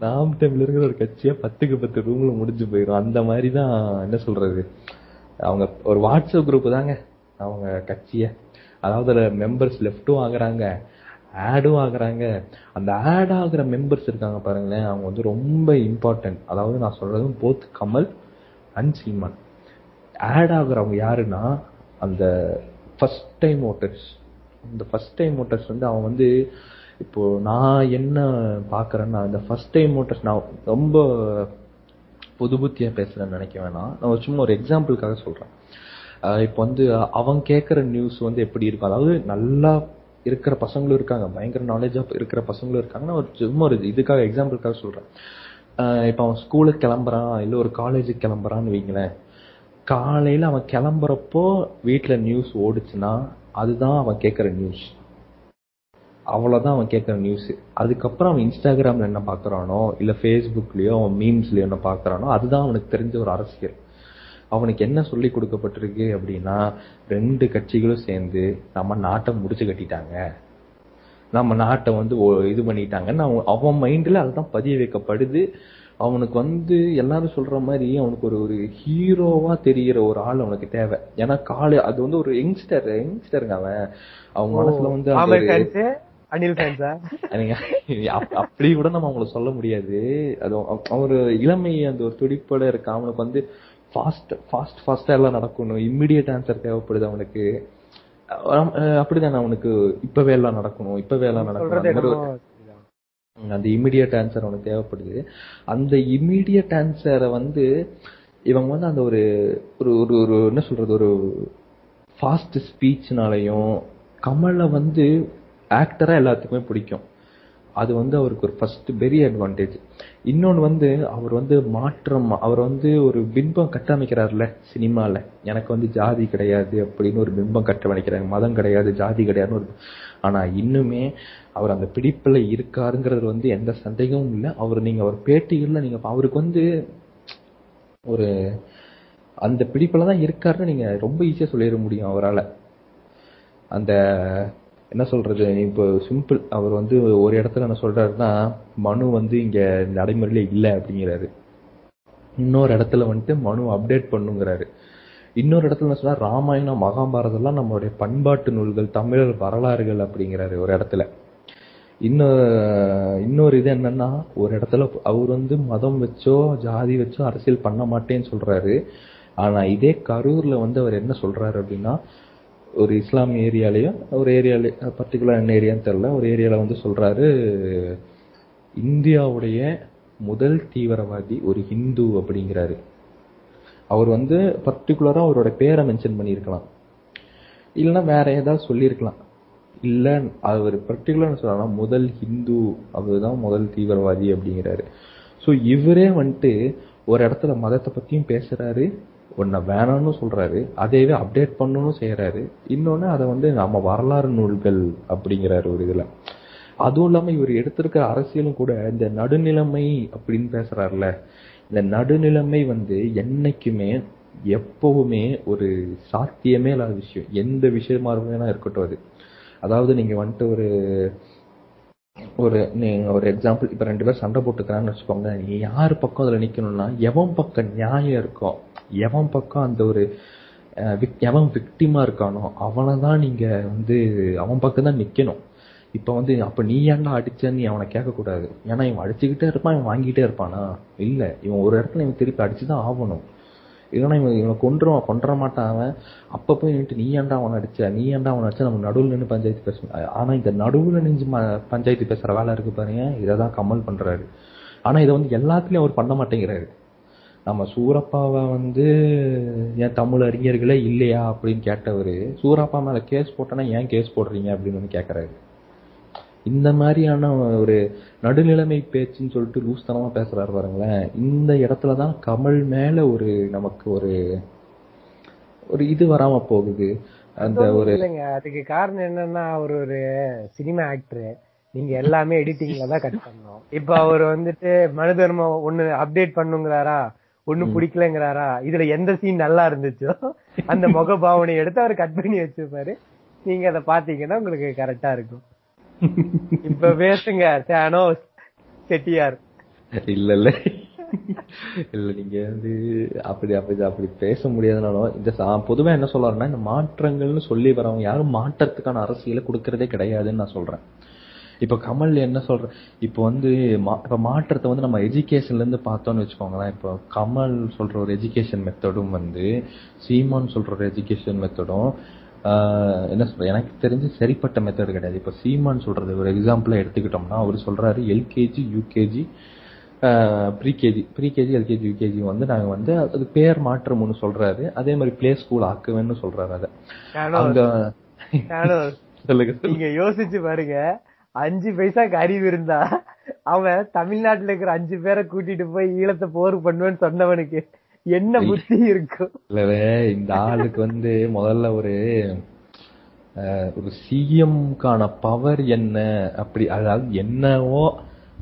நாம் தமிழருங்கிற ஒரு கட்சியே பத்துக்கு பத்து ரூம்ல முடிஞ்சு போயிரும். அந்த மாதிரி தான் என்ன சொல்றது? அவங்க ஒரு வாட்ஸ்அப் குரூப் தாங்க அவங்க கட்சிய. அதாவது மெம்பர்ஸ் லெஃப்ட்டும் ஆகுறாங்க. ஆடும் ஆகுறாங்க. அந்த ஆட் ஆகுற மெம்பர்ஸ் இருக்காங்க பாருங்களேன் அவங்க வந்து ரொம்ப இம்பார்ட்டன்ட் அதாவது நான் சொல்கிறதும் both Kamal and Seeman. Add ஆகுறவங்க யாருன்னா அந்த ஃபஸ்ட் டைம் ஓட்டர்ஸ் இந்த ஃபர்ஸ்ட் டைம் ஓட்டர்ஸ் வந்து அவன் வந்து இப்போ நான் என்ன பார்க்குறேன்னா இந்த ஃபர்ஸ்ட் டைம் ஓட்டர்ஸ் நான் ரொம்ப பொது புத்தியாக பேசுகிறேன்னு நினைக்க வேணாம். நான் சும்மா ஒரு எக்ஸாம்பிளுக்காக சொல்கிறேன் இப்போ வந்து அவன் கேட்குற நியூஸ் வந்து எப்படி இருக்கும்? அதாவது நல்லா இருக்கிற பசங்களும் இருக்காங்க. பயங்கர நாலேஜாக இருக்கிற பசங்களும் இருக்காங்க. நான் ஒரு சும்மா ஒரு இதுக்காக எக்ஸாம்பிளுக்காக சொல்கிறேன் இப்போ அவன் ஸ்கூலுக்கு கிளம்புறான். இல்லை ஒரு காலேஜுக்கு கிளம்புறான்னு வைங்களேன். காலையில் அவன் கிளம்புறப்போ வீட்டில் நியூஸ் ஓடுச்சுன்னா அதுதான் அவன் கேட்குற நியூஸ் அவ்வளோதான் அவன் கேட்குற நியூஸ் அதுக்கப்புறம் அவன் இன்ஸ்டாகிராமில் என்ன பார்க்குறானோ இல்லை ஃபேஸ்புக்லேயோ அவன் மீம்ஸ்லேயோ என்ன பார்க்குறானோ அதுதான் அவனுக்கு தெரிஞ்ச ஒரு அரசியல். அவனுக்கு என்ன சொல்லி கொடுக்கப்பட்டிருக்கு அப்படின்னா ரெண்டு கட்சிகளும் சேர்ந்து நம்ம நாட்டை முடிச்சு கட்டிட்டாங்க. நம்ம நாட்டை வந்து இது பண்ணிட்டாங்கன்னு அவன் அவன் மைண்ட்ல அதுதான் பதிய வைக்கப்படுது. அவனுக்கு வந்து எல்லாரும் சொல்ற மாதிரி அவனுக்கு ஒரு ஒரு ஹீரோவா தெரிகிற ஒரு ஆள் அவனுக்கு தேவை. ஏன்னா காலு அது வந்து ஒரு யங்ஸ்டர் யங்ஸ்டருங்க அவன். அவன் மனசுல வந்து அனில் அப்படி கூட நம்ம அவங்கள சொல்ல முடியாது. அது அவ- அவன் ஒரு இளமை அந்த ஒரு துடிப்போட இருக்கான் அவனுக்கு வந்து ஃபாஸ்ட் ஃபாஸ்ட் ஃபாஸ்டா எல்லாம் நடக்கணும். இம்மிடியட் ஆன்சர் தேவைப்படுது அவனுக்கு. அப்படிதானே அவனுக்கு இப்பவே எல்லாம் நடக்கணும் இப்பவே எல்லாம் நடக்கணும். அந்த இமிடியட் ஆன்சர் அவனுக்கு தேவைப்படுது. அந்த இமிடியட் ஆன்சரை வந்து இவங்க வந்து அந்த ஒரு ஒரு ஒரு ஒரு என்ன சொல்றது ஒரு ஃபாஸ்ட் ஸ்பீச்னாலையும் கமலை வந்து ஆக்டரா எல்லாத்துக்குமே பிடிக்கும். அது வந்து அவருக்கு ஒரு ஃபர்ஸ்ட் பெரிய அட்வான்டேஜ் இன்னொன்று வந்து அவர் வந்து மாற்றம் அவர் வந்து ஒரு பிம்பம் கட்டமைக்கிறார்ல சினிமாவில் எனக்கு வந்து ஜாதி கிடையாது அப்படின்னு ஒரு பிம்பம் கட்டமைக்கிறாங்க. மதம் கிடையாது ஜாதி கிடையாதுன்னு ஒரு ஆனால் இன்னுமே அவர் அந்த பிடிப்பில் இருக்காருங்கிறது வந்து எந்த சந்தேகமும் இல்லை. அவர் நீங்கள் அவர் பேட்டிகளில் நீங்கள் அவருக்கு வந்து ஒரு அந்த பிடிப்பில் தான் இருக்காருன்னு நீங்கள் ரொம்ப ஈஸியாக சொல்லிட முடியும் அவரால். அந்த என்ன சொல்றது? இப்போ சிம்பிள் அவர் வந்து ஒரு இடத்துல என்ன சொல்றாருன்னா மனு வந்து இங்க நடைமுறையில இல்லை அப்படிங்கிறாரு. இன்னொரு இடத்துல வந்துட்டு மனு அப்டேட் பண்ணுங்கிறாரு. இன்னொரு இடத்துல என்ன சொன்னா ராமாயணம் மகாபாரதம்லாம் நம்மளுடைய பண்பாட்டு நூல்கள் தமிழர் வரலாறுகள் அப்படிங்கிறாரு ஒரு இடத்துல. இன்னொரு இன்னொரு இது என்னன்னா ஒரு இடத்துல அவர் வந்து மதம் வச்சோ ஜாதி வச்சோ அரசியல் பண்ண மாட்டேன்னு சொல்றாரு. ஆனா இதே கரூர்ல வந்து அவர் என்ன சொல்றாரு அப்படின்னா ஒரு இஸ்லாமிய ஏரியாலயும் ஒரு ஏரியால பர்டிகுலர் என்ன ஏரியான்னு தெரில ஒரு ஏரியாவில் வந்து சொல்கிறாரு இந்தியாவுடைய முதல் தீவிரவாதி ஒரு ஹிந்து அப்படிங்கிறாரு. அவர் வந்து பர்டிகுலராக அவரோட பேரை மென்ஷன் பண்ணியிருக்கலாம். இல்லைன்னா வேற ஏதாவது சொல்லியிருக்கலாம். இல்லை அவர் பர்டிகுலர் சொல்லலாம் முதல் ஹிந்து அதுதான் முதல் தீவிரவாதி அப்படிங்கிறாரு. ஸோ இவரே வந்துட்டு ஒரு இடத்துல மதத்தை பற்றியும் பேசுகிறாரு உன்னை வேணாம்னு சொல்கிறாரு அதையவே அப்டேட் பண்ணணும் செய்கிறாரு இன்னொன்று அதை வந்து நம்ம வரலாறு நூல்கள் அப்படிங்கிறாரு ஒரு இதில். அதுவும் இல்லாமல் இவர் எடுத்திருக்கிற அரசியலும் கூட இந்த நடுநிலைமை அப்படின்னு பேசுகிறாருல இந்த நடுநிலைமை வந்து என்னைக்குமே எப்பவுமே ஒரு சாத்தியமே இல்லாத விஷயம். எந்த விஷயமா வேணா இருக்கட்டும் அது. அதாவது நீங்கள் வந்துட்டு ஒரு ஒரு நீங்கள் ஒரு எக்ஸாம்பிள் இப்போ ரெண்டு பேர் சண்டை போட்டுக்கிறான்னு வச்சுக்கோங்க நீ யார் பக்கம் அதில் நிற்கணும்னா எவன் பக்கம் நியாயம் இருக்கும் எவன் பக்கம் அந்த ஒரு எவன் விக்டிமா இருக்கானோ அவனை தான் நீங்க வந்து அவன் பக்கம் தான் நிக்கணும். இப்ப வந்து அப்ப நீ ஏன்டா அடிச்சன்னு நீ அவனை கேட்க கூடாது ஏன்னா இவன் அடிச்சுக்கிட்டே இருப்பான் இவன் வாங்கிட்டே இருப்பானா? இல்ல. இவன் ஒரு இடத்துல இவன் திருப்பி அடிச்சுதான் ஆகணும். இல்லைன்னா இவன் இவனை கொன்றுவான் கொன்ற மாட்டான் அவன். அப்ப போய் நின்று நீ ஏன்டா அவனை அடிச்ச? நீ ஏன்டா அவனை அடிச்சா? நம்ம நடுவில் நின்று பஞ்சாயத்து பேசணும் ஆனா இந்த நடுவில் நின்று ம- பஞ்சாயத்து பேசுற வேலை இருக்கு பாருங்க. இதை தான் கமல் பண்றாரு. ஆனா இதை வந்து எல்லாத்துலயும் அவர் பண்ண மாட்டேங்கிறாரு. நம்ம சூரப்பாவை வந்து ஏன் தமிழ் அறிஞர்களே இல்லையா அப்படின்னு கேட்டவரு சூரப்பா மேல கேஸ் போட்டோன்னா ஏன் கேஸ் போடுறீங்க அப்படின்னு வந்து கேக்குறாரு. இந்த மாதிரியான ஒரு நடுநிலைமை பேச்சுன்னு சொல்லிட்டு லூஸ்தனமா பேசுறாரு பாருங்களேன். இந்த இடத்துல தான் கமல் மேல ஒரு நமக்கு ஒரு ஒரு இது வராம போகுது. அந்த ஒரு இல்லைங்க அதுக்கு காரணம் என்னன்னா அவர் ஒரு சினிமா ஆக்டர். நீங்க எல்லாமே எடிட்டிங்ல தான் கட் பண்ணணும். இப்ப அவர் வந்துட்டு மனு தர்மம் ஒண்ணு அப்டேட் பண்ணுங்கிறாரா? ஒண்ணு பிடிக்கலங்கிறாரா? இதுல எந்த சீன் நல்லா இருந்துச்சோ அந்த முக பாவனை எடுத்து அவர் கட் பண்ணி வச்சிருப்பாரு. நீங்க அதை பாத்தீங்கன்னா உங்களுக்கு கரெக்டா இருக்கும். இப்ப பேசுங்க தேனோஸ் செட்டியார். இல்ல இல்ல. இல்ல நீங்க வந்து அப்படி அப்படி அப்படி பேச முடியாதுனாலும் இந்த பொதுவா என்ன சொல்றாருன்னா இந்த மாற்றங்கள்னு சொல்லி வரவங்க யாரும் மாற்றத்துக்கான அரசியலை கொடுக்கறதே கிடையாதுன்னு நான் சொல்றேன். இப்ப கமல் என்ன சொல்ற இப்ப வந்து இப்ப மாற்றத்தை வந்து நம்ம எஜுகேஷன்ல இருந்து பார்த்தோம்னு வச்சுக்கோங்களேன். இப்போ கமல் சொல்ற ஒரு எஜுகேஷன் மெத்தடும் வந்து சீமான் சொல்ற ஒரு எஜுகேஷன் மெத்தடும் என்ன சொல்ற எனக்கு தெரிஞ்சு சரிப்பட்ட மெத்தட் கிடையாது. இப்ப சீமான் சொல்றது ஒரு எக்ஸாம்பிளா எடுத்துக்கிட்டோம்னா அவர் சொல்றாரு LKG UKG pre KG pre KG LKG UKG வந்து நாங்க வந்து அது பேர் மாற்றம் ஒன்று சொல்றாரு. அதே மாதிரி பிளே ஸ்கூல் ஆக்குவேன்னு சொல்றாரு அதை. சொல்லுங்க. நீங்க யோசிச்சு பாருங்க. அஞ்சு பைசாக்கு அறிவு இருந்தா அவன் தமிழ்நாட்டுல இருக்கிற அஞ்சு பேரை கூட்டிட்டு போய் ஈழத்தை போர் பண்ணுவேன்னு சொன்னவனுக்கு என்ன புத்தி இருக்கும்? இல்லவே இந்த ஆளுக்கு வந்து முதல்ல ஒரு ஒரு சிஎம்கான பவர் என்ன? அப்படி அதாவது என்னவோ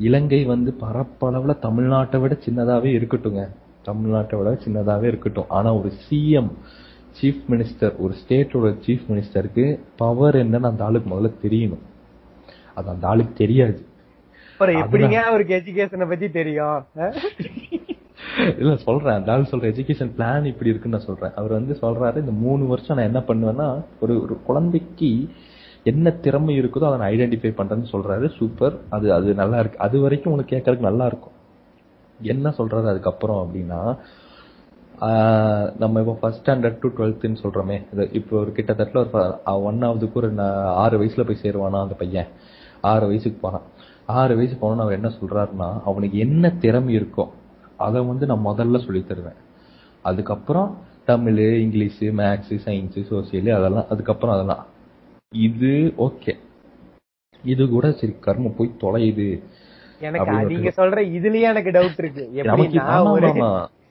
இலங்கை வந்து பரப்பளவுல தமிழ்நாட்டை விட சின்னதாவே இருக்கட்டுங்க தமிழ்நாட்டை விட சின்னதாவே இருக்கட்டும். ஆனா ஒரு சிஎம் சீஃப் மினிஸ்டர் ஒரு ஸ்டேட்டோட சீஃப் மினிஸ்டருக்கு பவர் என்னன்னு அந்த ஆளுக்கு முதல்ல தெரியணும். அது அந்த ஆளுக்கு தெரியாது. எப்படிங்க அவருக்கு எஜுகேஷனை பத்தி தெரியும்? இல்ல சொல்றேன். அந்த ஆள் சொல்ற எஜுகேஷன் பிளான் இப்படி இருக்குன்னு நான் சொல்றேன். அவர் வந்து சொல்றாரு இந்த மூணு வருஷம் நான் என்ன பண்ணுவேன்னா ஒரு ஒரு குழந்தைக்கு என்ன திறமை இருக்குதோ அதை நான் ஐடென்டிஃபை பண்றேன்னு சொல்றாரு. சூப்பர் அது அது நல்லா இருக்கு. அது வரைக்கும் உங்களுக்கு கேட்கறதுக்கு நல்லா இருக்கும். என்ன சொல்றாரு அதுக்கப்புறம் அப்படின்னா நம்ம இப்போ ஃபர்ஸ்ட் ஸ்டாண்டர்ட் டு டுவெல்த்னு சொல்றோமே. இப்போ ஒரு கிட்டத்தட்ட ஒரு ஒன்னாவதுக்கு ஒரு ஆறு வயசுல போய் சேருவானா அந்த பையன்? ஆறு வயசுக்கு போனான். ஆறு வயசு போனோன்னு அவர் என்ன சொல்றாருன்னா அவனுக்கு என்ன திறமை இருக்கோ அதை வந்து நான் முதல்ல சொல்லி தருவேன். அதுக்கப்புறம் Tamil English maths science social அதெல்லாம் அதுக்கப்புறம் அதெல்லாம். இது ஓகே. இது கூட சரி கர்மம் போய் தொலையுது. எனக்கு நீங்க சொல்ற இதுலயே எனக்கு டவுட் இருக்கு.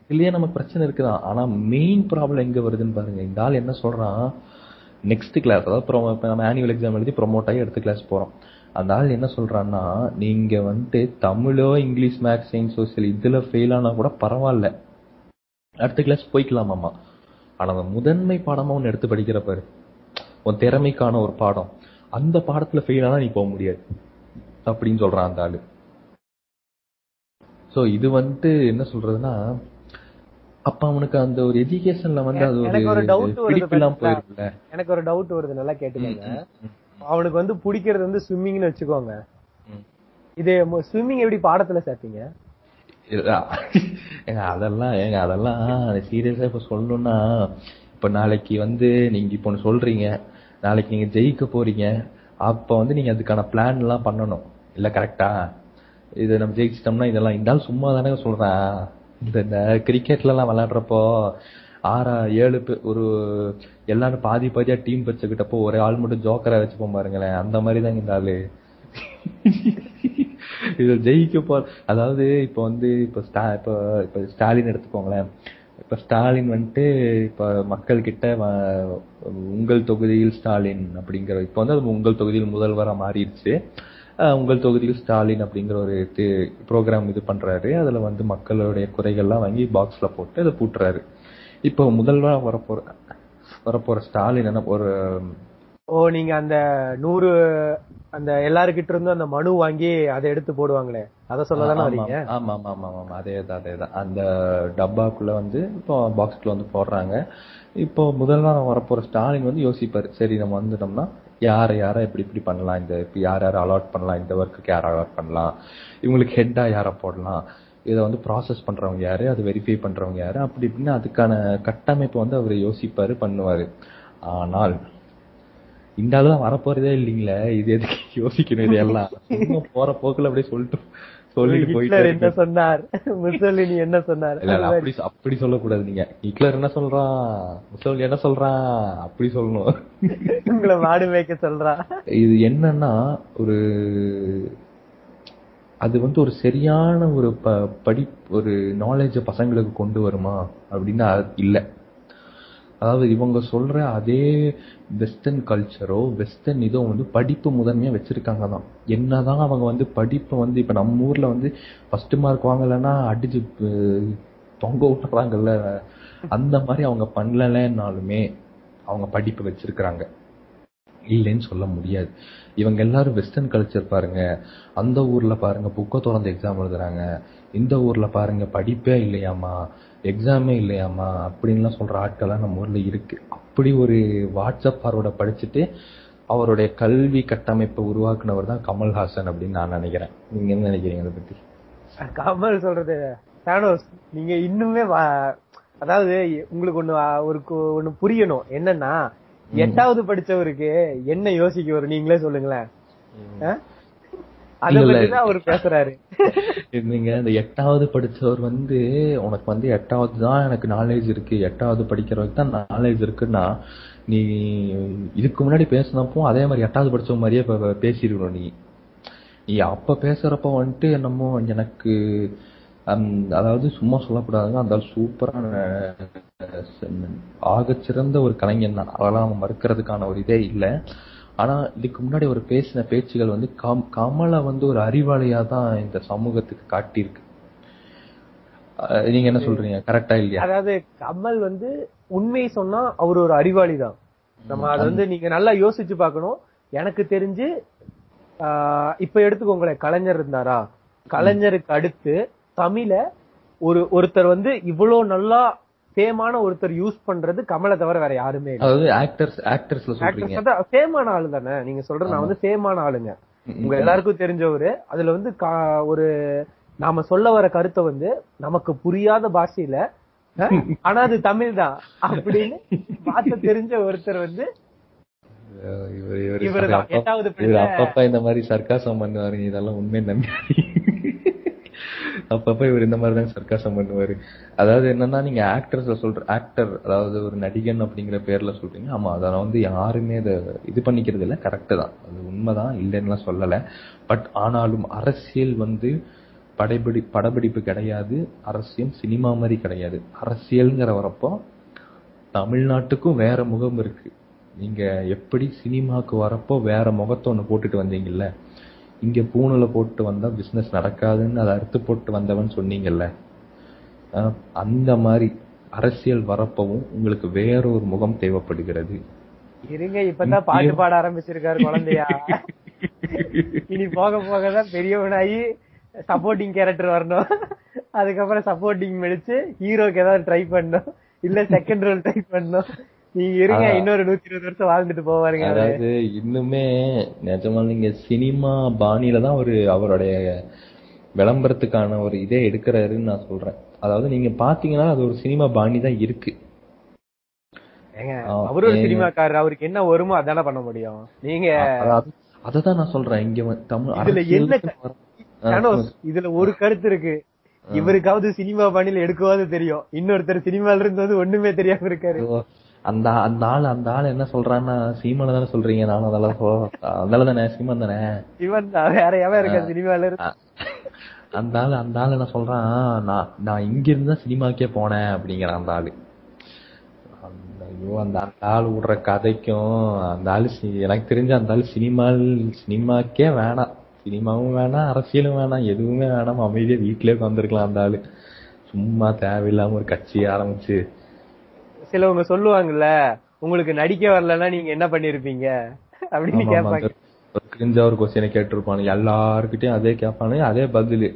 இதுலயே நமக்கு பிரச்சனை இருக்குதான். ஆனா மெயின் ப்ராப்ளம் எங்க வருதுன்னு பாருங்க. இந்த ஆள் என்ன சொல்றான் நெக்ஸ்ட் கிளாஸ் அதாவது நம்ம ஆனுவல் எக்ஸாம் எழுதி ப்ரொமோட் ஆகி அடுத்த கிளாஸ் போறோம். அந்த ஆள் என்ன சொல்றான்னா நீங்க வந்துட்டு தமிழோ இங்கிலீஷ் மேக்ஸ் சயின்ஸ் சோசியல் இதுல ஃபெயில் ஆனா கூட பரவாயில்ல. அடுத்த கிளாஸ் போய்க்கலாமாமா ஆனா அந்த முதன்மை பாடமா ஒன்னு எடுத்து படிக்கிற பாரு. உன் திறமைக்கான ஒரு பாடம். அந்த பாடத்துல ஃபெயில் ஆனா நீ போக முடியாது. அப்படின்னு சொல்றான் அந்த ஆளு. சோ இது வந்துட்டு என்ன சொல்றதுன்னா அப்ப அவனுக்கு அந்த ஒரு எஜுகேஷன்ல வந்து அது ஒரு ஒரு வருது எனக்கு ஒரு டவுட் வருது நல்லா கேட்டுக்கோங்க. அவனுக்கு வந்து பிடிக்கிறது வந்து ஸ்விம்மிங்னு வச்சுக்கோங்க. இது ஸ்விம்மிங் எப்படி பாடத்துல சேர்த்தீங்க ஏங்க அதெல்லாம் ஏங்க அதெல்லாம் சீரியஸா இப்ப சொல்லணும்னா இப்ப நாளைக்கு வந்து நீங்க இப்ப ஒண்ணு சொல்றீங்க. நாளைக்கு நீங்க ஜெயிக்க போறீங்க. அப்ப வந்து நீங்க அதுக்கான பிளான் எல்லாம் பண்ணணும். இல்ல கரெக்டா இது நம்ம ஜெயிச்சிட்டோம்னா இதெல்லாம் இந்த ஆள் சும்மா தானே சொல்றேன். இந்த கிரிக்கெட்ல எல்லாம் விளையாடுறப்போ ஆறா ஏழு பேர் ஒரு எல்லாரும் பாதி பாதியா டீம் வச்சுக்கிட்டப்போ ஒரே ஆள் மட்டும் ஜோக்கரா வச்சுப்போம் பாருங்களேன். அந்த மாதிரி தாங்க இந்த ஆளு. இது ஜெயிக்க போ அதாவது இப்ப வந்து இப்ப ஸ்டா இப்ப இப்ப ஸ்டாலின் எடுத்துக்கோங்களேன். இப்ப ஸ்டாலின் வந்துட்டு இப்ப மக்கள் கிட்ட உங்கள் தொகுதியில் ஸ்டாலின் அப்படிங்கிற இப்ப வந்து அது உங்கள் தொகுதியில் முதல்வரா மாறிடுச்சு. உங்கள் தொகுதியில் ஸ்டாலின் அப்படிங்கிற ஒரு இது ப்ரோக்ராம் இது பண்றாரு. அதுல வந்து மக்களுடைய குறைகள்லாம் வாங்கி பாக்ஸ்ல போட்டு அதை பூட்டுறாரு. இப்போ முதல்வரா வரப்போற வரப்போற ஸ்டாலின் என்ன ஒரு ஓ நீங்க அந்த நூறு அந்த எல்லாருக்கிட்ட இருந்தும் அந்த மனு வாங்கி அதை எடுத்து போடுவாங்களே. அத சொல்லதானே வரீங்க? ஆமா ஆமா ஆமா ஆமா அதேதான் அதேதான் அந்த டப்பாக்குள்ள வந்து இப்போ பாக்ஸ்க்குள்ள வந்து போடுறாங்க. இப்போ முதல் வாரம் வரப்போற ஸ்டாலின் வந்து யோசிப்பாரு. சரி நம்ம வந்துட்டோம்னா யாரை யாரை எப்படி இப்படி பண்ணலாம். இந்த இப்ப யார் யாரை அலாட் பண்ணலாம்? இந்த ஒர்க்குக்கு யாரை அலாட் பண்ணலாம்? இவங்களுக்கு ஹெட்டா யாரை போடலாம்? இதை வந்து ப்ராசஸ் பண்றவங்க யாரு? அதை வெரிஃபை பண்றவங்க யாரு? அப்படி இப்படின்னு அதுக்கான கட்டமைப்பு வந்து அவர் யோசிப்பாரு பண்ணுவாரு. ஆனால் இந்த தான் வரப்போறதே இல்லைங்களே. இது எதுக்கு யோசிக்கணும் இது எல்லாம் போற போக்குல அப்படியே சொல்லிட்டு சொல்லிட்டு போயிட்டே என்ன. சொன்னார்? முசோலினி என்ன சொன்னார்? இல்ல அப்படி அப்படி சொல்லக்கூடாது நீங்க. ஹிட்லர் என்ன சொல்றான்? முசோலினி என்ன சொல்றான்? அப்படி சொல்லணும். உங்களை மாடு மேய்க்க சொல்றா. இது என்னன்னா ஒரு அது வந்து ஒரு சரியான ஒரு ப படி ஒரு நாலேஜை பசங்களுக்கு கொண்டு வருமா? அப்படின்னா இல்லை. அதாவது இவங்க சொல்ற அதே வெஸ்டர்ன் கல்ச்சரோ வெஸ்டர்ன் இதோ வந்து படிப்பு முதன்மையா வச்சிருக்காங்க தான். என்னதான் அவங்க வந்து படிப்பை வந்து இப்போ நம்ம ஊர்ல வந்து ஃபஸ்ட்டு மார்க் வாங்கலைன்னா அடிச்சு தொங்க விட்டுறாங்கல்ல. அந்த மாதிரி அவங்க பண்ணலைன்னாலுமே அவங்க படிப்பு வச்சிருக்கிறாங்க. இல்லைன்னு சொல்ல முடியாது. இவங்க எல்லாரும் வெஸ்டர்ன் கல்ச்சர் பாருங்க. அந்த ஊர்ல பாருங்க புக்கை திறந்து எக்ஸாம் எழுதுறாங்க. இந்த ஊர்ல பாருங்க படிப்பே இல்லையாம்மா எக்ஸாமே இல்லையாம்மா அப்படின்லாம் சொல்ற ஆட்கள்லாம் நம்ம ஊர்ல இருக்கு. அப்படி ஒரு வாட்ஸ்அப் பார்வோட படிச்சுட்டு அவருடைய கல்வி கட்டமைப்பை உருவாக்குனவர் தான் கமல்ஹாசன் அப்படின்னு நான் நினைக்கிறேன். நீங்க என்ன நினைக்கிறீங்க அதை பத்தி? கமல் சொல்றது தானோஸ் நீங்க இன்னுமே வா- அதாவது உங்களுக்கு ஒண்ணு ஒரு ஒண்ணு புரியணும். என்னன்னா எட்டாவது படிச்சவருக்கு என்ன யோசிக்க வரும் நீங்களே சொல்லுங்களேன். அவர் பேசுறாரு. நீங்க இந்த எட்டாவது படிச்சவர் வந்து உனக்கு வந்து எட்டாவது தான் எனக்கு நாலேஜ் இருக்கு. எட்டாவது படிக்கிறவருக்கு தான் நாலேஜ் இருக்குன்னா நீ இதுக்கு முன்னாடி பேசினப்போ அதே மாதிரி எட்டாவது படிச்ச மாதிரியே பேசிருக்கணும் நீ. நீ அப்ப பேசுறப்ப வந்துட்டு என்னமோ எனக்கு அதாவது சும்மா சொல்லக்கூடாதுங்க அந்த ஆள் சூப்பரான ஆகச்சிறந்த ஒரு கலைஞன் தான். அதெல்லாம் அவன் மறுக்கிறதுக்கான ஒரு இதே இல்லை. ஆனா இதுக்கு முன்னாடி ஒரு பேசின பேச்சுகள் வந்து கம் கமலை வந்து ஒரு அறிவாளியா தான் இந்த சமூகத்துக்கு காட்டியிருக்கு. நீங்க என்ன சொல்றீங்க? கரெக்டா இல்லையா? அதாவது கமல் வந்து உண்மை சொன்னா அவர் ஒரு அறிவாளி தான். நம்ம அதை வந்து நீங்க நல்லா யோசிச்சு பார்க்கணும். எனக்கு தெரிஞ்சு இப்ப எடுத்துக்கோங்களேன் கலைஞர் இருந்தாரா? கலைஞருக்கு அடுத்து தமிழ ஒரு ஒருத்தர் வந்து இவ்வளவு நல்லா ஃபேமான ஒருத்தர் யூஸ் பண்றது கமலை தவிர வேற யாருமே இல்ல. அதாவது ஆக்டர்ஸ் ஆக்டர்ஸ்ல சொல்றீங்க. ஃபேமான ஆளு தானே. நீங்க சொல்ற நான் வந்து ஃபேமான ஆளுங்க. உங்க எல்லாருக்கும் தெரிஞ்சவரு. அதுல வந்து ஒரு நாம சொல்ல வர கருத்தை வந்து நமக்கு புரியாத பாஷையில ஆனா அது தமிழ் தான் அப்படின்னு வார்த்தை தெரிஞ்ச ஒருத்தர் வந்து இவர் இவர் எட்டாவது. அப்பப்ப இந்த மாதிரி சர்க்காசம் பண்ணுவாரு இதெல்லாம் உண்மை நம்பி. அப்பப்ப இவர் இந்த மாதிரி தான் சர்க்காசம் பண்ணுவாரு. அதாவது என்னன்னா நீங்க ஆக்டர்ஸ்ல சொல்ற ஆக்டர் அதாவது ஒரு நடிகன் அப்படிங்கிற பேர்ல சொல்றீங்க. ஆமா அதை வந்து யாருமே அதை இது பண்ணிக்கிறது இல்லை கரெக்டு தான். அது உண்மைதான் இல்லைன்னுலாம் சொல்லல. பட் ஆனாலும் அரசியல் வந்து படைபிடி படப்பிடிப்பு கிடையாது. அரசியல் சினிமா மாதிரி கிடையாது. அரசியல்ங்கிற வரப்போ தமிழ்நாட்டுக்கும் வேற முகம் இருக்கு. நீங்க எப்படி சினிமாவுக்கு வரப்போ வேற முகத்தை ஒன்று போட்டுட்டு வந்தீங்கல்ல? இங்க பூணுல போட்டு வந்தா பிசினஸ் நடக்காதுன்னு அதை அறுத்து போட்டு வந்தவன் சொன்னீங்கல்ல. அந்த மாதிரி அரசியல் வரப்பவும் உங்களுக்கு வேற ஒரு முகம் தேவைப்படுகிறது. இருங்க இப்பதான் பாட்டு பாட ஆரம்பிச்சிருக்காரு குழந்தையா. இனி போக போக தான் பெரியவனாகி சப்போர்ட்டிங் கேரக்டர் வரணும். அதுக்கப்புறம் சப்போர்ட்டிங் மெடிச்சு ஹீரோக்கு ஏதாவது ட்ரை பண்ணணும். இல்ல செகண்ட் ரோல் ட்ரை பண்ணணும். நீங்க இருங்க இன்னொரு நூத்தி இருபது வருஷம் வாழ்ந்துட்டு போவாருங்க. அதாவது இன்னுமே நிஜமா நீங்க சினிமா பாணியில தான் ஒரு அவருடைய விளம்பரத்துக்கான ஒரு இதே எடுக்கிறாருன்னு நான் சொல்றேன். அதாவது நீங்க பாத்தீங்கன்னா அது ஒரு சினிமா பாணி தான் இருக்கு. அவரு ஒரு. சினிமாக்காரர் அவருக்கு என்ன வருமோ அதானே பண்ண முடியும். நீங்க அததான் நான் சொல்றேன். இங்க தமிழ் இதுல என்ன இதுல ஒரு கருத்து இருக்கு. இவருக்காவது சினிமா பாணியில எடுக்கவாது தெரியும். இன்னொருத்தர் சினிமால இருந்து வந்து ஒண்ணுமே தெரியாம இருக்காரு. அந்த அந்த ஆள் அந்த ஆள் என்ன சொல்றான்னா சீமான தானே சொல்றீங்க நானும் அதெல்லாம் அதனால தானே சீமான் தானே? இவன் வேற எவன் இருக்கா சினிமால. அந்த ஆள் அந்த ஆள் என்ன சொல்றான் நான் நான் இங்க இருந்து சினிமாக்கே போனேன் அப்படிங்கிறான் அந்த ஆளு. அந்த ஐயோ அந்த அந்த ஆள் விடுற கதைக்கும் அந்த ஆளு எனக்கு தெரிஞ்ச அந்த ஆள் சினிமா சினிமாக்கே வேணாம். சினிமாவும் வேணாம் அரசியலும் வேணாம் எதுவுமே வேணாம். அமைதியா வீட்லயே உட்காந்துருக்கலாம் அந்த ஆளு. சும்மா தேவையில்லாம ஒரு கட்சி ஆரம்பிச்சு சிலவங்க சொல்லுவாங்கல்ல உங்களுக்கு நடிக்க வரலன்னா நீங்க என்ன பண்ணிருப்பீங்க? அப்படின்னு கேட்பாங்க. கிரிஞ்சா ஒரு கொஸ்டினை கேட்டிருப்பானு எல்லாருக்கிட்டையும் அதே கேட்பானுங்க அதே பதில்.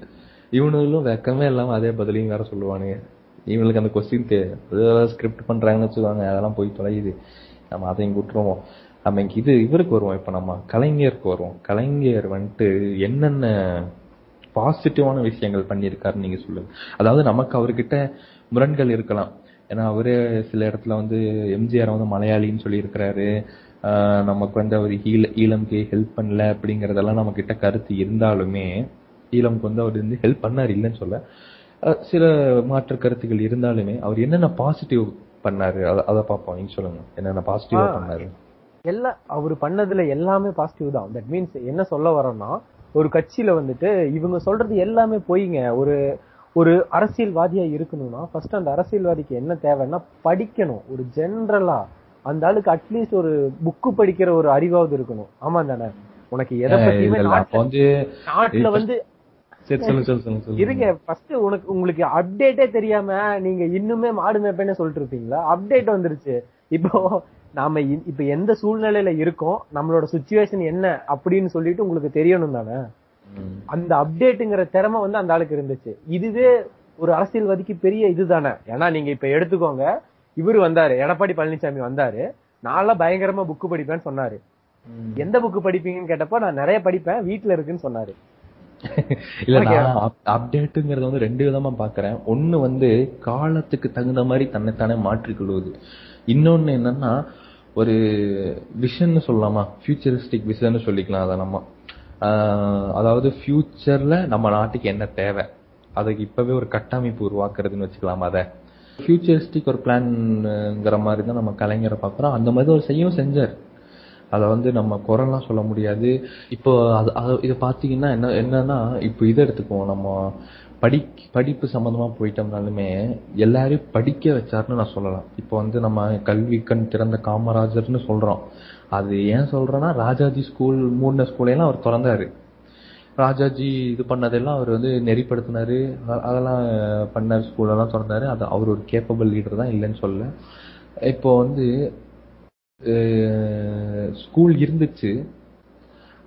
இவனுங்களும் வெக்கமே இல்லாம அதே பதிலையும் வேற சொல்லுவானுங்க. இவங்களுக்கு அந்த கொஸ்டின் ஸ்கிரிப்ட் பண்றாங்கன்னு வச்சுக்கோங்க அதெல்லாம் போய் தொலையுது. நம்ம அதையும் விட்டுருவோம் நம்ம இங்க இது இவருக்கு வருவோம். இப்ப நம்ம கலைஞருக்கு வருவோம். கலைஞர் வந்துட்டு என்னென்ன பாசிட்டிவான விஷயங்கள் பண்ணியிருக்காருன்னு நீங்க சொல்லுங்க. அதாவது நமக்கு அவர்கிட்ட முரண்கள் இருக்கலாம். ஏன்னா அவரே சில இடத்துல வந்து எம்ஜிஆர் வந்து மலையாளின்னு சொல்லியிருக்கிறாரு. ஆஹ் நமக்கு வந்து அவர் ஈழ ஈழம்க்கு ஹெல்ப் பண்ணல அப்படிங்கறதெல்லாம் நம்ம கிட்ட கருத்து இருந்தாலுமே ஈழம்க்கு வந்து அவர் வந்து ஹெல்ப் பண்ணார் இல்லைன்னு சொல்ல. சில மாற்று கருத்துக்கள் இருந்தாலுமே அவர் என்னென்ன பாசிட்டிவ் பண்ணாரு? அத- பார்ப்போம். நீங்க சொல்லுங்க. என்னென்ன பாசிட்டிவா. பண்ணாரு? எல்லாம் அவர் பண்ணதுல எல்லாமே பாசிட்டிவ் தான். தட் மீன்ஸ் என்ன சொல்ல வரோம்னா ஒரு கட்சியில வந்துட்டு இவங்க சொல்றது எல்லாமே பொய்ங்க. ஒரு ஒரு அரசியல்வாதியா இருக்கணும்னா ஃபர்ஸ்ட் அந்த அரசியல்வாதிக்கு என்ன தேவைன்னா படிக்கணும். ஒரு ஜெனரலா அந்த ஆளுக்கு அட்லீஸ்ட் ஒரு புக்கு படிக்கிற ஒரு அறிவாவது இருக்கணும். ஆமா தானே? உனக்கு எதை பத்தியுமே நாட்டுல- வந்து இருங்க ஃபர்ஸ்ட் உனக்கு உங்களுக்கு அப்டேட்டே தெரியாம நீங்க இன்னுமே மாடு மேப்பேன்னு சொல்லிட்டு இருப்பீங்களா? அப்டேட் வந்துருச்சு. இப்போ நாம இப்ப எந்த சூழ்நிலையில இருக்கோம்? நம்மளோட சுச்சுவேஷன் என்ன? அப்படின்னு சொல்லிட்டு உங்களுக்கு தெரியணும் தானே. அந்த அப்டேட்டுங்கிற திறமை வந்து அந்த ஆளுக்கு இருந்துச்சு. இதுவே ஒரு அரசியல்வாதிக்கு பெரிய இதுதானே. ஏன்னா நீங்க இப்ப எடுத்துக்கோங்க இவரு வந்தாரு எடப்பாடி பழனிசாமி வந்தாரு நான்லாம் பயங்கரமா புக்கு படிப்பேன்னு சொன்னாரு. எந்த புக்கு படிப்பீங்கன்னு கேட்டப்போ நான் நிறைய படிப்பேன் வீட்ல இருக்குன்னு சொன்னாரு. இல்ல. நான் அப்டேட்டுங்கிறத வந்து ரெண்டு விதமா பாக்குறேன். ஒண்ணு வந்து காலத்துக்கு தகுந்த மாதிரி தன்னைத்தானே மாற்றிக்கொள்வது இன்னொன்னு என்னன்னா ஒரு விஷன் சொல்லலாமா? ஃபியூச்சரிஸ்டிக் விஷன் சொல்லிக்கலாம் அதை நம்ம. அதாவது ஃபியூச்சர்ல நம்ம நாட்டுக்கு என்ன தேவை? அதுக்கு இப்பவே ஒரு கட்டமைப்பு உருவாக்குறதுன்னு வச்சுக்கலாம் அதை? ஃபியூச்சரிஸ்டிக் ஒரு பிளான்ங்கிற மாதிரி தான் நம்ம கலைஞரை பார்க்குறோம். அந்த மாதிரி ஒரு செய்யவும் செஞ்சார். அதை வந்து நம்ம குறைலாம் சொல்ல முடியாது. இப்போ அது அது இதை பார்த்தீங்கன்னா என்ன என்னன்னா இப்போ இதை எடுத்துக்குவோம். நம்ம படி படிப்பு சம்மந்தமாக போயிட்டோம்னாலுமே எல்லாரையும் படிக்க வச்சாருன்னு நான் சொல்லலாம். இப்போ வந்து நம்ம கல்வி கண் திறந்த காமராஜர்னு சொல்கிறோம் அது ஏன் சொல்றேன்னா ராஜாஜி ஸ்கூல் மூடின ஸ்கூலையெல்லாம் அவர் திறந்தாரு. ராஜாஜி இது பண்ணதெல்லாம் அவர் வந்து நெறிப்படுத்தினாரு. அதெல்லாம் பண்ணார் ஸ்கூலெல்லாம் திறந்தாரு. அது அவர் ஒரு கேப்பபிள் லீடர் தான் இல்லைன்னு சொல்ல இப்போ வந்து ஸ்கூல் இருந்துச்சு.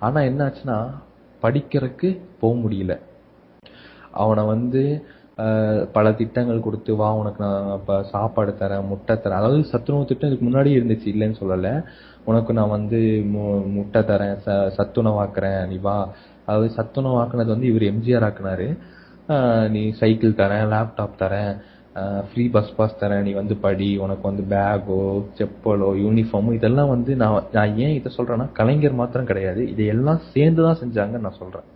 ஆனா என்ன ஆச்சுன்னா படிக்கிறதுக்கு போக முடியல. அவனை வந்து பல திட்டங்கள் கொடுத்து வா உனக்கு நான் இப்போ சாப்பாடு தரேன் முட்டை தரேன். அதாவது சத்துணவு திட்டம் இதுக்கு முன்னாடி இருந்துச்சு இல்லைன்னு சொல்லலை. உனக்கு நான் வந்து மு- முட்டை தரேன் ச சத்துணவாக்குறேன் நீ வா. அதாவது சத்துணவாக்குனது வந்து இவர் எம்ஜிஆர் ஆக்குனாரு. நீ சைக்கிள் தரேன் லேப்டாப் தரேன் ஃப்ரீ பஸ் பாஸ் தரேன் நீ வந்து படி உனக்கு வந்து பேக்கோ செப்பலோ யூனிஃபார்மோ இதெல்லாம் வந்து நான் நான் ஏன் இதை சொல்றேன்னா கலைஞர் மாத்திரம் கிடையாது. இதையெல்லாம் சேர்ந்து தான் செஞ்சாங்கன்னு நான் சொல்றேன்.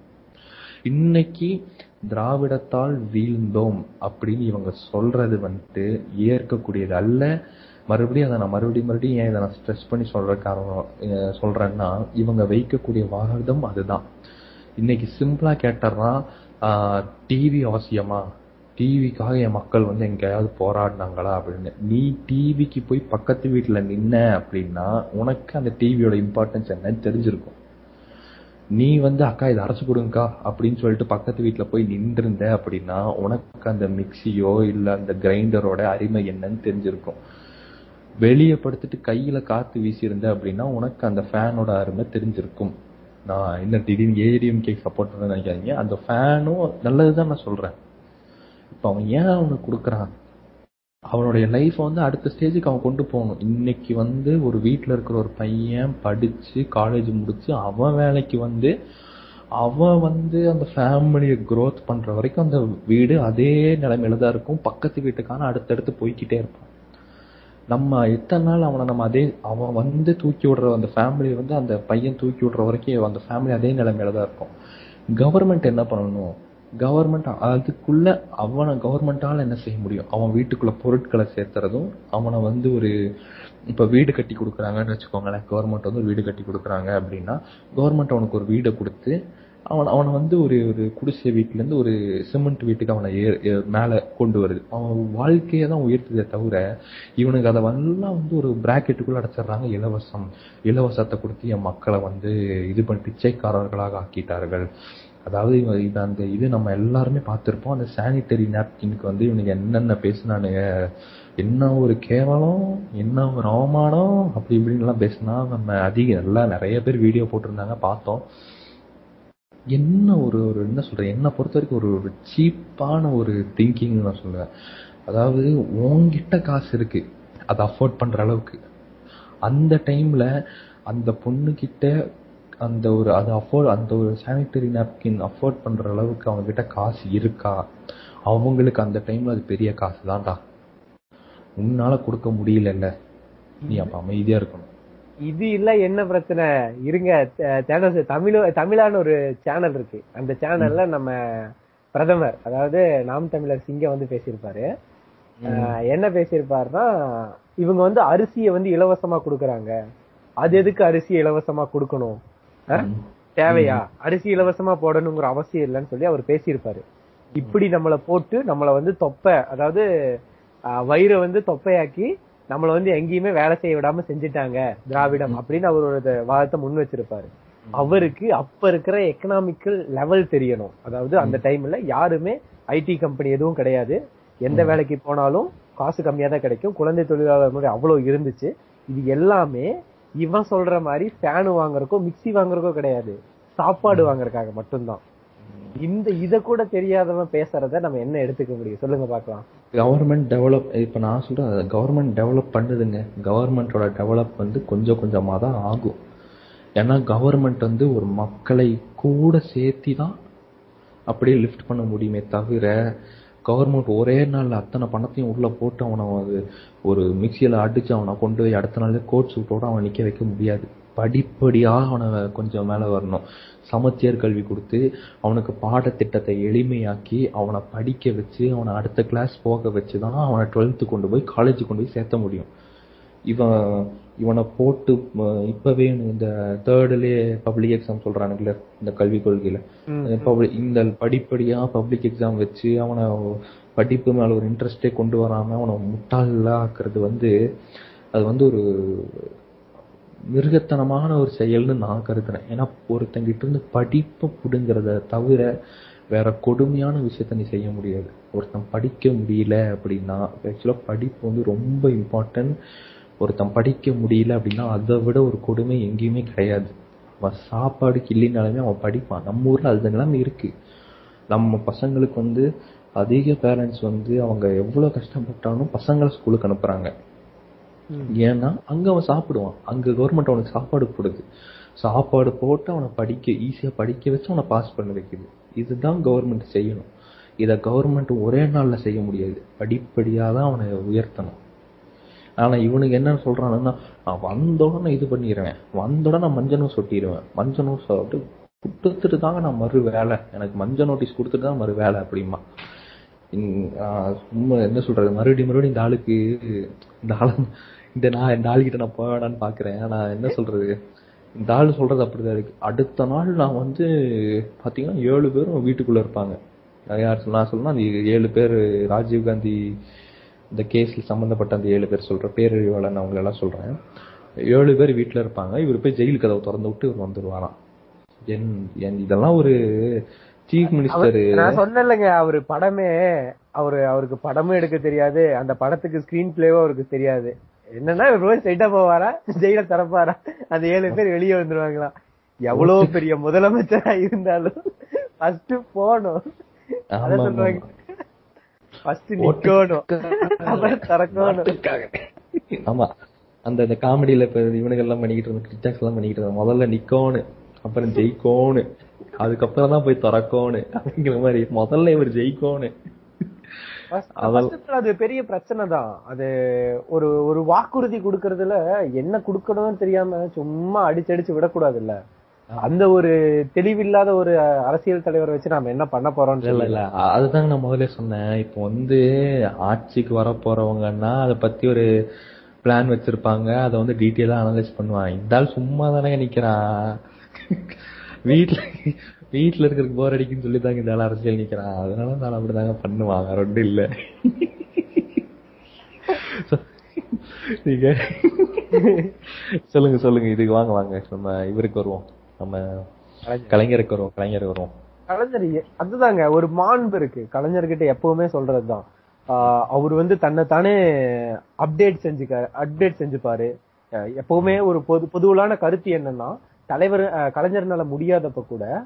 இன்னைக்கு திராவிடத்தால் வீழ்ந்தோம் அப்படின்னு இவங்க சொல்றது வந்துட்டு ஏற்கக்கூடியது அல்ல மறுபடியும் அதை நான் மறுபடியும் மறுபடியும் ஏன் இதை நான் ஸ்ட்ரெஸ் பண்ணி சொல்ற காரணம் சொல்றேன்னா இவங்க வைக்கக்கூடிய வாதம் அதுதான். இன்னைக்கு சிம்பிளா கேட்டறா டிவி அவசியமா? டிவிக்காக என் மக்கள் வந்து எங்கேயாவது போராடினாங்களா அப்படின்னு. நீ டிவிக்கு போய் பக்கத்து வீட்டுல நின்ன அப்படின்னா உனக்கு அந்த டிவியோட இம்பார்ட்டன்ஸ் என்னன்னு தெரிஞ்சிருக்கும். நீ வந்து அக்கா இதை அரைச்சு கொடுங்கக்கா அப்படின்னு சொல்லிட்டு பக்கத்து வீட்டுல போய் நின்றுருந்த அப்படின்னா உனக்கு அந்த மிக்சியோ இல்ல அந்த கிரைண்டரோட அருமை என்னன்னு தெரிஞ்சிருக்கும். வெளியே படுத்துட்டு கையில் காற்று வீசியிருந்த அப்படின்னா உனக்கு அந்த ஃபேனோட அருமை தெரிஞ்சிருக்கும். நான் என்ன திடீர்னு ஏடிஎம் கேக் சப்போர்ட் பண்ண நினைக்காதீங்க. அந்த ஃபேனும் நல்லதுதான் நான் சொல்கிறேன் இப்போ அவன் ஏன் அவனுக்கு கொடுக்குறான்? அவனுடைய லைஃப் வந்து அடுத்த ஸ்டேஜுக்கு அவன் கொண்டு போகணும். இன்னைக்கு வந்து ஒரு வீட்டில் இருக்கிற ஒரு பையன் படித்து காலேஜ் முடித்து அவன் வேலைக்கு வந்து அவன் வந்து அந்த ஃபேமிலியை க்ரோத் பண்ணுற வரைக்கும் அந்த வீடு அதே நிலைமையில தான் இருக்கும். பக்கத்து வீட்டுக்கான அடுத்தடுத்து போய்க்கிட்டே இருப்பான். நம்ம எத்தனை நாள் அவனை நம்ம அதே அவன் வந்து தூக்கி விடுற அந்த ஃபேமிலியை வந்து அந்த பையன் தூக்கி விடுற வரைக்கும் அந்த ஃபேமிலி அதே நிலைமையில தான் இருக்கும். கவர்மெண்ட் என்ன பண்ணணும்? கவர்மெண்ட் அதுக்குள்ள அவனை கவர்மெண்டால என்ன செய்ய முடியும்? அவன் வீட்டுக்குள்ள பொருட்களை சேர்த்துறதும் அவனை வந்து ஒரு இப்ப வீடு கட்டி கொடுக்குறாங்கன்னு வச்சுக்கோங்களேன். கவர்மெண்ட் வந்து வீடு கட்டி கொடுக்குறாங்க அப்படின்னா கவர்மெண்ட் அவனுக்கு ஒரு வீடை கொடுத்து அவன் அவனை வந்து ஒரு ஒரு குடிசை வீட்டிலேருந்து ஒரு சிமெண்ட் வீட்டுக்கு அவனை ஏ மேலே கொண்டு வருது. அவன் வாழ்க்கையை தான் உயர்த்துதே தவிர இவனுக்கு அதை எல்லாம் வந்து ஒரு பிராக்கெட்டுக்குள்ள அடைச்சிடுறாங்க. இலவசம் இலவசத்தை கொடுத்து என் மக்களை வந்து இது பண்ணி பிச்சைக்காரர்களாக ஆக்கிட்டார்கள். அதாவது இவன் இது அந்த இது நம்ம எல்லாருமே பார்த்துருப்போம். அந்த சானிட்டரி நாப்கினுக்கு வந்து இவனுக்கு என்னென்ன பேசினானுங்க? என்ன ஒரு கேவலம்? என்ன ஒரு அவமானம்? அப்படி இப்படின்லாம் பேசினா நம்ம அதிக எல்லாம் நிறைய பேர் வீடியோ போட்டிருந்தாங்க பார்த்தோம். என்ன ஒரு ஒரு என்ன சொல்கிறது என்னை பொறுத்த வரைக்கும் ஒரு ஒரு சீப்பான ஒரு திங்கிங் நான் சொல்லுவேன். அதாவது உங்ககிட்ட காசு இருக்குது அதை அஃபோர்ட் பண்ணுற அளவுக்கு. அந்த டைமில் அந்த பொண்ணுக்கிட்ட அந்த ஒரு அதை அஃபோர்ட் அந்த ஒரு சானிட்டரி நாப்கின் அஃபோர்ட் பண்ணுற அளவுக்கு அவங்கக்கிட்ட காசு இருக்கா? அவங்களுக்கு அந்த டைமில் அது பெரிய காசு தான்டா உன்னால் கொடுக்க முடியலல்ல. நீ அப்போ அமைதியாக இருக்கணும். இது இல்ல என்ன பிரச்சனை? இருங்க சேனல் தமிழ் தமிழான ஒரு சேனல் இருக்கு. அந்த சேனல்ல நம்ம பிரதமர் அதாவது நாம் தமிழர் சிங்கம் வந்து பேசியிருப்பாரு. என்ன பேசியிருப்பாருன்னா இவங்க வந்து அரிசியை வந்து இலவசமா கொடுக்கறாங்க. அது எதுக்கு அரிசி இலவசமா கொடுக்கணும்? தேவையா? அரிசி இலவசமா போடணுங்கிற அவசியம் இல்லைன்னு சொல்லி அவர் பேசியிருப்பாரு. இப்படி நம்மள போட்டு நம்மள வந்து தொப்பை அதாவது வயிறை வந்து தொப்பையாக்கி நம்மள வந்து எங்கேயுமே வேலை செய்ய விடாம செஞ்சுட்டாங்க திராவிடம் அப்படின்னு அவர் ஒரு வாதத்தை முன் வச்சிருப்பாரு. அவருக்கு அப்ப இருக்கிற எக்கனாமிக்கல் லெவல் தெரியணும். அதாவது அந்த டைம்ல யாருமே ஐடி கம்பெனி எதுவும் கிடையாது. எந்த வேலைக்கு போனாலும் காசு கம்மியா தான் கிடைக்கும். குழந்தை தொழிலாளர் முறை அவ்வளவு இருந்துச்சு. இது எல்லாமே இவன் சொல்ற மாதிரி ஃபேனு வாங்குறக்கோ மிக்ஸி வாங்குறக்கோ கிடையாது. சாப்பாடு வாங்குறதுக்காக மட்டும்தான். இந்த இத கூட தெரியாதவன் பேசுறத நம்ம என்ன எடுத்துக்க முடியும்? சொல்லுங்க பாக்கலாம் கவர்மெண்ட் டெவலப் இப்போ நான் சொல்கிறேன் கவர்மெண்ட் டெவலப் பண்ணுதுங்க. கவர்மெண்ட்டோட டெவலப் வந்து கொஞ்சம் கொஞ்சமாக தான் ஆகும். ஏன்னா கவர்மெண்ட் வந்து ஒரு மக்களை கூட சேர்த்தி தான் அப்படியே லிஃப்ட் பண்ண முடியுமே தவிர கவர்மெண்ட் ஒரே நாளில் அத்தனை பணத்தையும் உள்ளே போட்டு அவனை அது ஒரு மிக்சியில் அடித்து அவனை கொண்டு போய் அடுத்த நாளே கோட் சூட்டோட அவனை நிற்க வைக்க முடியாது. படிப்படியா அவனை கொஞ்சம் மேல வரணும். சமச்சீர் கல்வி கொடுத்து அவனுக்கு பாடத்திட்டத்தை எளிமையாக்கி அவனை படிக்க வச்சு அவனை அடுத்த கிளாஸ் போக வச்சு தான் அவனை டுவெல்த்து கொண்டு போய் காலேஜ் கொண்டு போய் சேர்த்த முடியும். இவன் இவனை போட்டு இப்பவே இந்த தேர்ட்லயே பப்ளிக் எக்ஸாம் சொல்றானுங்களே இந்த கல்விக் கொள்கையில. public- இந்த படிப்படியா பப்ளிக் எக்ஸாம் வச்சு அவனை படிப்பு மேல ஒரு இன்ட்ரெஸ்டே கொண்டு வராம அவனை முட்டாளா ஆக்குறது வந்து அது வந்து ஒரு மிருகத்தனமான ஒரு செயல்னு நான் கருதுறேன். ஏன்னா ஒருத்தங்கிட்ட இருந்து படிப்பை புடுங்கிறத தவிர வேற கொடுமையான விஷயத்த நீ செய்ய முடியாது. ஒருத்தன் படிக்க முடியல அப்படின்னா ஆக்சுவலாக படிப்பு வந்து ரொம்ப இம்பார்ட்டன்ட் ஒருத்தன் படிக்க முடியல அப்படின்னா அதை விட ஒரு கொடுமை எங்கேயுமே கிடையாது. அவன் சாப்பாடுக்கு இல்லைனாலுமே அவன் படிப்பான். நம்ம ஊரில் அது நிலைமை இருக்கு. நம்ம பசங்களுக்கு வந்து அதிக பேரண்ட்ஸ் வந்து அவங்க எவ்வளோ கஷ்டப்பட்டாலும் பசங்களை ஸ்கூலுக்கு அனுப்புகிறாங்க ஏன்னா அங்க அவன் சாப்பிடுவான். அங்க கவர்மெண்ட் அவனுக்கு சாப்பாடு போடுது. சாப்பாடு போட்டு அவனை படிக்க ஈஸியா படிக்க வச்சு அவனை பாஸ் பண்ண வைக்குது. இதுதான் கவர்மெண்ட் செய்யணும். இத கவர்மெண்ட் ஒரே நாள்ல செய்ய முடியாது. படிப்படியாக தான் அவனை உயர்த்தணும். ஆனா இவனுக்கு என்ன சொல்றானுன்னா நான் வந்த இது பண்ணிடுவேன் வந்தோட நான் மஞ்சள் நோஸ் ஒட்டிடுவேன் மஞ்சள் நோஸ் கொடுத்துட்டு தாங்க நான் மறு வேலை. எனக்கு மஞ்சள் நோட்டீஸ் கொடுத்துட்டு தான் மறு வேலை அப்படிமா ஆஹ் சும்மா என்ன சொல்றது? மறுபடியும் மறுபடியும் இந்த ஆளுக்கு இந்த ஆளு இந்த நான் இந்த ஆளுகிட்ட நான் போவேடான்னு பாக்குறேன். நான் என்ன சொல்றது? இந்த ஆள் சொல்றது அப்படிதான் இருக்கு. அடுத்த நாள் நான் வந்து பாத்தீங்கன்னா ஏழு பேரும் வீட்டுக்குள்ள இருப்பாங்க. யார் நான் சொல்லணும் அந்த ஏழு பேர் ராஜீவ் காந்தி இந்த கேஸ்ல சம்பந்தப்பட்ட அந்த ஏழு பேர் சொல்ற பேரழிவாளன் அவங்கள எல்லாம் சொல்றேன். ஏழு பேர் வீட்டுல இருப்பாங்க. இவர் போய் ஜெயில் கதவை திறந்து விட்டு இவர் வந்துருவாராம். என் என் இதெல்லாம் ஒரு சீஃப் மினிஸ்டர் நான் சொன்னேன்லங்க அவரு படமே அவரு அவருக்கு படமும் எடுக்க தெரியாது. அந்த படத்துக்கு ஸ்கிரீன் பிளேவும் அவருக்கு தெரியாது. என்னன்னா இவர் ஸ்ட்ரைட்டா போவாரா? ஜெயில திறப்பாரா? அந்த ஏழு பேர் வெளியே வந்துருவாங்களா? எவ்வளவு பெரிய முதலமைச்சரா இருந்தாலும் ஃபர்ஸ்ட் போகணும். அத ஆமா, சொல்றாங்க. ஃபர்ஸ்ட் நிக்கணும். அப்புறம் திறக்கணும். ஆமா. அந்த இந்த காமெடியில இப்ப இவனுங்க எல்லாம் பண்ணிக்கிட்டு இருந்த கிரிட்டாக்ஸ் எல்லாம் பண்ணிக்கிட்டு இருந்தாங்க முதல்ல நிக்கோன்னு அப்புறம் ஜெயிக்கோன்னு அதுக்கப்புறம் தான் போய் திறக்கோன்னு அப்படிங்கிற மாதிரி முதல்ல இவர் ஜெயிக்கோன்னு. அது பெரிய பிரச்சனை தான். அது ஒரு ஒரு வாக்குறுதி கொடுக்கறதுல என்ன கொடுக்கணும்னு தெரியாம சும்மா அடிச்சடிச்சு விடக்கூடாதுல்ல. அந்த ஒரு தெளிவில்லாத ஒரு அரசியல் தலைவரை வச்சு நாம என்ன பண்ண போறோம்னு இல்ல இல்ல அதுதாங்க நான் முதல்ல சொன்னேன். இப்போ வந்து ஆட்சிக்கு வர போறவங்கன்னா அதை பத்தி ஒரு பிளான் வச்சிருப்பாங்க. அதை வந்து டீட்டெயிலா அனலைஸ் பண்ணுவாங்க. இந்த ஆள் சும்மா தானே நிக்கிறான் வீட்ல வீட்ல இருக்கிறதுக்கு போர் அடிக்குன்னு சொல்லி தாங்க இந்த ஆள் அரசியல் நிக்கிறான். அதனால நான் அப்படிதாங்க பண்ணுவான். வேற ஒன்றும் இல்ல. நீங்க சொல்லுங்க சொல்லுங்க. இதுக்கு வாங்க வாங்க. நம்ம இவருக்கு வருவோம். நம்ம கலைஞருக்கு வருவோம் கலைஞருக்கு வருவோம். கலைஞர் அதுதாங்க. ஒரு மாண்பு இருக்கு. கலைஞர்கிட்ட எப்பவுமே சொல்றதுதான். ஆஹ் அவர் வந்து தன்னை தானே அப்டேட் செஞ்சுக்க அப்டேட் செஞ்சுப்பாரு. அஹ் எப்பவுமே ஒரு பொது பொதுவான கருத்து என்னன்னா தலைவர் அஹ் கலைஞர்னால முடியாதப்ப கூட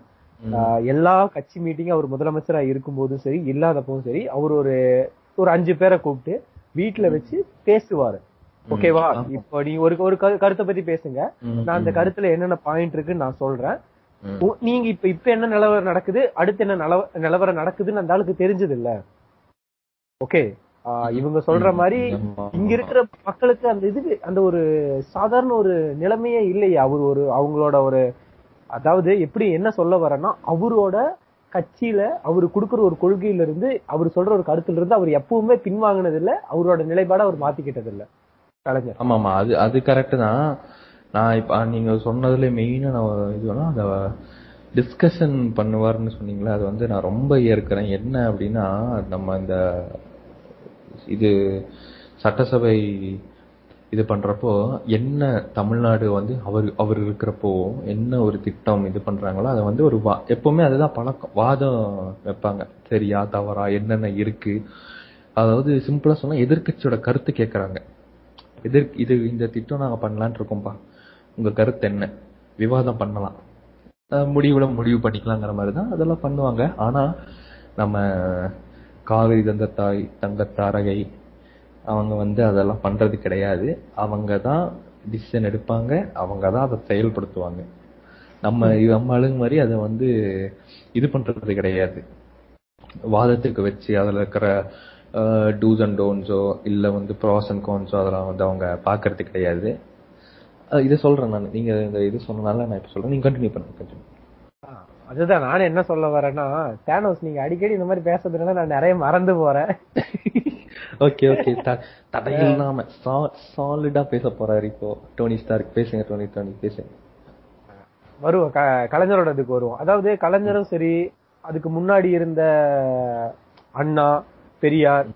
எல்லா கட்சி மீட்டிங் அவர் முதலமைச்சரா இருக்கும்போதும் சரி இல்லாதப்பவும் சரி அவர் ஒரு ஒரு அஞ்சு பேரை கூப்பிட்டு வீட்டுல வச்சு பேசுவாரு. ஓகேவா? இப்போ நீ ஒரு ஒரு கரு- கருத்தை பத்தி பேசுங்க. நான் அந்த கருத்துல என்னென்ன பாயிண்ட் இருக்குன்னு நான் சொல்றேன். நீங்க இப்ப இப்ப என்ன நிலவரம் நடக்குது அடுத்து என்ன நிலவ- நிலவரம் நடக்குதுன்னு அந்த ஆளுக்கு தெரிஞ்சது இல்ல ஓகே இவங்க சொல்ற மாதிரி. இங்க இருக்கிற மக்களுக்கு அந்த இது அந்த ஒரு சாதாரண ஒரு நிலைமையே இல்லையே. அவர் ஒரு அவங்களோட ஒரு அதாவது எப்படி என்ன சொல்ல வரேன்னா அவரோட கட்சியில அவர் கொடுக்குற ஒரு கொள்கையில இருந்து அவர் சொல்ற ஒரு கருத்துல இருந்து அவர் எப்பவுமே பின்வாங்கினது இல்ல அவரோட நிலைப்பாடு அவர் மாத்திக்கிட்டது இல்ல கலைஞர். ஆமா ஆமா அது அது கரெக்ட் தான். நான் இப்ப நீங்க சொன்னதுல மெயினா நான் இது அந்த டிஸ்கஷன் பண்ணுவாருன்னு சொன்னீங்களா அது வந்து நான் ரொம்ப ஏற்கிறேன். என்ன அப்படின்னா நம்ம இந்த இது சட்டசபை இது பண்றப்போ என்ன தமிழ்நாடு வந்து அவர் அவர் இருக்கிறப்போ என்ன ஒரு திட்டம் இது பண்றாங்களோ அதை வந்து ஒரு வா- எப்பவுமே அதுதான் பழக்கம். வாதம் வைப்பாங்க. சரியா தவறா என்னென்ன இருக்கு? அதாவது சிம்பிளா சொன்னா எதிர்க்கட்சியோட கருத்து கேட்குறாங்க எதிர் இது இந்த திட்டம் நாங்க பண்ணலான் இருக்கோம்ப்பா உங்க கருத்து என்ன? விவாதம் பண்ணலாம். அஹ் முடிவுல முடிவு பண்ணிக்கலாங்கிற மாதிரி தான் அதெல்லாம் பண்ணுவாங்க. ஆனா நம்ம காவிரி தந்தத்தாய் தாரகை அவங்க வந்து அதெல்லாம் பண்றது கிடையாது. அவங்க தான் டிசிஷன் எடுப்பாங்க. அவங்க தான் அதை செயல்படுத்துவாங்க. நம்ம நம்ம ஆளுங்க மாதிரி அதை வந்து இது பண்றது கிடையாது. வாதத்துக்கு வச்சு அதில் இருக்கிற டூஸ் அண்ட் டோன்ஸோ இல்லை வந்து ப்ராஸ் அண்ட் கான்ஸோ அதெல்லாம் வந்து அவங்க பார்க்கறது கிடையாது. இதை சொல்றேன் நான். நீங்க இந்த இது சொன்னனால நான் இப்ப சொல்றேன். நீங்க கண்டினியூ பண்ணுங்க கண்டினியூ அதுதான் நானும் என்ன சொல்ல வரேன்னா தேனோஸ் நீங்க அடிக்கடி இந்த மாதிரி பேசுறதுனால நான் நிறைய மறந்து போறேன். ஓகே ஓகே தடையில்லாம சாலிடா பேச போறாரு இப்போ. டோனி ஸ்டார்க் பேசுங்க டோனி டோனி பேசுங்க. வருவோம். கலைஞரோட இதுக்கு வருவோம். அதாவது கலைஞரும் சரி அதுக்கு முன்னாடி இருந்த அண்ணா பெரியார்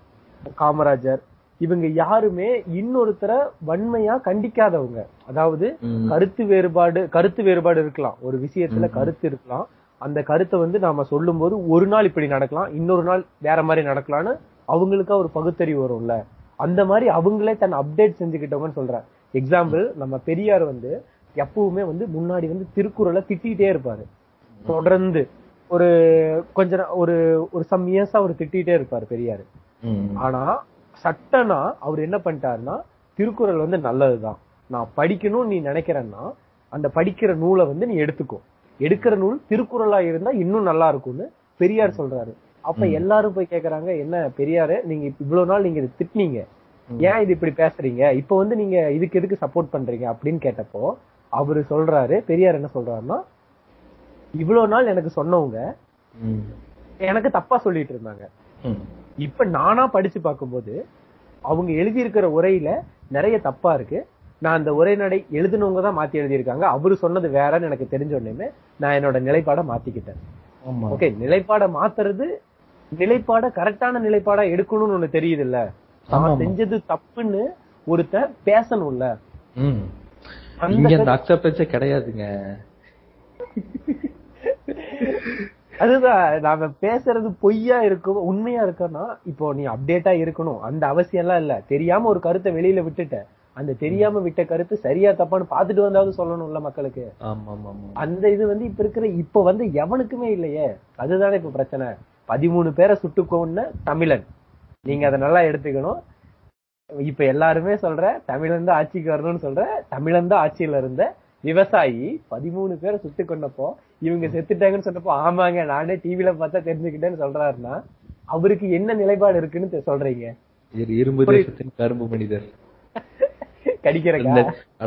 காமராஜர் இவங்க யாருமே இன்னொருத்தர வன்மையா கண்டிக்காதவங்க. அதாவது. கருத்து வேறுபாடு கருத்து வேறுபாடு இருக்கலாம். ஒரு விஷயத்துல கருத்து இருக்கலாம். அந்த கருத்தை வந்து நாம சொல்லும்போது ஒரு நாள் இப்படி நடக்கலாம் இன்னொரு நாள் வேற மாதிரி நடக்கலாம்னு அவங்களுக்கா ஒரு பகுத்தறிவு வரும்ல? அந்த மாதிரி அவங்களே தன் அப்டேட் செஞ்சுக்கிட்டவங்கன்னு சொல்றேன். எக்ஸாம்பிள் நம்ம பெரியார் வந்து எப்பவுமே வந்து முன்னாடி வந்து திருக்குறளை திட்டிகிட்டே இருப்பாரு. தொடர்ந்து ஒரு கொஞ்ச ஒரு ஒரு சம் இயர்ஸா அவர் திட்டிகிட்டே இருப்பாரு பெரியார். ஆனா சட்டனா அவர் என்ன பண்ணிட்டாருன்னா திருக்குறள் வந்து நல்லதுதான். நான் படிக்கணும்னு நீ நினைக்கிறேன்னா அந்த படிக்கிற நூலை வந்து நீ எடுத்துக்கோ. எடுக்கிற நூல் திருக்குறளா இருந்தா இன்னும் நல்லா இருக்கும்னு பெரியார் சொல்றாரு. அப்ப எல்லாரும் போய் கேக்குறாங்க என்ன பெரியாரு நீங்க இவ்வளவு நாள் நீங்க இதை திட்டினீங்க. ஏன் இது இப்படி பேசுறீங்க? இப்ப வந்து நீங்க இதுக்கு எதுக்கு சப்போர்ட் பண்றீங்க? அப்படின்னு கேட்டப்போ அவரு சொல்றாரு பெரியார் என்ன சொல்றாருன்னா இவ்வளவு நாள் எனக்கு சொன்னவங்க. எனக்கு தப்பா சொல்லிட்டு இருந்தாங்க. இப்ப நானா படிச்சு பார்க்கும்போது அவங்க எழுதியிருக்கிற உரையில நிறைய தப்பா இருக்கு. நான் அந்த உரைநடை எழுதினவங்க தான் மாத்தி எழுதியிருக்காங்க. அவரு சொன்னது வேறன்னு எனக்கு தெரிஞ்ச உடனே நான் என்னோட நிலைப்பாட மாத்திக்கிட்டேன். ஓகே நிலைப்பாட மாத்துறது நிலைப்பாட கரெக்டான நிலைப்பாடா எடுக்கணும்னு ஒண்ணு தெரியுது இல்ல. நான் செஞ்சது தப்புன்னு ஒருத்தன் பேசணும்ல. இங்க அந்த அக்செப்டன்ஸே கிடையாதுங்க. அதுதான் நாம பேசுறது பொய்யா இருக்கும் உண்மையா இருக்கன்னா இப்போ நீ அப்டேட்டா இருக்கணும். அந்த அவசியம் எல்லாம் இல்ல. தெரியாம ஒரு கருத்தை வெளியில விட்டுட்ட. அந்த தெரியாம விட்ட கருத்து சரியா தப்பான்னு பாத்துட்டு வந்தாவது சொல்லணும்ல மக்களுக்கு. அந்த இது வந்து இப்ப இருக்கிற இப்ப வந்து எவனுக்குமே இல்லையே. அதுதானே இப்ப பிரச்சனை. பதிமூணு பேரை சுட்டுக்கோன்னு தமிழன். நீங்க அதை நல்லா எடுத்துக்கணும். இப்ப எல்லாருமே சொல்ற தமிழன் தான் ஆட்சிக்கு வரணும்னு சொல்ற தமிழன் தான் ஆட்சியில இருந்த விவசாயி பதிமூணு பேரை சுட்டு கொண்டப்போ இவங்க செத்துட்டாங்கன்னு சொன்னப்போ ஆமாங்க நானே டிவில பார்த்தா தெரிஞ்சுக்கிட்டேன்னு சொல்றாருன்னா அவருக்கு என்ன நிலைப்பாடு இருக்குன்னு சொல்றீங்க? இரு- இரும்பு தேசத்தின் கரும்பு மனிதர்.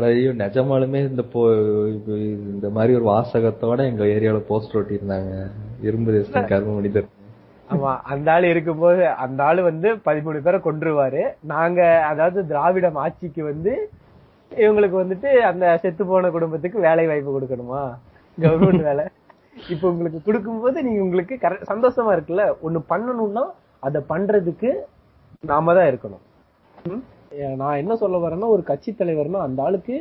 ஐயோ நிஜமாலுமே இந்த போ இந்த மாதிரி ஒரு வாசகத்தோட எங்க ஏரியால போஸ்டர் ஒட்டி இருந்தாங்க இரும்பு தேசத்தின் கரும்பு மனிதர். ஆமா அந்த ஆளு இருக்கும்போது அந்த ஆளு வந்து பதிமூணு பேரை கொன்றுவாரு. நாங்க அதாவது திராவிடம் ஆட்சிக்கு வந்து இவங்களுக்கு வந்துட்டு அந்த செத்து போன குடும்பத்துக்கு வேலை வாய்ப்பு கொடுக்கணுமா? கவர்மெண்ட் வேலை. இப்ப உங்களுக்கு கொடுக்கும்போது நீங்க உங்களுக்கு சந்தோஷமா இருக்குல்ல? ஒண்ணு பண்ணணும்னா அத பண்றதுக்கு நாம தான் இருக்கணும். நான் என்ன சொல்ல வரேன்னா ஒரு கட்சி தலைவர்னா அந்த ஆளுக்கு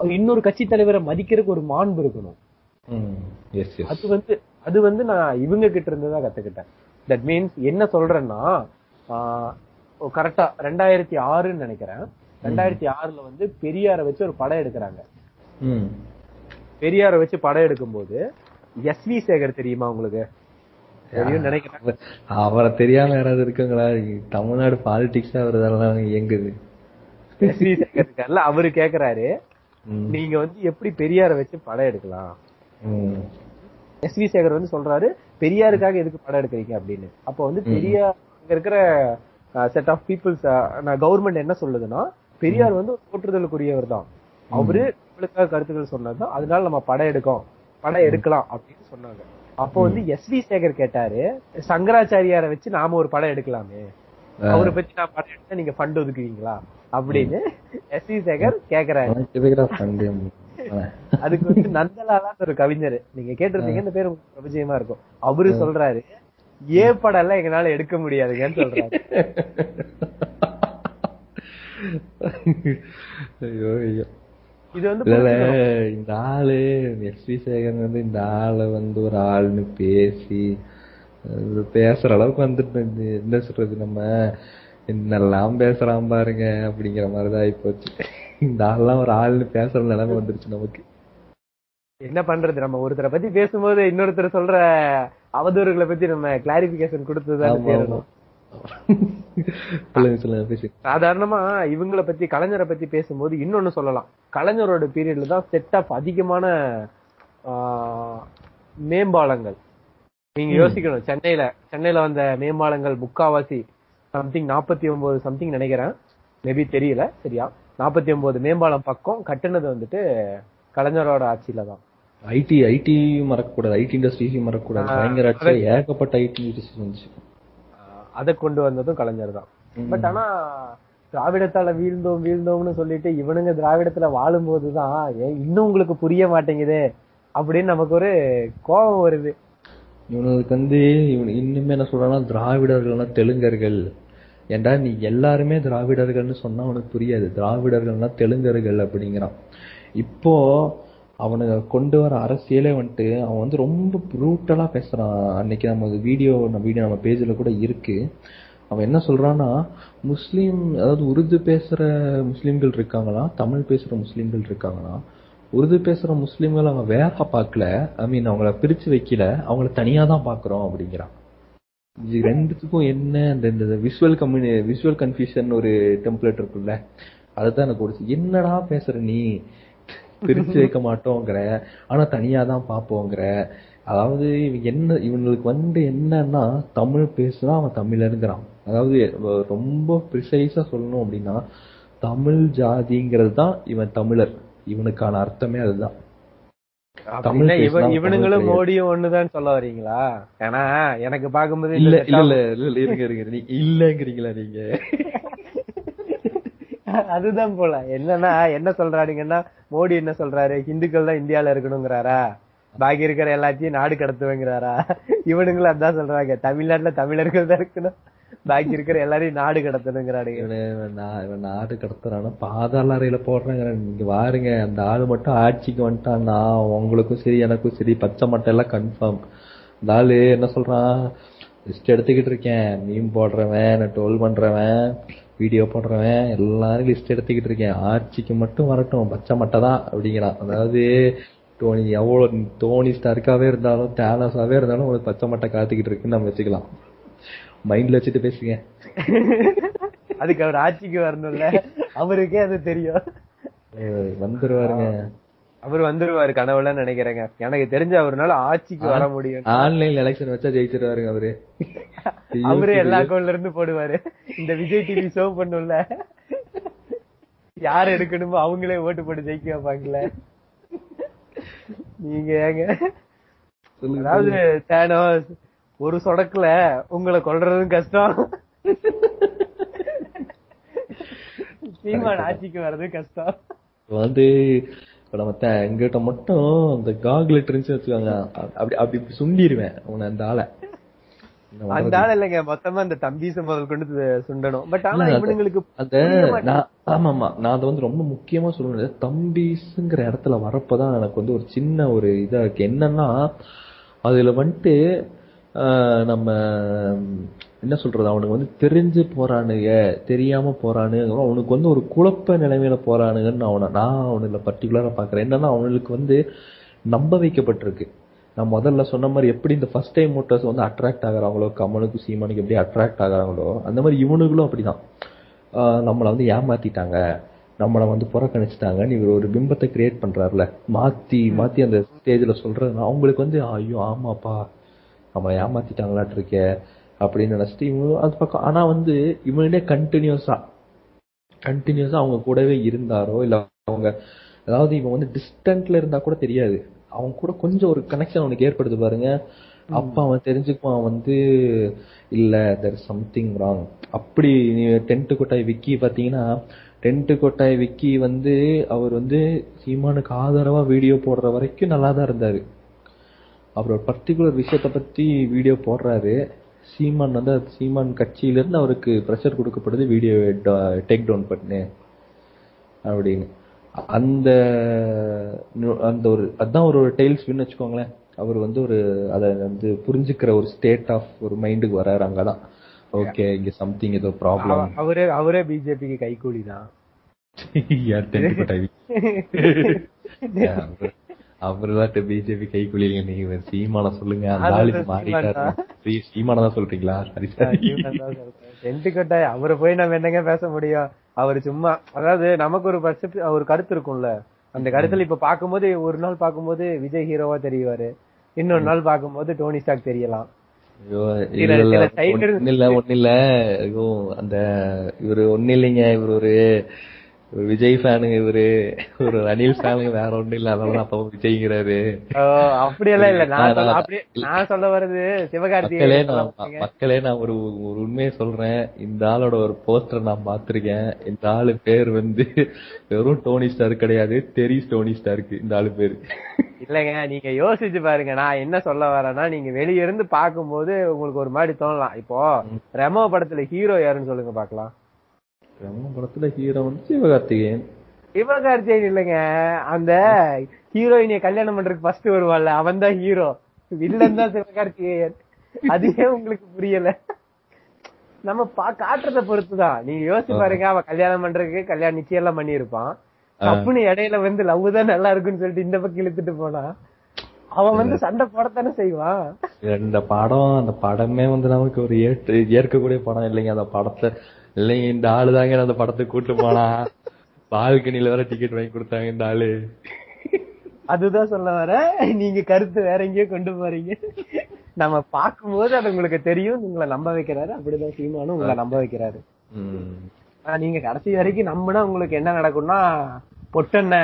இன்னொரு கட்சி தலைவரை மதிக்கிறதுக்கு ஒரு மாண்பு இருக்கணும். அது வந்து அது வந்து நான் இவங்க கிட்ட இருந்து தான் கத்துக்கிட்டேன். தட் மீன்ஸ் என்ன சொல்றேன்னா கரெக்டா ரெண்டாயிரத்தி ஆறுன்னு நினைக்கிறேன். ரெண்டாயிரத்தி ஆறுல வந்து பெரியாரை வச்சு ஒரு படம் எடுக்கிறாங்க. பெரியாரை வச்சு படம் எடுக்கும்போது எஸ் வி சேகர் தெரியுமா உங்களுக்கு? அவ- அவரை தெரியாம யாராவது இருக்குங்களா? தமிழ்நாடு பாலிடிக்ஸ் அவர் இதெல்லாம் இயங்குது. எஸ் வி சேகர் இருக்கார்ல அவரு கேக்குறாரு. நீங்க வந்து எப்படி பெரியாரை வச்சு படம் எடுக்கலாம். எஸ் வி சேகர் வந்து சொல்றாரு பெரியாருக்காக எதுக்கு படம் எடுக்கிறீங்க? அப்படின்னு. அப்ப வந்து பெரியார் அங்க இருக்கிற செட் ஆஃப் பீப்புள்ஸ் கவர்மெண்ட் என்ன சொல்லுதுன்னா பெரியார் வந்து போற்றுதலுக்குரியவர் தான். அவரு நம்மளுக்காக கருத்துக்கள் சொன்னதுதான் அதனால நம்ம படம் எடுக்கோம். படம் எடுக்கலாம் அப்படின்னு சொன்னாங்க. அப்போ வந்து எஸ் வி சேகர் கேட்டாரு சங்கராச்சாரியாரை வச்சு நாம ஒரு படம் எடுக்கலாமே. அவரை பத்தி நான் படம் எடுத்தா நீங்க ஃபண்ட் ஒதுக்குவீங்களா? அப்படின்னு எஸ் வி சேகர் கேக்குறாரு அதுக்கு வந்து நந்தலாலான்னு ஒரு கவிஞர். நீங்க கேட்டிருந்தீங்க இந்த பேர் பிரபஜயமா இருக்கும். அவரு சொல்றாரு ஏ படம் எல்லாம் எங்களால எடுக்க முடியாதுங்கன்னு சொல்றாரு. ஐயோ ஐயோ. இது வந்து இந்த ஆளு எஸ் வி சேகர் வந்து இந்த ஆளை வந்து ஒரு ஆள்னு பேசி பேசுற அளவுக்கு வந்துட்டு என்ன சொல்றது நம்ம என்னெல்லாம் பேசுறான் பாருங்க அப்படிங்கிற மாதிரிதான் ஆயிப்போச்சு. இந்த ஆள்லாம் ஒரு ஆள்னு பேசுற நிலைமை வந்துருச்சு நமக்கு. என்ன பண்றது? நம்ம ஒருத்தரை பத்தி பேசும்போது இன்னொருத்தர் சொல்ற அவதூறுகளை பத்தி நம்ம கிளாரிபிகேஷன் கொடுத்துதான் சேரணும் சாதாரணமா இவங்கள பத்தி கலைஞரை பத்தி பேசும்போது இன்னொன்னு சொல்லலாம். கலைஞரோட பீரியட்ல தான் செட் ஆஃப் அதிகமான மேம்பாலங்கள். நீங்க யோசிக்கணும். சென்னையில சென்னையில வந்த மேம்பாலங்கள் முக்காவாசி சம்திங் நாற்பத்தி ஒன்பது சம்திங் நினைக்கிறேன். மேபி தெரியல சரியா? நாற்பத்தி ஒன்பது மேம்பாலம் பக்கம் கட்டுனது வந்துட்டு கலைஞரோட ஆட்சியில தான். ஐடி ஐடி மறக்கக்கூடாது. ஐடி இண்டஸ்ட்ரீஸையும் மறக்கக்கூடாது. பயங்கர ஏகப்பட்ட ஐடி இண்டஸ்ட்ரீஸ் வந்துச்சு. அதை கொண்டு வந்ததும் கலைஞர் தான். பட் ஆனா திராவிடத்தால வீழ்ந்தோம் வீழ்ந்தோம்னு சொல்லிட்டு இவனுங்க திராவிடத்துல வாழும் போதுதான் இன்னும் உங்களுக்கு புரிய மாட்டேங்குதே அப்படின்னு நமக்கு ஒரு கோபம் வருது. இவனுக்கு வந்து இவன் இன்னுமே என்ன சொல்றான்னா திராவிடர்கள்னா தெலுங்கர்கள். ஏன்டா நீ எல்லாருமே திராவிடர்கள்னு சொன்னா அவனுக்கு புரியாது. திராவிடர்கள்னா தெலுங்கர்கள் அப்படிங்கிறான். இப்போ அவனுக்கு கொண்டு வர அரசியலே வந்துட்டு அவன் வந்து ரொம்ப ப்ரூட்டலாக பேசுகிறான் அன்னைக்கு நம்ம வீடியோ வீடியோ நம்ம பேஜில் கூட இருக்கு. அவன் என்ன சொல்கிறான்னா முஸ்லீம் அதாவது உருது பேசுகிற முஸ்லீம்கள் இருக்காங்களா? தமிழ் பேசுகிற முஸ்லீம்கள் இருக்காங்களா? உருது பேசுகிற முஸ்லீம்கள் அவன் வேற பார்க்கல. ஐ மீன் அவங்கள பிரித்து வைக்கல. அவங்கள தனியாக தான் பார்க்குறோம் அப்படிங்கிறான். இது ரெண்டுத்துக்கும் என்ன அந்த இந்த விஷுவல் கம்யூனி விஷுவல் கன்ஃபியூஷன் ஒரு டெம்ப்ளேட் இருக்குல்ல அதுதான் எனக்கு கொடுத்து என்னடா பேசுற நீ? பிரிச்சு வைக்க மாட்டோங்கிற. ஆனா தனியா தான் பாப்போங்கிற அதாவது இவன் என்ன இவங்களுக்கு வந்து என்னன்னா தமிழ் பேசுனா அவன் தமிழருங்கிறான். அதாவது ரொம்ப ப்ரிசைஸா சொல்லணும் அப்படின்னா தமிழ் ஜாதிங்கிறது தான் இவன் தமிழர். இவனுக்கான அர்த்தமே அதுதான் அப்படின்னா தமிழ் இவன் பேசினா இவனுங்களும் மோடியும் ஒண்ணுதான் சொல்ல வரீங்களா ஏன்னா எனக்கு பார்க்கும்போது இல்ல இல்ல இல்ல இருங்க இருங்க. இல்லங்கிறீங்களா நீங்க? அதுதான் போல. என்னன்னா என்ன சொல்றானுங்கன்னா மோடி என்ன சொல்றாரு? இந்துக்கள் தான் இந்தியால இருக்கணுங்கிறாரா? பாக்கி இருக்கிற எல்லாத்தையும் நாடு கடத்துவேங்கிறாரா? இவனுங்களும் அதான் சொல்றாங்க. தமிழ்நாட்டுல தமிழர்கள் தான் இருக்கணும். பாக்கி இருக்கிற எல்லாரையும் நாடு கடத்தணுங்கிறானுங்க இவன் நாடு கடத்துறானா? பாதாள அறையில போடுறாங்க நீங்க வாருங்க அந்த ஆள் மட்டும் ஆட்சிக்கு வந்துட்டான்னா உங்களுக்கும் சரி எனக்கும் சரி பச்சை மட்டை எல்லாம் கன்ஃபார்ம் இந்த ஆளு என்ன சொல்றான்? லிஸ்ட் எடுத்துக்கிட்டு இருக்கேன். மீன் போடுறவன் டோல் பண்றவன் வீடியோ போடுறவன் எல்லாரும் லிஸ்ட் எடுத்துக்கிட்டு இருக்கேன். ஆட்சிக்கு மட்டும் வரட்டும் பச்சை மட்டை தான் அப்படிங்கிறான். அதாவது டோனி எவ்வளவு டோனி ஸ்டார்க்காவே இருந்தாலும் டேலஸாவே இருந்தாலும் உங்களுக்கு பச்சை மட்டை காத்துக்கிட்டு இருக்குன்னு நம்ம வச்சுக்கலாம் மைண்ட்ல வச்சுட்டு பேசுங்க. அதுக்கு அவர் ஆட்சிக்கு வரணும்ல. அவருக்கே அது தெரியும். வந்துருவாருங்க. அவர் வந்துருவாரு கனவுல நினைக்கிறேங்க. எனக்கு தெரிஞ்ச அவர்னால ஆட்சிக்கு வர முடியும். ஆன்லைன் எலெக்ஷன் வச்சா ஜெயிச்சிருவாருங்க அவரு. அவரே எல்லா அக்கௌண்ட்ல இருந்து போடுவாரு. இந்த விஜய் டிவி ஷோ பண்ணும்ல. யார் எடுக்கணுமோ அவங்களே ஓட்டு போட்டு ஜெயிக்க வைப்பாங்கல்ல. நீங்க ஏங்க. அதாவது தேனோஸ் ஒரு சொடக்குல உங்களை கொல்றதும் கஷ்டம். சீமான் ஆட்சிக்கு வர்றதும் கஷ்டம். வந்து இப்ப நம்ம எங்கிட்ட மட்டும் இந்த காகுலேட் இருந்துச்சு வச்சுக்கோங்க. அப்படி அப்படி சுண்டிடுவேன் அவனை அந்த ஆளை. அந்த? ஆள் இல்லைங்க மொத்தமா அந்த தம்பீச முதல் கொண்டு சுண்டணும். பட் ஆனா இவனுங்களுக்கு அந்த ஆமா ஆமா நான் அதை வந்து ரொம்ப முக்கியமா சொல்லணும் தம்பிஸ்ங்கிற இடத்துல வரப்பதான் எனக்கு வந்து ஒரு சின்ன ஒரு இதா இருக்கு. என்னன்னா அதுல வந்துட்டு நம்ம என்ன சொல்றது அவனுக்கு வந்து தெரிஞ்சு போறானுங்க தெரியாம போறானுங்க அவனுக்கு வந்து ஒரு குழப்ப நிலைமையில போறானுங்கன்னு அவனை நான் அவனுல பர்டிகுலரா பாக்குறேன் என்னன்னா அவனுக்கு வந்து நம்ப வைக்கப்பட்டிருக்கு. நான் முதல்ல சொன்ன மாதிரி எப்படி இந்த ஃபர்ஸ்ட் டைம் மோட்டர்ஸ் வந்து அட்ராக்ட் ஆகிறாங்களோ கமலுக்கு சீமானுக்கு எப்படி அட்ராக்ட் ஆகிறாங்களோ அந்த மாதிரி இவனுங்களும் அப்படிதான். நம்மளை வந்து ஏமாத்திட்டாங்க. நம்மளை வந்து புறக்கணிச்சிட்டாங்கன்னு இவர் ஒரு பிம்பத்தை கிரியேட் பண்றாருல. மாத்தி மாத்தி அந்த ஸ்டேஜ்ல சொல்றது அவங்களுக்கு வந்து ஐயோ ஆமாப்பா நம்ம ஏமாத்திட்டாங்களாட்டு இருக்கே அப்படின்னு நினைச்சிட்டு இவங்க அது பக்கம் ஆனா வந்து இவனே கண்டினியூஸா கண்டினியூஸா அவங்க கூடவே இருந்தாரோ இல்ல அவங்க அதாவது இவன் வந்து டிஸ்டன்ட்ல இருந்தா கூட தெரியாது. அவன் கூட கொஞ்சம் ஒரு கனெக்ஷன் அவனுக்கு ஏற்படுது பாருங்க. அப்ப அவன் தெரிஞ்சுக்குவான் வந்து இல்ல தெர் சம்திங் ராங் அப்படி டென்ட் கொட்டாய் விக்கி பாத்தீங்கன்னா டென்ட் கொட்டாய் விக்கி வந்து அவர் வந்து சீமானுக்கு ஆதரவா வீடியோ போடுற வரைக்கும் நல்லா தான் இருந்தாரு. அவர் ஒரு பர்டிகுலர் விஷயத்த பத்தி வீடியோ போடுறாரு. சீமான் வந்து சீமான் கட்சியில இருந்து அவருக்கு ப்ரெஷர் கொடுக்கப்படுது வீடியோ டேக் டவுன் பண்ணு அப்படின்னு. அந்த அந்த ஒரு அதான் ஒரு டெய்ல்ஸ் வின்னு வச்சுக்கோங்களேன். அவர் வந்து ஒரு அதை வந்து புரிஞ்சுக்கிற ஒரு ஸ்டேட் ஆஃப் ஒரு மைண்டுக்கு வராரு அங்கதான். ஓகே இங்க சம்திங் ஏதோ ப்ராப்ளம் அவ- அவரே அவரே பிஜேபிக்கு கைகூலி தான். அவர்தான் பிஜேபி கை குளிங்க நீங்க சீமான சொல்லுங்க அந்த ஆளுக்கு மாறிட்டாரு. சீமானை தான். சொல்றீங்களா? சரி சரி. டென்ட் கொட்டாய் அவரை போய் நம்ம என்னங்க பேச முடியும்? அவர் சும்மா அதாவது நமக்கு ஒரு பர்செப்ட் ஒரு கருத்து இருக்கும்ல. அந்த கருத்துல இப்ப பாக்கும்போது ஒரு நாள் பாக்கும்போது விஜய் ஹீரோவா தெரிவாரு இன்னொரு நாள் பாக்கும்போது டோனி ஸ்டாக் தெரியலாம். இல்ல ஒண்ணு இல்ல ஐயோ அந்த இவரு ஒண்ணு இல்லைங்க இவரு ஒரு விஜய் ஃபேனுங்க இவரு. ஒரு அனில் ஃபேனுங்க வேற ஒண்ணு இல்ல. அதனால அப்ப விஜய்ங்கிறாரு. ஓ, அப்படியெல்லாம் இல்ல. நான் சொல்ல வர்றது நான் மாட்டேங்க. மக்களே நான் ஒரு ஒரு உண்மையை சொல்றேன். இந்த ஆளோட ஒரு போஸ்டர் நான் பார்த்திருக்கேன். இந்த ஆளு பேர் வந்து வெறும் டோனி ஸ்டார் கிடையாது. தெரி டோனி ஸ்டாருக்கு இந்த ஆளு பேரு. இல்லங்க நீங்க யோசிச்சு பாருங்க. நான் என்ன சொல்ல வரேன்னா நீங்க வெளிய இருந்து பாக்கும்போது உங்களுக்கு ஒரு மாதிரி தோணலாம். இப்போ ரெமோ படத்துல ஹீரோ யாருன்னு சொல்லுங்க பாக்கலாம் நம்ம படத்துல ஹீரோ வந்து சிவகார்த்திகேயன். சிவகார்த்திகேயன் இல்லைங்க. அந்த ஹீரோயினிய கல்யாணம் பண்றதுக்கு ஃபர்ஸ்ட் வருவாள்ல அவன் தான் ஹீரோ வில்லன் தான் சிவகார்த்திகேயன். அதுவே உங்களுக்கு புரியல. நம்ம பா காட்டுறத பொறுத்துதான். நீங்க யோசிச்சு பாருங்க அவன் கல்யாணம் பண்றதுக்கு கல்யாணம் நிச்சயம் எல்லாம் பண்ணியிருப்பான். தப்புன்னு இடையில வந்து லவ் தான் நல்லா இருக்குன்னு சொல்லிட்டு இந்த பக்கம் இழுத்துட்டு போனா அவன் வந்து சண்டை போடத்தானே செய்வான். இந்த படம் அந்த படமே வந்து நமக்கு ஒரு ஏற்று ஏற்கக்கூடிய படம் இல்லைங்க. அந்த படத்தை இல்லைங்க இந்த ஆளு தாங்க அந்த படத்தை கூட்டு போனா. பால்கனில வேற டிக்கெட் வாங்கி கொடுத்தாங்க இந்த ஆளு. அதுதான் சொல்ல வர நீங்க கருத்து வேற எங்கேயோ கொண்டு போறீங்க. நம்ம பார்க்கும்போது அது உங்களுக்கு தெரியும். உங்களை நம்ப வைக்கிறாரு. அப்படிதான் சீமானும் உங்களை நம்ப வைக்கிறாரு. நீங்க கடைசி வரைக்கும் நம்பினா உங்களுக்கு என்ன நடக்கும்னா பொட்டெண்ண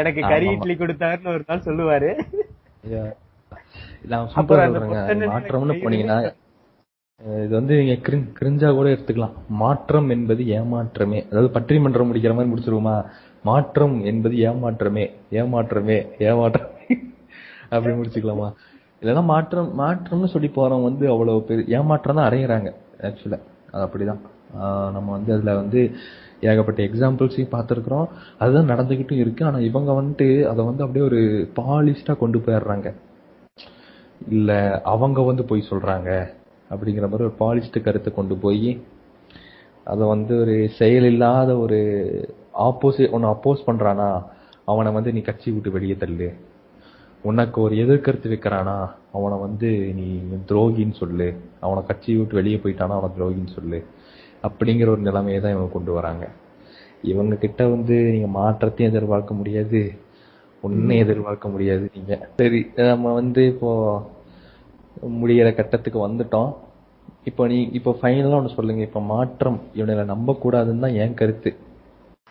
எனக்கு கறி. இட்லி கொடுத்தாருன்னு ஒரு நாள் சொல்லுவாரு. மாற்றம்னு போனீங்கன்னா இது வந்து நீங்க கிரிஞ்சா கூட எடுத்துக்கலாம். மாற்றம் என்பது ஏமாற்றமே. அதாவது பற்றிமன்றம் முடிக்கிற மாதிரி முடிச்சிருவோமா? மாற்றம் என்பது ஏமாற்றமே. ஏமாற்றமே ஏமாற்றமே அப்படி முடிச்சுக்கலாமா? இல்லைன்னா மாற்றம் மாற்றம்னு சொல்லி போறவங்க வந்து அவ்வளவு பெரிய ஏமாற்றம் தான் அடையிறாங்க ஆக்சுவலா அது அப்படிதான். நம்ம வந்து அதுல வந்து ஏகப்பட்ட எக்ஸாம்பிள்ஸையும் பார்த்துருக்குறோம். அதுதான் நடந்துகிட்டும் இருக்கு. ஆனா இவங்க வந்துட்டு அதை வந்து அப்படியே ஒரு பாலிஷ்டா கொண்டு போயிடுறாங்க. இல்ல அவங்க வந்து போய் சொல்றாங்க. அப்படிங்கிற மாதிரி ஒரு பாலிஸ்ட் கருத்தை கொண்டு போய் அதை வந்து ஒரு செயல் இல்லாத ஒரு ஆப்போசிட் உன்னை அப்போஸ் பண்றானா அவனை வந்து நீ கட்சி விட்டு வெளியே தள்ளு. உனக்கு ஒரு எதிர்கருத்து வைக்கிறானா அவனை வந்து நீ துரோகின்னு சொல்லு. அவனை கட்சி விட்டு வெளியே போயிட்டானா அவனை துரோகின்னு சொல்லு. அப்படிங்கிற ஒரு நிலைமையை தான் இவங்க கொண்டு வராங்க. இவங்க கிட்ட வந்து நீங்க மாற்றத்தையும் எதிர்பார்க்க முடியாது. ஒன்னும் எதிர்பார்க்க முடியாது நீங்க. சரி நம்ம வந்து இப்போ முடிகிற கட்டத்துக்கு வந்துட்டோம். இப்போ நீ இப்போ ஃபைனலா ஒன்று சொல்லுங்க. இப்போ மாற்றம் இவனை நம்ப கூடாதுன்னு தான் என் கருத்து.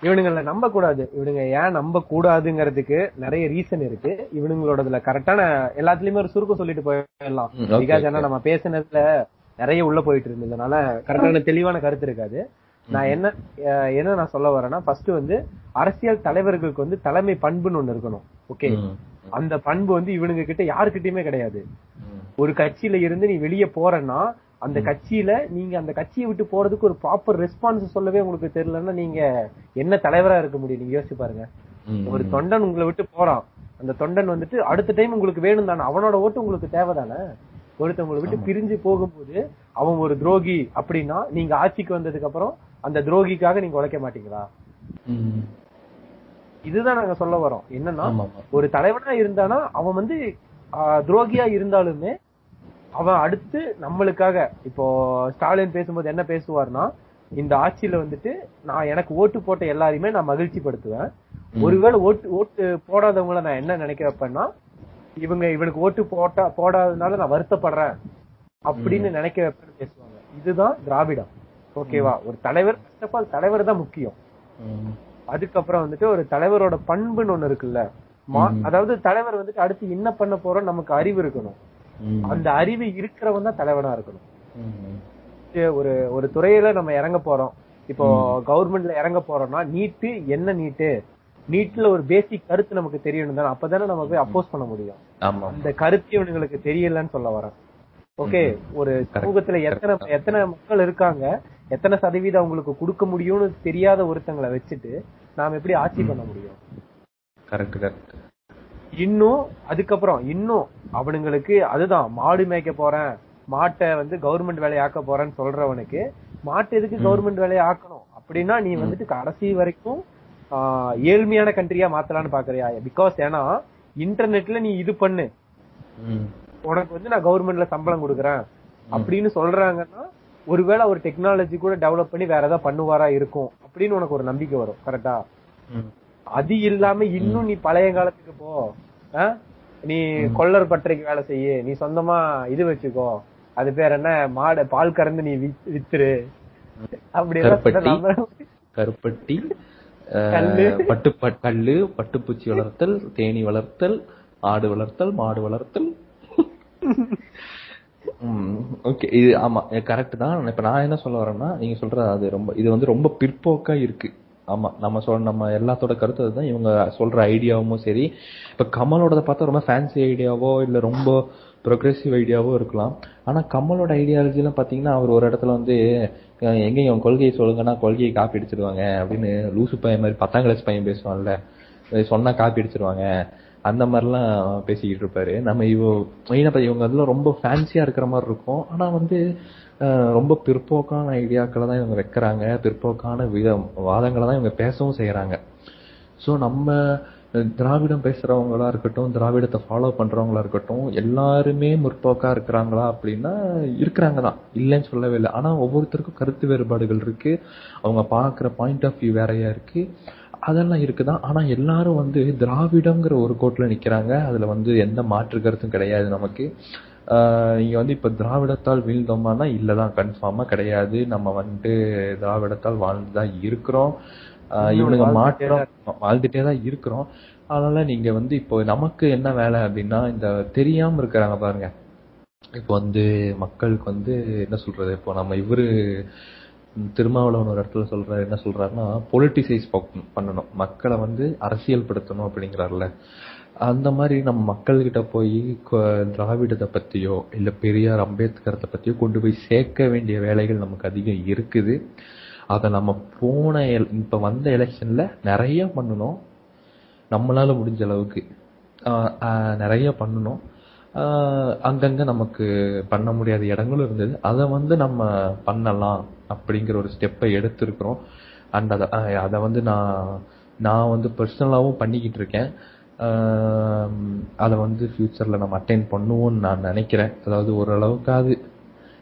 இவனுங்களை நம்ப கூடாது இவனுங்க ஏன் நம்ப கூடாதுங்கிறதுக்கு நிறைய ரீசன் இருக்கு. இவனுங்களோடதுல கரெக்டான எல்லாத்துலயுமே ஒரு சுருக்கம் சொல்லிட்டு போயிடலாம். பிகாஸ் ஏன்னா. நம்ம பேசுனதுல நிறைய உள்ள போயிட்டு இருந்ததுனால கரெக்டான தெளிவான கருத்து இருக்காது. நான் என்ன என்ன நான் சொல்ல வரேன்னா ஃபர்ஸ்ட் வந்து அரசியல் தலைவர்களுக்கு வந்து தலைமை பண்புன்னு ஒண்ணு இருக்கணும். ஓகே அந்த பண்பு வந்து இவனுங்க கிட்ட யாருக்கிட்டயுமே கிடையாது. ஒரு கட்சியில இருந்து நீ வெளியே போறன்னா அந்த கட்சியில நீங்க அந்த கட்சியை விட்டு போறதுக்கு ஒரு ப்ராப்பர் ரெஸ்பான்ஸ் சொல்லவே உங்களுக்கு தெரியலன்னா நீங்க என்ன தலைவரா இருக்க முடியும்? நீங்க யோசிச்சு பாருங்க. ஒரு தொண்டன் உங்களை விட்டு போறான். அந்த தொண்டன் வந்துட்டு அடுத்த டைம் உங்களுக்கு வேணும் தானே. அவனோட ஓட்டு உங்களுக்கு தேவைதானே? ஒருத்தவங்களை விட்டு பிரிஞ்சு போகும்போது அவன் ஒரு துரோகி அப்படின்னா நீங்க ஆட்சிக்கு வந்ததுக்கு அப்புறம் அந்த துரோகிக்காக நீங்க உழைக்க மாட்டீங்களா. இதுதான் நாங்க சொல்ல வரோம். என்னன்னா. ஒரு தலைவனா இருந்தானா அவன் வந்து துரோகியா இருந்தாலுமே அவன் அடுத்து நம்மளுக்காக இப்போ ஸ்டாலின் பேசும்போது என்ன பேசுவார்னா இந்த ஆட்சியில வந்துட்டு நான் எனக்கு ஓட்டு போட்ட எல்லாரையுமே நான் மகிழ்ச்சி படுத்துவேன் ஒருவேளை ஓட்டு ஓட்டு போடாதவங்கள நான் என்ன நினைக்கிறப்பன்னா இவங்க இவனுக்கு ஓட்டு போட்டா போடாததுனால நான் வருத்தப்படுறேன் அப்படின்னு நினைக்க வைப்பேன்னு பேசுவாங்க. இதுதான் திராவிடம். ஓகேவா? ஒரு தலைவர் ஃபர்ஸ்ட் ஆஃப் ஆல் தலைவர் தான் முக்கியம். அதுக்கப்புறம் வந்துட்டு ஒரு தலைவரோட பண்புன்னு ஒண்ணு இருக்குல்ல. அதாவது தலைவர் வந்துட்டு அடுத்து என்ன பண்ண போறோம் நமக்கு அறிவு இருக்கணும். அந்த அறிவு இருக்கிறவன் தான் தலைவனா இருக்கணும். ஒரு ஒரு துறையில நம்ம இறங்க போறோம். இப்போ கவர்மெண்ட்ல இறங்க போறோம்னா நீட்டு என்ன நீட்டு? நீட்ல ஒரு பேசிக் கருத்து நமக்கு தெரியணும் தானே அப்பதானே நம்ம போய் அப்போஸ் பண்ண முடியும். அந்த கருத்து இவனுங்களுக்கு தெரியலன்னு சொல்ல வரேன். ஓகே ஒரு சமூகத்துல எத்தனை எத்தனை மக்கள் இருக்காங்க எத்தனை சதவீதம் அவங்களுக்கு கொடுக்க முடியும்னு தெரியாத ஒருத்தங்களை வச்சுட்டு நாம எப்படி ஆட்சி பண்ண முடியும்? கரெக்ட் கரெக்ட் இன்னும் அதுக்கப்புறம் இன்னும் அவனுங்களுக்கு அதுதான் மாடு மேய்க்க போறேன் மாட்டை வந்து கவர்மெண்ட் வேலையை ஆக்க போறேன்னு சொல்றவனுக்கு மாட்டு எதுக்கு கவர்மெண்ட் வேலையை ஆக்கணும் அப்படின்னா நீ வந்துட்டு கடைசி வரைக்கும் ஏழ்மையான கண்ட்ரியா மாத்தலாம்னு பாக்குறியா? பிகாஸ் ஏன்னா இன்டர்நெட்ல நீ இது பண்ணு. உனக்கு வந்து நான் கவர்மெண்ட்ல சம்பளம் கொடுக்குறேன். அப்படின்னு சொல்றாங்கன்னா ஒருவேளை ஒரு டெக்னாலஜி கூட டெவலப் பண்ணி வேற ஏதாவது பண்ணுவாரா இருக்கும்? அப்படின்னு உனக்கு ஒரு நம்பிக்கை வரும் கரெக்டா அது இல்லாம இன்னும் நீ பழைய காலத்துக்கு போ? நீ கொள்ளர் பட்டறைக்கு வேலை செய்யு. நீ சொந்தமா இது வச்சுக்கோ. அது பேர் என்ன? மாடு பால் கறந்து நீ வித்- வித்துரு. அப்படி கருப்பட்டி. பட்டு பட்- கல்லு பட்டுப்பூச்சி வளர்த்தல் தேனி வளர்த்தல் ஆடு வளர்த்தல் மாடு வளர்த்தல். ஓகே. இது ஆமா கரெக்ட் தான். இப்ப நான் என்ன சொல்ல வரேன்னா நீங்க சொல்ற அது ரொம்ப இது வந்து ரொம்ப பிற்போக்கா இருக்கு. ஆமா நம்ம சொல் நம்ம எல்லாத்தோட கருத்து அதுதான். இவங்க சொல்ற ஐடியாவும் சரி. இப்ப கமலோடத பார்த்தா ரொம்ப ஃபேன்சி ஐடியாவோ இல்ல ரொம்ப ப்ரொக்ரெசிவ் ஐடியாவோ இருக்கலாம். ஆனா கமலோட ஐடியாலஜிலாம் பாத்தீங்கன்னா அவர் ஒரு இடத்துல வந்து எங்க இவன் கொள்கையை சொல்லுங்கன்னா கொள்கையை காப்பி அடிச்சிருவாங்க அப்படின்னு லூசு பையன் மாதிரி பத்தாம் கிளாஸ் பையன் பேசுவான்ல. சொன்னா காப்பி அடிச்சிருவாங்க. அந்த மாதிரிலாம் பேசிக்கிட்டு இருப்பாரு. நம்ம இவ மெயினா இவங்க அதெல்லாம் ரொம்ப ஃபேன்சியா இருக்கிற மாதிரி இருக்கும். ஆனா வந்து ரொம்ப பிற்போக்கான ஐடியாக்களை தான் இவங்க வைக்கிறாங்க. பிற்போக்கான வித வாதங்களை தான் இவங்க பேசவும் செய்கிறாங்க ஸோ நம்ம திராவிடம் பேசுகிறவங்களா இருக்கட்டும் திராவிடத்தை ஃபாலோ பண்ணுறவங்களா இருக்கட்டும் எல்லாருமே முற்போக்காக இருக்கிறாங்களா அப்படின்னா இருக்கிறாங்க தான். இல்லைன்னு சொல்லவே இல்லை. ஆனால் ஒவ்வொருத்தருக்கும் கருத்து வேறுபாடுகள் இருக்குது அவங்க பார்க்குற பாயிண்ட் ஆஃப் வியூ வேறையாக இருக்குது அதெல்லாம் இருக்குதான் ஆனால் எல்லாரும் வந்து திராவிடங்கிற ஒரு கோட்டில் நிற்கிறாங்க அதில் வந்து எந்த மாற்று கருத்தும் கிடையாது நமக்கு. இங்க வந்து இப்ப திராவிடத்தால் வீழ்ந்தோமானா இல்லதான் கன்ஃபார்மா கிடையாது. நம்ம வந்துட்டு திராவிடத்தால் வாழ்ந்துதான் இருக்கிறோம். ஆஹ் இன்னும் இவனுங்க மாற்றம் வாழ்ந்துட்டே தான் இருக்கிறோம். அதனால நீங்க வந்து இப்போ நமக்கு என்ன வேலை அப்படின்னா இந்த தெரியாம இருக்கிறாங்க பாருங்க. இப்போ வந்து மக்களுக்கு வந்து என்ன சொல்றது? இப்போ நம்ம இவரு திருமாவளவன் ஒரு இடத்துல சொல்றாரு என்ன சொல்றாருன்னா பொலிட்டிசைஸ் பண்ணணும் மக்களை வந்து அரசியல் படுத்தணும் அப்படிங்கிறாருல அந்த மாதிரி நம்ம மக்கள்கிட்ட போய் திராவிடத்தை பற்றியோ இல்லை பெரியார் அம்பேத்கரத்தை பற்றியோ கொண்டு போய் சேர்க்க வேண்டிய வேலைகள் நமக்கு அதிகம் இருக்குது. அதை நம்ம போன எல்- இப்போ வந்த எலெக்ஷனில் நிறைய பண்ணணும். நம்மளால முடிஞ்ச அளவுக்கு நிறைய பண்ணணும். அங்கங்கே நமக்கு பண்ண முடியாத இடங்களும் இருந்தது. அதை வந்து நம்ம பண்ணலாம் அப்படிங்கிற ஒரு ஸ்டெப்பை எடுத்திருக்கிறோம். அண்ட் அதை அதை வந்து நான் நான் வந்து பர்சனலாகவும் பண்ணிக்கிட்டு இருக்கேன். அதை வந்து ஃப்யூச்சரில் நம்ம அட்டைன் பண்ணுவோம்னு நான் நினைக்கிறேன். அதாவது ஓரளவுக்காவது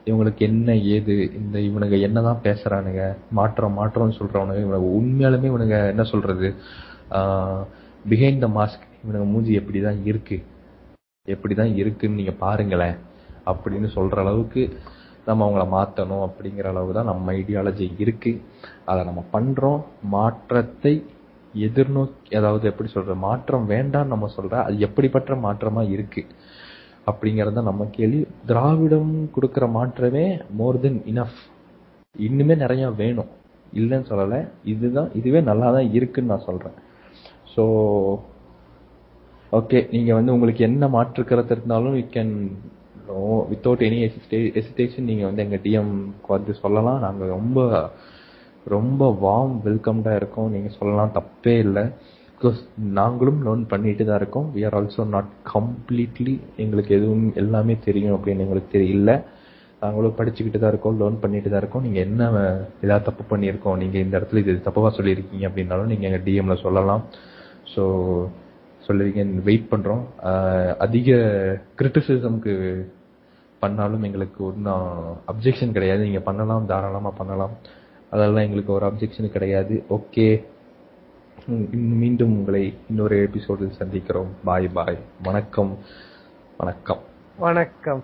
இவங்களுக்கு என்ன ஏது இந்த இவனுங்க என்னதான் பேசுகிறானுங்க மாற்றம் மாற்றம்னு சொல்கிறவனுங்க இவனுக்கு உண்மையாலுமே இவனுங்க என்ன சொல்கிறது பிஹைண்ட் த மாஸ்க் இவனுங்க மூஞ்சி எப்படி தான் இருக்குது எப்படி தான் இருக்குன்னு நீங்கள் பாருங்களேன். அப்படின்னு சொல்கிற அளவுக்கு நம்ம அவங்கள மாற்றணும் அப்படிங்கிற அளவு தான் நம்ம ஐடியாலஜி இருக்குது அதை நம்ம பண்ணுறோம் மாற்றத்தை எதிர்நோக்கி அதாவது எப்படி சொல்ற மாற்றம் வேண்டாம்னு நம்ம சொல்ற அது எப்படிப்பட்ட மாற்றமா இருக்கு? அப்படிங்கிறது தான் நம்ம கேள்வி. திராவிடம் கொடுக்குற மாற்றமே மோர் தென் இனஃப் இன்னுமே நிறைய வேணும். இல்லைன்னு சொல்லலை. இதுதான் இதுவே நல்லா தான் இருக்குன்னு நான் சொல்றேன். ஸோ ஓகே நீங்க வந்து உங்களுக்கு என்ன மாற்று கருத்து இருந்தாலும் you can without any hesitation நீங்க வந்து எங்க டிஎம் வந்து சொல்லலாம். நாங்கள் ரொம்ப ரொம்ப வார்ம் வெல்கம்டாக இருக்கும். நீங்கள் சொல்லலாம் தப்பே இல்லை. பிகாஸ் நாங்களும் லேர்ன் பண்ணிட்டு தான் இருக்கோம். We are also not completely எங்களுக்கு எதுவும் எல்லாமே தெரியும் அப்படின்னு எங்களுக்கு தெரியல. நாங்களும் படிச்சுக்கிட்டு தான் இருக்கோம் லேர்ன் பண்ணிட்டு தான் இருக்கோம். நீங்கள் என்ன ஏதாவது தப்பு பண்ணியிருக்கோம் நீங்கள் இந்த இடத்துல இது தப்பாக சொல்லியிருக்கீங்க அப்படின்னாலும் நீங்கள் எங்கள் டிஎம்ல சொல்லலாம். ஸோ சொல்லுவீங்க வெயிட் பண்ணுறோம் அதிக கிரிட்டிசிசம்க்கு பண்ணாலும் எங்களுக்கு ஒன்றும் அப்ஜெக்ஷன் கிடையாது. நீங்கள் பண்ணலாம் தாராளமாக பண்ணலாம். அதெல்லாம் எங்களுக்கு ஒரு அப்ஜெக்ஷன் கிடையாது. ஓகே மீண்டும் உங்களை இன்னொரு எபிசோடில் சந்திக்கிறோம். பாய் பாய் வணக்கம். வணக்கம். வணக்கம்.